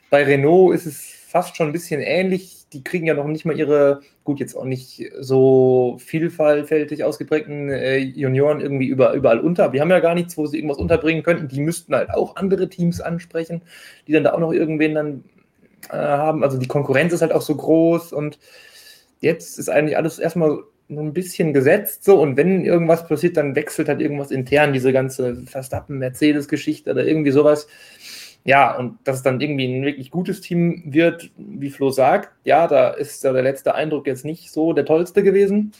bei Renault ist es fast schon ein bisschen ähnlich die kriegen ja noch nicht mal ihre, gut, jetzt auch nicht so vielfältig ausgeprägten äh, Junioren irgendwie über, überall unter. Wir haben ja gar nichts, wo sie irgendwas unterbringen könnten. Die müssten halt auch andere Teams ansprechen, die dann da auch noch irgendwen dann äh, haben. Also die Konkurrenz ist halt auch so groß und jetzt ist eigentlich alles erstmal so ein bisschen gesetzt so und wenn irgendwas passiert, dann wechselt halt irgendwas intern, diese ganze Verstappen-Mercedes-Geschichte oder irgendwie sowas. Ja, und dass es dann irgendwie ein wirklich gutes Team wird, wie Flo sagt, ja, da ist der letzte Eindruck jetzt nicht so der tollste gewesen.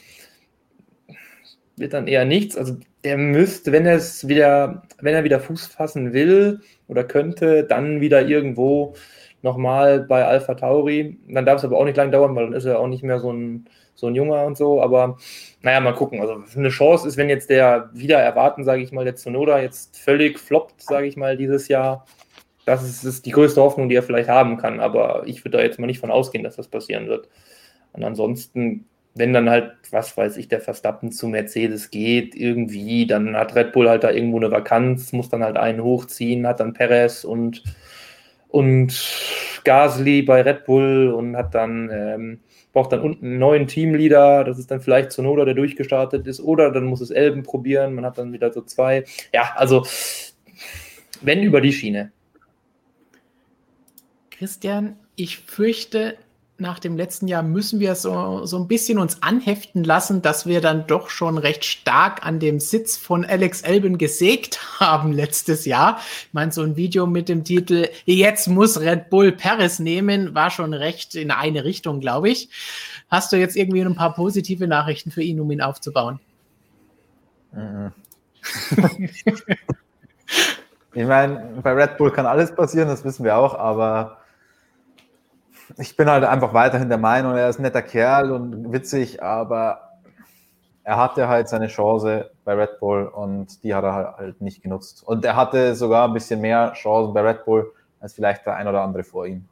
Wird dann eher nichts. Also der müsste, wenn er es wieder, wenn er wieder Fuß fassen will oder könnte, dann wieder irgendwo nochmal bei Alpha Tauri. Dann darf es aber auch nicht lang dauern, weil dann ist er auch nicht mehr so ein, so ein Junger und so. Aber naja, mal gucken. Also eine Chance ist, wenn jetzt der wieder erwarten, sage ich mal, der Tsunoda jetzt völlig floppt, sage ich mal, dieses Jahr. Das ist, ist die größte Hoffnung, die er vielleicht haben kann. Aber ich würde da jetzt mal nicht von ausgehen, dass das passieren wird. Und ansonsten, wenn dann halt, was weiß ich, der Verstappen zu Mercedes geht, irgendwie, dann hat Red Bull halt da irgendwo eine Vakanz, muss dann halt einen hochziehen, hat dann Perez und und Gasly bei Red Bull und hat dann, ähm, braucht dann unten einen neuen Teamleader, das ist dann vielleicht Sonoda, der durchgestartet ist, oder dann muss es Elben probieren, man hat dann wieder so zwei. Ja, also wenn über die Schiene. Christian, ich fürchte, nach dem letzten Jahr müssen wir so, so ein bisschen uns anheften lassen, dass wir dann doch schon recht stark an dem Sitz von Alex Elben gesägt haben letztes Jahr. Ich meine, so ein Video mit dem Titel Jetzt muss Red Bull Paris nehmen, war schon recht in eine Richtung, glaube ich. Hast du jetzt irgendwie ein paar positive Nachrichten für ihn, um ihn aufzubauen? Mhm. ich meine, bei Red Bull kann alles passieren, das wissen wir auch, aber ich bin halt einfach weiterhin der Meinung, er ist ein netter Kerl und witzig, aber er hatte halt seine Chance bei Red Bull und die hat er halt nicht genutzt. Und er hatte sogar ein bisschen mehr Chancen bei Red Bull als vielleicht der ein oder andere vor ihm.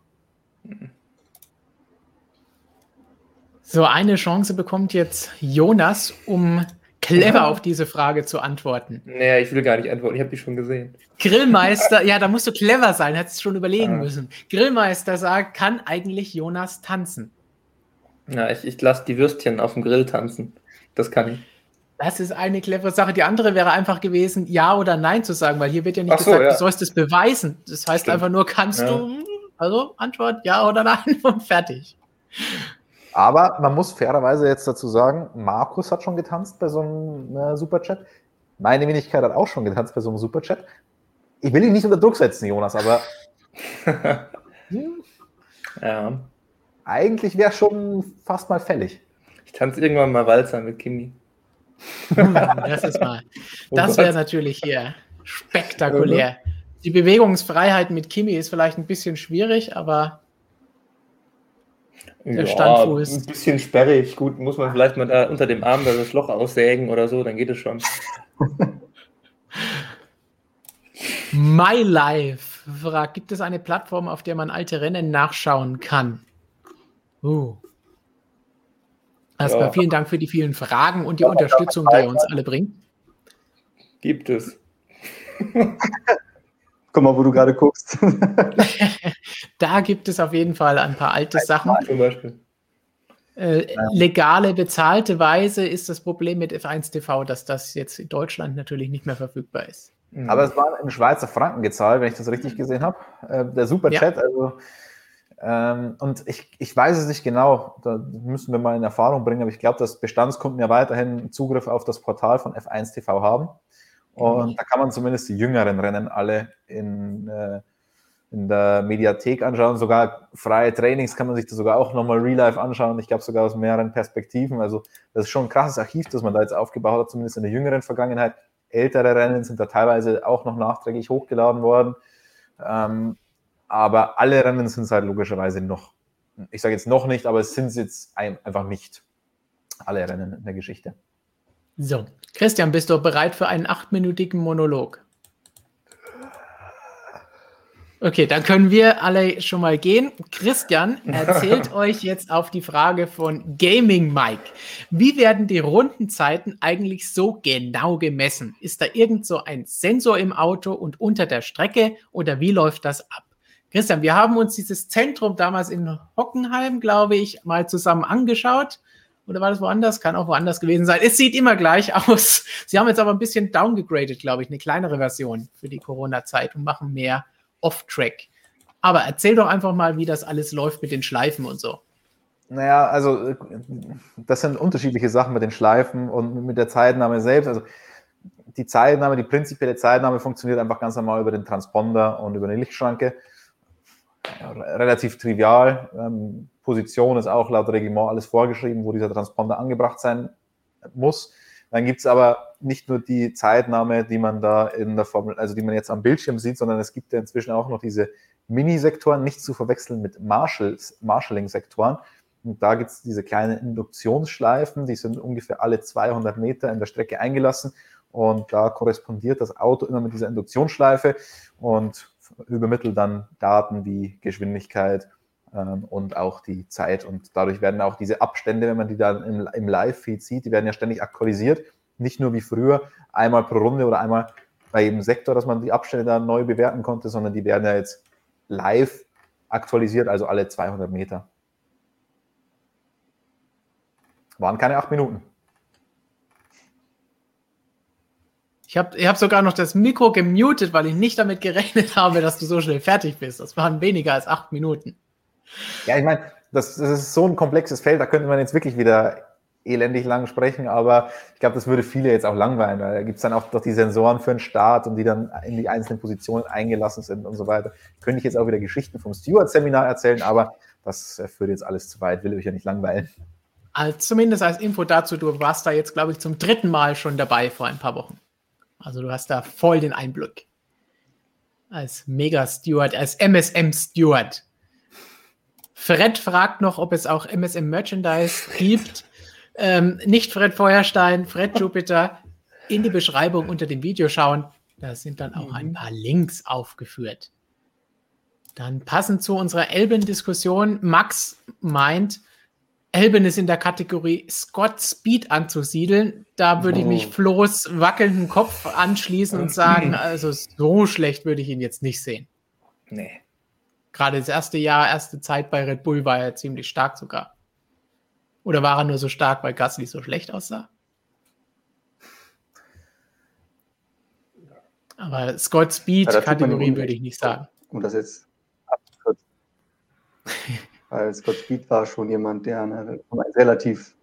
So, eine Chance bekommt jetzt Jonas, um clever auf diese Frage zu antworten. Naja, ich will gar nicht antworten, ich habe die schon gesehen. Grillmeister, ja, da musst du clever sein, hättest du schon überlegen ah. müssen. Grillmeister sagt, kann eigentlich Jonas tanzen? Ja, ich, ich lasse die Würstchen auf dem Grill tanzen. Das kann ich. Das ist eine clevere Sache. Die andere wäre einfach gewesen, ja oder nein zu sagen, weil hier wird ja nicht so, gesagt, ja. du sollst es beweisen. Das heißt Stimmt. einfach nur, kannst ja. du, also Antwort ja oder nein und fertig. Aber man muss fairerweise jetzt dazu sagen, Markus hat schon getanzt bei so einem äh, Superchat. Meine Wenigkeit hat auch schon getanzt bei so einem Superchat. Ich will ihn nicht unter Druck setzen, Jonas, aber hm, ja. eigentlich wäre schon fast mal fällig. Ich tanze irgendwann mal Walzer mit Kimi. das ist mal. Oh das wäre natürlich hier spektakulär. Die Bewegungsfreiheit mit Kimi ist vielleicht ein bisschen schwierig, aber der ja, Standfuß. Ein bisschen sperrig. Gut, muss man vielleicht mal da unter dem Arm das Loch aussägen oder so, dann geht es schon. My Life fragt, gibt es eine Plattform, auf der man alte Rennen nachschauen kann? Uh. Erstmal ja. vielen Dank für die vielen Fragen und die Unterstützung, die ihr uns alle bringt. Gibt es. Guck mal, wo du gerade guckst. da gibt es auf jeden Fall ein paar alte Sachen. Zum Beispiel. Äh, legale, bezahlte Weise ist das Problem mit F1 TV, dass das jetzt in Deutschland natürlich nicht mehr verfügbar ist. Mhm. Aber es war in Schweizer Franken gezahlt, wenn ich das richtig gesehen habe. Äh, der Superchat, ja. also ähm, und ich, ich weiß es nicht genau, da müssen wir mal in Erfahrung bringen, aber ich glaube, dass Bestandskunden ja weiterhin Zugriff auf das Portal von F1 TV haben. Und da kann man zumindest die jüngeren Rennen alle in, äh, in der Mediathek anschauen. Sogar freie Trainings kann man sich da sogar auch nochmal real life anschauen. Ich glaube sogar aus mehreren Perspektiven. Also das ist schon ein krasses Archiv, das man da jetzt aufgebaut hat, zumindest in der jüngeren Vergangenheit. Ältere Rennen sind da teilweise auch noch nachträglich hochgeladen worden. Ähm, aber alle Rennen sind es halt logischerweise noch. Ich sage jetzt noch nicht, aber es sind jetzt einfach nicht alle Rennen in der Geschichte. So, Christian, bist du bereit für einen achtminütigen Monolog? Okay, dann können wir alle schon mal gehen. Christian erzählt euch jetzt auf die Frage von Gaming Mike. Wie werden die Rundenzeiten eigentlich so genau gemessen? Ist da irgend so ein Sensor im Auto und unter der Strecke oder wie läuft das ab? Christian, wir haben uns dieses Zentrum damals in Hockenheim, glaube ich, mal zusammen angeschaut. Oder war das woanders? Kann auch woanders gewesen sein. Es sieht immer gleich aus. Sie haben jetzt aber ein bisschen downgegradet, glaube ich, eine kleinere Version für die Corona-Zeit und machen mehr Off-Track. Aber erzähl doch einfach mal, wie das alles läuft mit den Schleifen und so. Naja, also das sind unterschiedliche Sachen mit den Schleifen und mit der Zeitnahme selbst. Also die Zeitnahme, die prinzipielle Zeitnahme funktioniert einfach ganz normal über den Transponder und über eine Lichtschranke. Relativ trivial. Ähm, Position ist auch laut Reglement alles vorgeschrieben, wo dieser Transponder angebracht sein muss. Dann gibt es aber nicht nur die Zeitnahme, die man da in der Formel, also die man jetzt am Bildschirm sieht, sondern es gibt ja inzwischen auch noch diese Mini-Sektoren, nicht zu verwechseln mit Marshalling-Sektoren. Und da gibt es diese kleinen Induktionsschleifen, die sind ungefähr alle 200 Meter in der Strecke eingelassen. Und da korrespondiert das Auto immer mit dieser Induktionsschleife und übermittelt dann Daten wie Geschwindigkeit und auch die Zeit. Und dadurch werden auch diese Abstände, wenn man die dann im, im Live-Feed sieht, die werden ja ständig aktualisiert. Nicht nur wie früher, einmal pro Runde oder einmal bei jedem Sektor, dass man die Abstände dann neu bewerten konnte, sondern die werden ja jetzt live aktualisiert, also alle 200 Meter. Waren keine acht Minuten. Ich habe ich hab sogar noch das Mikro gemutet, weil ich nicht damit gerechnet habe, dass du so schnell fertig bist. Das waren weniger als acht Minuten. Ja, ich meine, das, das ist so ein komplexes Feld, da könnte man jetzt wirklich wieder elendig lang sprechen, aber ich glaube, das würde viele jetzt auch langweilen, weil da gibt es dann auch doch die Sensoren für den Start und die dann in die einzelnen Positionen eingelassen sind und so weiter. Könnte ich jetzt auch wieder Geschichten vom Steward-Seminar erzählen, aber das führt jetzt alles zu weit, will ich ja nicht langweilen. Also zumindest als Info dazu, du warst da jetzt, glaube ich, zum dritten Mal schon dabei vor ein paar Wochen. Also du hast da voll den Einblick. Als Mega-Steward, als MSM-Steward. Fred fragt noch, ob es auch MSM Merchandise gibt. Ähm, nicht Fred Feuerstein, Fred Jupiter. In die Beschreibung unter dem Video schauen. Da sind dann auch ein paar Links aufgeführt. Dann passend zu unserer Elben-Diskussion, Max meint, Elben ist in der Kategorie Scott Speed anzusiedeln. Da würde ich mich oh. Flo's wackelnden Kopf anschließen und sagen, also so schlecht würde ich ihn jetzt nicht sehen. Nee. Gerade das erste Jahr, erste Zeit bei Red Bull war er ziemlich stark sogar. Oder war er nur so stark, weil Gasly so schlecht aussah? Aber Scott Speed ja, Kategorie würde ich nicht sagen. Um das jetzt abzukürzen. weil Scott Speed war schon jemand, der eine, relativ,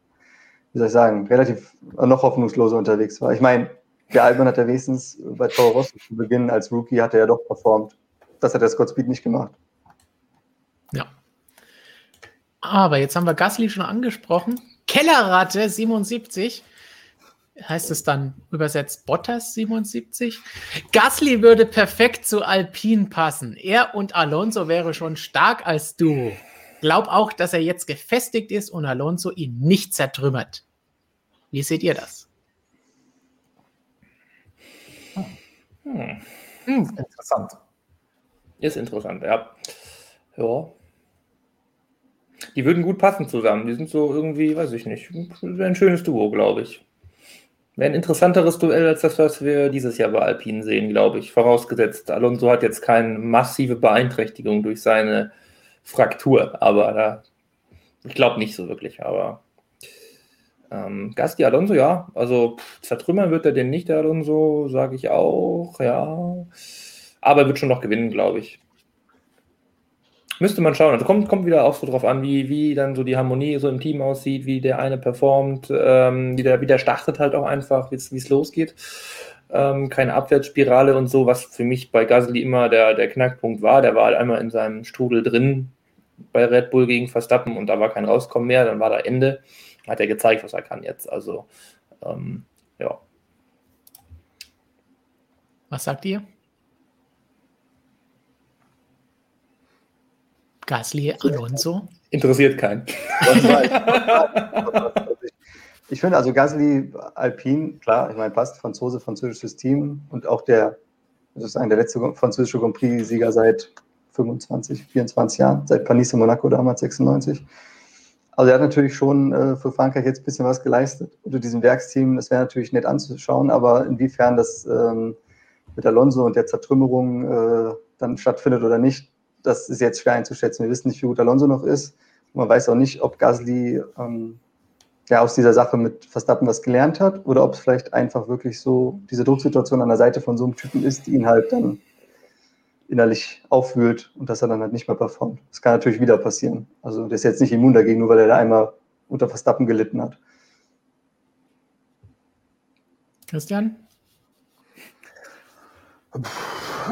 wie soll ich sagen, relativ noch hoffnungsloser unterwegs war. Ich meine, der Albmann hat ja wenigstens bei Toro Rosso zu Beginn als Rookie hat er ja doch performt. Das hat der Scott Speed nicht gemacht. Aber jetzt haben wir Gasly schon angesprochen. Kellerratte 77. Heißt es dann übersetzt Bottas 77? Gasly würde perfekt zu Alpine passen. Er und Alonso wäre schon stark als Duo. Glaub auch, dass er jetzt gefestigt ist und Alonso ihn nicht zertrümmert. Wie seht ihr das? Hm. Hm. Interessant. Ist interessant, ja. Ja. Die würden gut passen zusammen. Die sind so irgendwie, weiß ich nicht, ein schönes Duo, glaube ich. Wäre ein interessanteres Duell als das, was wir dieses Jahr bei Alpine sehen, glaube ich. Vorausgesetzt, Alonso hat jetzt keine massive Beeinträchtigung durch seine Fraktur, aber da, ich glaube nicht so wirklich, aber ähm, Gasti Alonso, ja, also zertrümmern wird er den nicht, der Alonso, sage ich auch, ja. Aber er wird schon noch gewinnen, glaube ich. Müsste man schauen. Also kommt, kommt wieder auch so drauf an, wie, wie dann so die Harmonie so im Team aussieht, wie der eine performt, ähm, wie, der, wie der startet halt auch einfach, wie es losgeht. Ähm, keine Abwärtsspirale und so, was für mich bei Gasly immer der, der Knackpunkt war. Der war halt einmal in seinem Strudel drin bei Red Bull gegen Verstappen und da war kein Rauskommen mehr. Dann war da Ende. Hat er gezeigt, was er kann jetzt. Also, ähm, ja. Was sagt ihr? Gasly, Alonso? Interessiert keinen. ich finde also Gasly, Alpine, klar, ich meine, passt, Franzose, französisches Team und auch der, sozusagen der letzte französische Grand Prix-Sieger seit 25, 24 Jahren, seit Panis in Monaco damals 96. Also er hat natürlich schon äh, für Frankreich jetzt ein bisschen was geleistet. Unter diesem Werksteam, das wäre natürlich nett anzuschauen, aber inwiefern das ähm, mit Alonso und der Zertrümmerung äh, dann stattfindet oder nicht, das ist jetzt schwer einzuschätzen. Wir wissen nicht, wie gut Alonso noch ist. Man weiß auch nicht, ob Gasly ähm, ja aus dieser Sache mit Verstappen was gelernt hat oder ob es vielleicht einfach wirklich so diese Drucksituation an der Seite von so einem Typen ist, die ihn halt dann innerlich aufwühlt und dass er dann halt nicht mehr performt. Das kann natürlich wieder passieren. Also der ist jetzt nicht immun dagegen, nur weil er da einmal unter Verstappen gelitten hat. Christian?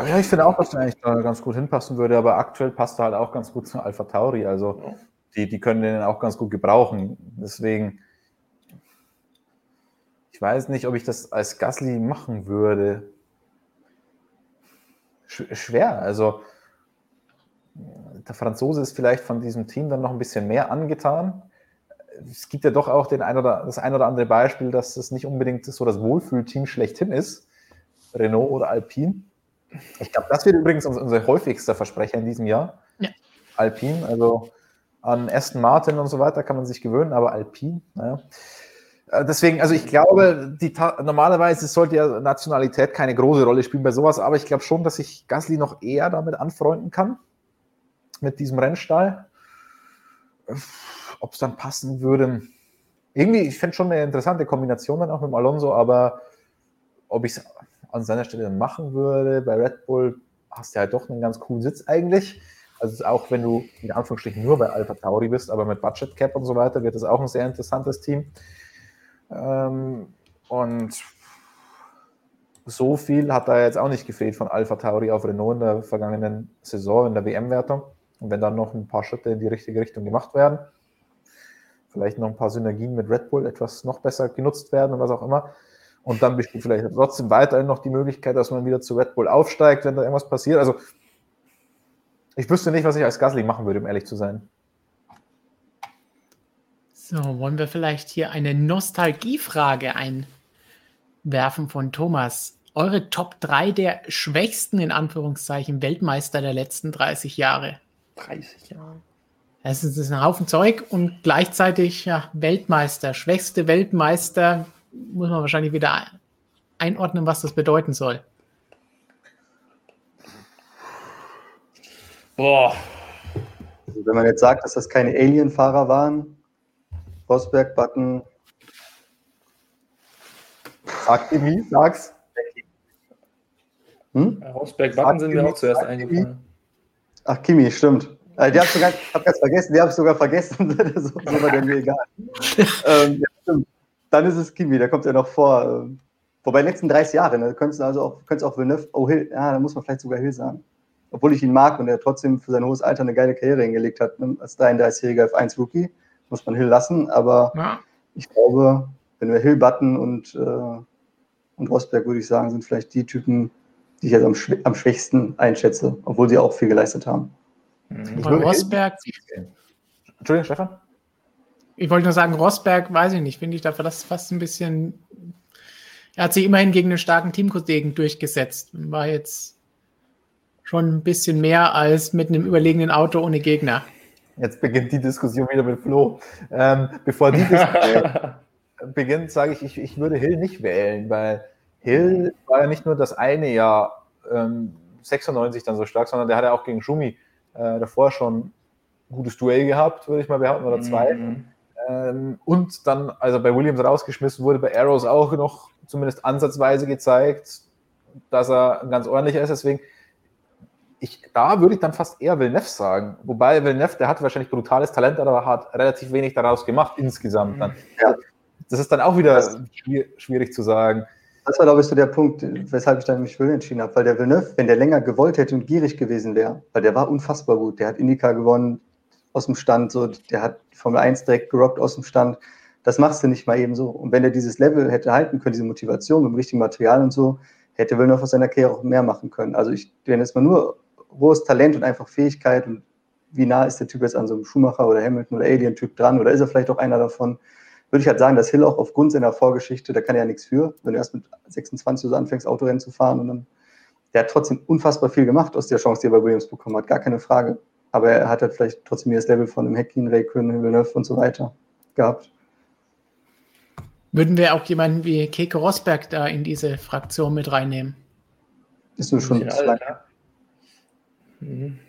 Ja, ich finde auch, dass er eigentlich da ganz gut hinpassen würde, aber aktuell passt er halt auch ganz gut zu Alpha Tauri. Also die, die können den auch ganz gut gebrauchen. Deswegen, ich weiß nicht, ob ich das als Gasly machen würde. Schwer. Also der Franzose ist vielleicht von diesem Team dann noch ein bisschen mehr angetan. Es gibt ja doch auch den ein oder, das ein oder andere Beispiel, dass es nicht unbedingt so das Wohlfühlteam schlechthin ist. Renault oder Alpine. Ich glaube, das wird übrigens unser häufigster Versprecher in diesem Jahr. Ja. Alpine, also an Aston Martin und so weiter kann man sich gewöhnen, aber Alpine, naja. Äh, deswegen, also ich glaube, die, normalerweise sollte ja Nationalität keine große Rolle spielen bei sowas, aber ich glaube schon, dass sich Gasly noch eher damit anfreunden kann, mit diesem Rennstall. Ob es dann passen würde, irgendwie, ich fände schon eine interessante Kombination dann auch mit dem Alonso, aber ob ich es an seiner Stelle machen würde, bei Red Bull hast du halt doch einen ganz coolen Sitz eigentlich. Also auch wenn du in Anführungsstrichen nur bei Alpha Tauri bist, aber mit Budget Cap und so weiter, wird es auch ein sehr interessantes Team. Ähm, und so viel hat da jetzt auch nicht gefehlt von Alpha Tauri auf Renault in der vergangenen Saison, in der WM-Wertung. Und wenn dann noch ein paar Schritte in die richtige Richtung gemacht werden, vielleicht noch ein paar Synergien mit Red Bull etwas noch besser genutzt werden und was auch immer. Und dann besteht vielleicht trotzdem weiterhin noch die Möglichkeit, dass man wieder zu Red Bull aufsteigt, wenn da irgendwas passiert. Also ich wüsste nicht, was ich als Gasly machen würde, um ehrlich zu sein. So, wollen wir vielleicht hier eine Nostalgiefrage einwerfen von Thomas. Eure Top 3 der schwächsten, in Anführungszeichen, Weltmeister der letzten 30 Jahre. 30 Jahre. Das ist, das ist ein Haufen Zeug und gleichzeitig ja, Weltmeister, schwächste Weltmeister, muss man wahrscheinlich wieder einordnen, was das bedeuten soll. Boah. Also wenn man jetzt sagt, dass das keine Alien-Fahrer waren, Rosberg, Button. Sag Kimi, sag's. Hm? Rosberg, Button sind mir auch zuerst eingefallen. Ach, Kimi, stimmt. Äh, die habe ich sogar, hab ganz vergessen, die habe ich sogar vergessen. so war der mir egal. ähm, ja, Dann ist es Kimi, der kommt ja noch vor. Ähm, wobei, die letzten 30 Jahre, ne, könntest du also auch, könntest auch Villeneuve, oh Hill, ja, da muss man vielleicht sogar Hill sagen obwohl ich ihn mag und er trotzdem für sein hohes Alter eine geile Karriere hingelegt hat, ne? als 33-jähriger F1-Rookie, muss man Hill lassen. Aber ja. ich glaube, wenn wir Hill, Button und, äh, und Rosberg, würde ich sagen, sind vielleicht die Typen, die ich jetzt am, schw am schwächsten einschätze, obwohl sie auch viel geleistet haben. Mhm. Rosberg. Entschuldigung, Stefan? Ich wollte nur sagen, Rosberg, weiß ich nicht, finde ich dafür das fast ein bisschen. Er hat sich immerhin gegen einen starken Teamkollegen durchgesetzt. War jetzt schon ein bisschen mehr als mit einem überlegenen Auto ohne Gegner. Jetzt beginnt die Diskussion wieder mit Flo. Ähm, bevor die Diskussion beginnt, sage ich, ich, ich würde Hill nicht wählen, weil Hill war ja nicht nur das eine Jahr ähm, 96 dann so stark, sondern der hat ja auch gegen Schumi äh, davor schon ein gutes Duell gehabt, würde ich mal behaupten, oder zwei. Mhm. Ähm, und dann, also bei Williams rausgeschmissen wurde, bei Arrows auch noch zumindest ansatzweise gezeigt, dass er ganz ordentlich ist. Deswegen, ich, da würde ich dann fast eher Villeneuve sagen. Wobei Villeneuve, der hat wahrscheinlich brutales Talent, aber hat relativ wenig daraus gemacht insgesamt. Dann. Ja. Das ist dann auch wieder schwierig zu sagen. Das war, glaube ich, so der Punkt, weshalb ich dann mich für entschieden habe. Weil der Villeneuve, wenn der länger gewollt hätte und gierig gewesen wäre, weil der war unfassbar gut. Der hat Indica gewonnen aus dem Stand, so, der hat Formel 1 direkt gerockt aus dem Stand. Das machst du nicht mal eben so. Und wenn er dieses Level hätte halten können, diese Motivation mit dem richtigen Material und so, hätte Villeneuve aus seiner Karriere auch mehr machen können. Also ich, wenn jetzt mal nur hohes Talent und einfach Fähigkeit und wie nah ist der Typ jetzt an so einem Schumacher oder Hamilton oder Alien-Typ dran oder ist er vielleicht auch einer davon, würde ich halt sagen, dass Hill auch aufgrund seiner Vorgeschichte, da kann er ja nichts für, wenn du erst mit 26 so anfängst, Autorennen zu fahren und dann, der hat trotzdem unfassbar viel gemacht aus der Chance, die er bei Williams bekommen hat, gar keine Frage. Aber er hat halt vielleicht trotzdem das Level von einem Heckin, Räikkönen, Villeneuve und so weiter gehabt. Würden wir auch jemanden wie Keke Rosberg da in diese Fraktion mit reinnehmen? Ist nur schon zu lang. Mhm.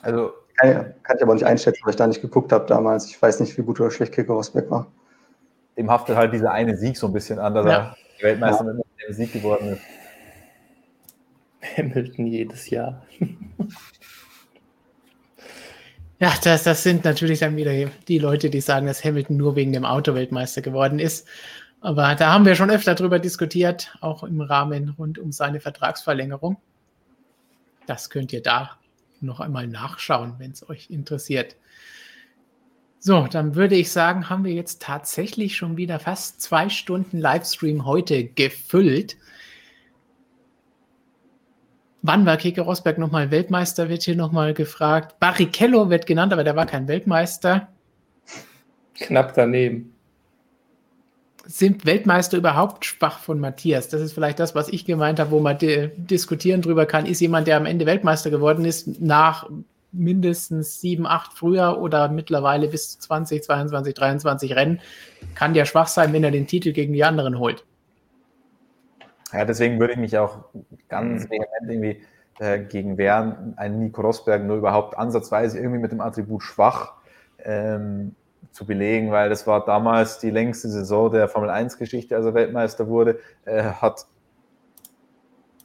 Also kann, kann, ich aber nicht einschätzen, weil ich da nicht geguckt habe damals. Ich weiß nicht, wie gut oder schlecht Keke Rosberg war. Dem haftet halt dieser eine Sieg so ein bisschen an, dass ja. er Weltmeister ja. mit dem Sieg geworden ist. Hamilton jedes Jahr. Ja, das, das sind natürlich dann wieder die Leute, die sagen, dass Hamilton nur wegen dem Auto Weltmeister geworden ist. Aber da haben wir schon öfter drüber diskutiert, auch im Rahmen rund um seine Vertragsverlängerung. Das könnt ihr da noch einmal nachschauen, wenn es euch interessiert. So, dann würde ich sagen, haben wir jetzt tatsächlich schon wieder fast zwei Stunden Livestream heute gefüllt. Wann war Keke Rosberg nochmal Weltmeister, wird hier nochmal gefragt. Barrichello wird genannt, aber der war kein Weltmeister. Knapp daneben. Sind Weltmeister überhaupt schwach von Matthias? Das ist vielleicht das, was ich gemeint habe, wo man diskutieren drüber kann. Ist jemand, der am Ende Weltmeister geworden ist, nach mindestens sieben, acht früher oder mittlerweile bis 20, 22, 23 Rennen, kann der schwach sein, wenn er den Titel gegen die anderen holt. Ja, deswegen würde ich mich auch ganz mhm. vehement irgendwie äh, gegen wehren, einen Nico Rosberg nur überhaupt ansatzweise irgendwie mit dem Attribut schwach ähm, zu belegen, weil das war damals die längste Saison der Formel 1-Geschichte, als er Weltmeister wurde, äh, hat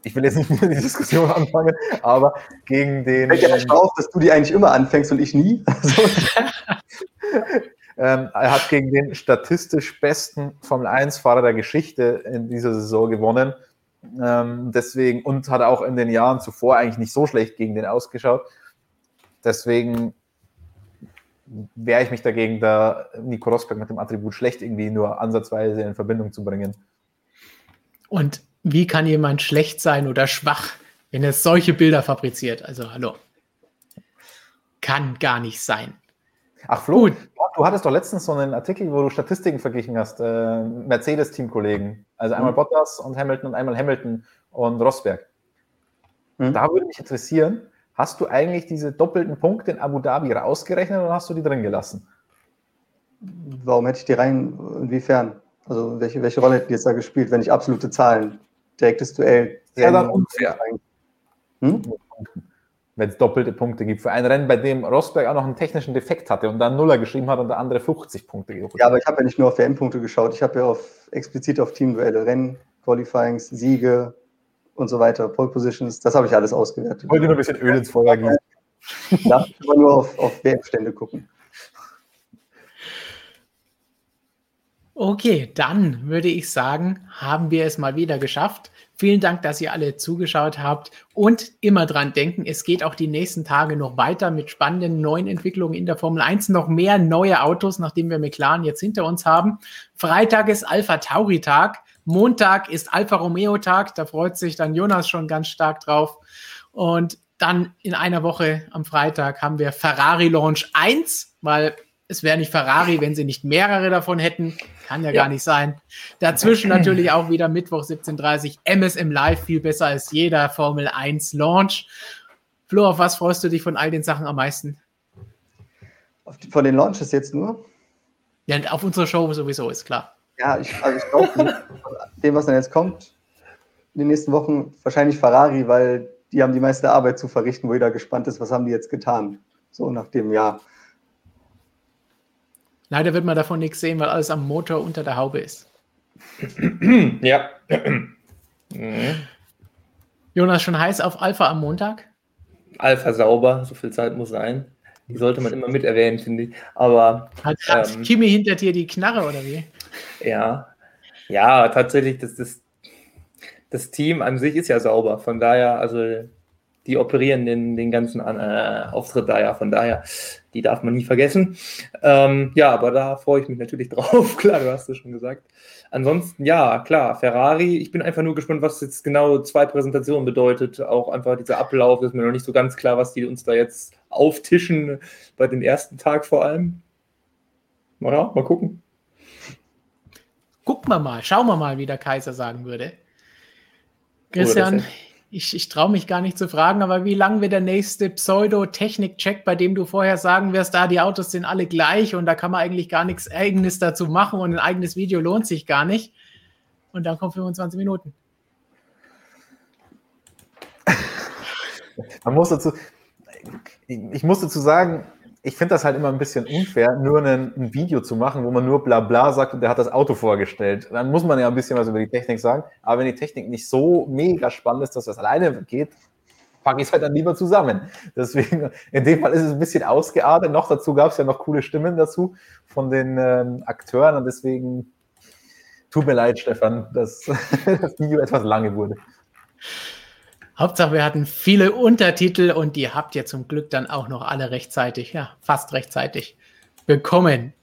ich will jetzt nicht mehr die Diskussion anfangen, aber gegen den. Ich ja ähm, auf, dass du die eigentlich immer anfängst und ich nie. Also. Ähm, er hat gegen den statistisch besten Formel-1-Fahrer der Geschichte in dieser Saison gewonnen. Ähm, deswegen, und hat auch in den Jahren zuvor eigentlich nicht so schlecht gegen den ausgeschaut. Deswegen wehre ich mich dagegen, da Nico Rosberg mit dem Attribut schlecht irgendwie nur ansatzweise in Verbindung zu bringen. Und wie kann jemand schlecht sein oder schwach, wenn er solche Bilder fabriziert? Also, hallo. Kann gar nicht sein. Ach, Flo, Gut. du hattest doch letztens so einen Artikel, wo du Statistiken verglichen hast, äh, Mercedes-Teamkollegen. Also einmal mhm. Bottas und Hamilton und einmal Hamilton und Rosberg. Mhm. Da würde mich interessieren, hast du eigentlich diese doppelten Punkte in Abu Dhabi rausgerechnet oder hast du die drin gelassen? Warum hätte ich die rein? Inwiefern? Also welche, welche Rolle hätten die jetzt da gespielt, wenn ich absolute Zahlen direktes Duell. Ja, dann unfair. Hm? Wenn es doppelte Punkte gibt. Für ein Rennen, bei dem Rosberg auch noch einen technischen Defekt hatte und dann Nuller geschrieben hat und der andere 50 Punkte geholt Ja, aber ich habe ja nicht nur auf WM-Punkte geschaut. Ich habe ja auf, explizit auf Teamduelle, Rennen, Qualifyings, Siege und so weiter, Pole Positions. Das habe ich alles ausgewertet. Ich wollte nur ein bisschen Öl ins Feuer gießen. Darf ich aber nur auf, auf WM-Stände gucken. Okay, dann würde ich sagen, haben wir es mal wieder geschafft. Vielen Dank, dass ihr alle zugeschaut habt und immer dran denken, es geht auch die nächsten Tage noch weiter mit spannenden neuen Entwicklungen in der Formel 1. Noch mehr neue Autos, nachdem wir McLaren jetzt hinter uns haben. Freitag ist Alpha Tauri Tag. Montag ist Alfa Romeo Tag. Da freut sich dann Jonas schon ganz stark drauf. Und dann in einer Woche am Freitag haben wir Ferrari Launch 1, weil es wäre nicht Ferrari, wenn sie nicht mehrere davon hätten. Kann ja, ja. gar nicht sein. Dazwischen natürlich auch wieder Mittwoch 17.30 MSM Live, viel besser als jeder Formel 1 Launch. Flo, auf was freust du dich von all den Sachen am meisten? Die, von den Launches jetzt nur? Ja, auf unsere Show sowieso, ist klar. Ja, ich, also ich glaube, dem, was dann jetzt kommt, in den nächsten Wochen, wahrscheinlich Ferrari, weil die haben die meiste Arbeit zu verrichten, wo jeder gespannt ist, was haben die jetzt getan. So nach dem Jahr. Leider wird man davon nichts sehen, weil alles am Motor unter der Haube ist. Ja. Jonas, schon heiß auf Alpha am Montag? Alpha sauber, so viel Zeit muss sein. Die sollte man immer mit erwähnen, finde ich. Aber. Hat, hat ähm, Kimi hinter dir die Knarre oder wie? Ja. Ja, tatsächlich, das, das, das Team an sich ist ja sauber. Von daher, also die operieren den, den ganzen äh, Auftritt da ja. Von daher, die darf man nie vergessen. Ähm, ja, aber da freue ich mich natürlich drauf. klar, du hast es schon gesagt. Ansonsten, ja, klar, Ferrari. Ich bin einfach nur gespannt, was jetzt genau zwei Präsentationen bedeutet. Auch einfach dieser Ablauf ist mir noch nicht so ganz klar, was die uns da jetzt auftischen, bei dem ersten Tag vor allem. Naja, mal gucken. Gucken wir mal, schauen wir mal, wie der Kaiser sagen würde. Christian, ich, ich traue mich gar nicht zu fragen, aber wie lang wird der nächste Pseudo-Technik-Check, bei dem du vorher sagen wirst, da die Autos sind alle gleich und da kann man eigentlich gar nichts Eigenes dazu machen und ein eigenes Video lohnt sich gar nicht. Und dann kommen 25 Minuten. Man muss dazu, ich muss dazu sagen, ich finde das halt immer ein bisschen unfair, nur ein, ein, Video zu machen, wo man nur bla bla sagt und der hat das Auto vorgestellt. Dann muss man ja ein bisschen was über die Technik sagen. Aber wenn die Technik nicht so mega spannend ist, dass das alleine geht, packe ich es halt dann lieber zusammen. Deswegen, in dem Fall ist es ein bisschen ausgeartet. Noch dazu gab es ja noch coole Stimmen dazu von den ähm, Akteuren und deswegen tut mir leid, Stefan, dass das Video etwas lange wurde. Hauptsache, wir hatten viele Untertitel und die habt ihr zum Glück dann auch noch alle rechtzeitig, ja, fast rechtzeitig bekommen.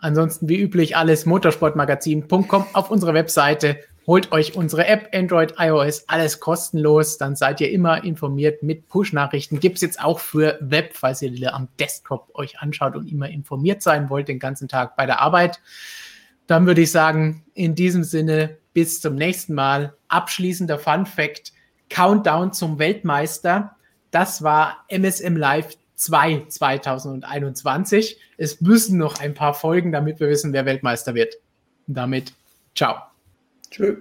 Ansonsten wie üblich alles motorsportmagazin.com auf unserer Webseite. Holt euch unsere App, Android, iOS, alles kostenlos. Dann seid ihr immer informiert mit Push-Nachrichten. Gibt es jetzt auch für Web, falls ihr am Desktop euch anschaut und immer informiert sein wollt den ganzen Tag bei der Arbeit. Dann würde ich sagen, in diesem Sinne, bis zum nächsten Mal. Abschließender Fun Fact Countdown zum Weltmeister. Das war MSM Live 2 2021. Es müssen noch ein paar Folgen, damit wir wissen, wer Weltmeister wird. Und damit, ciao. Tschüss.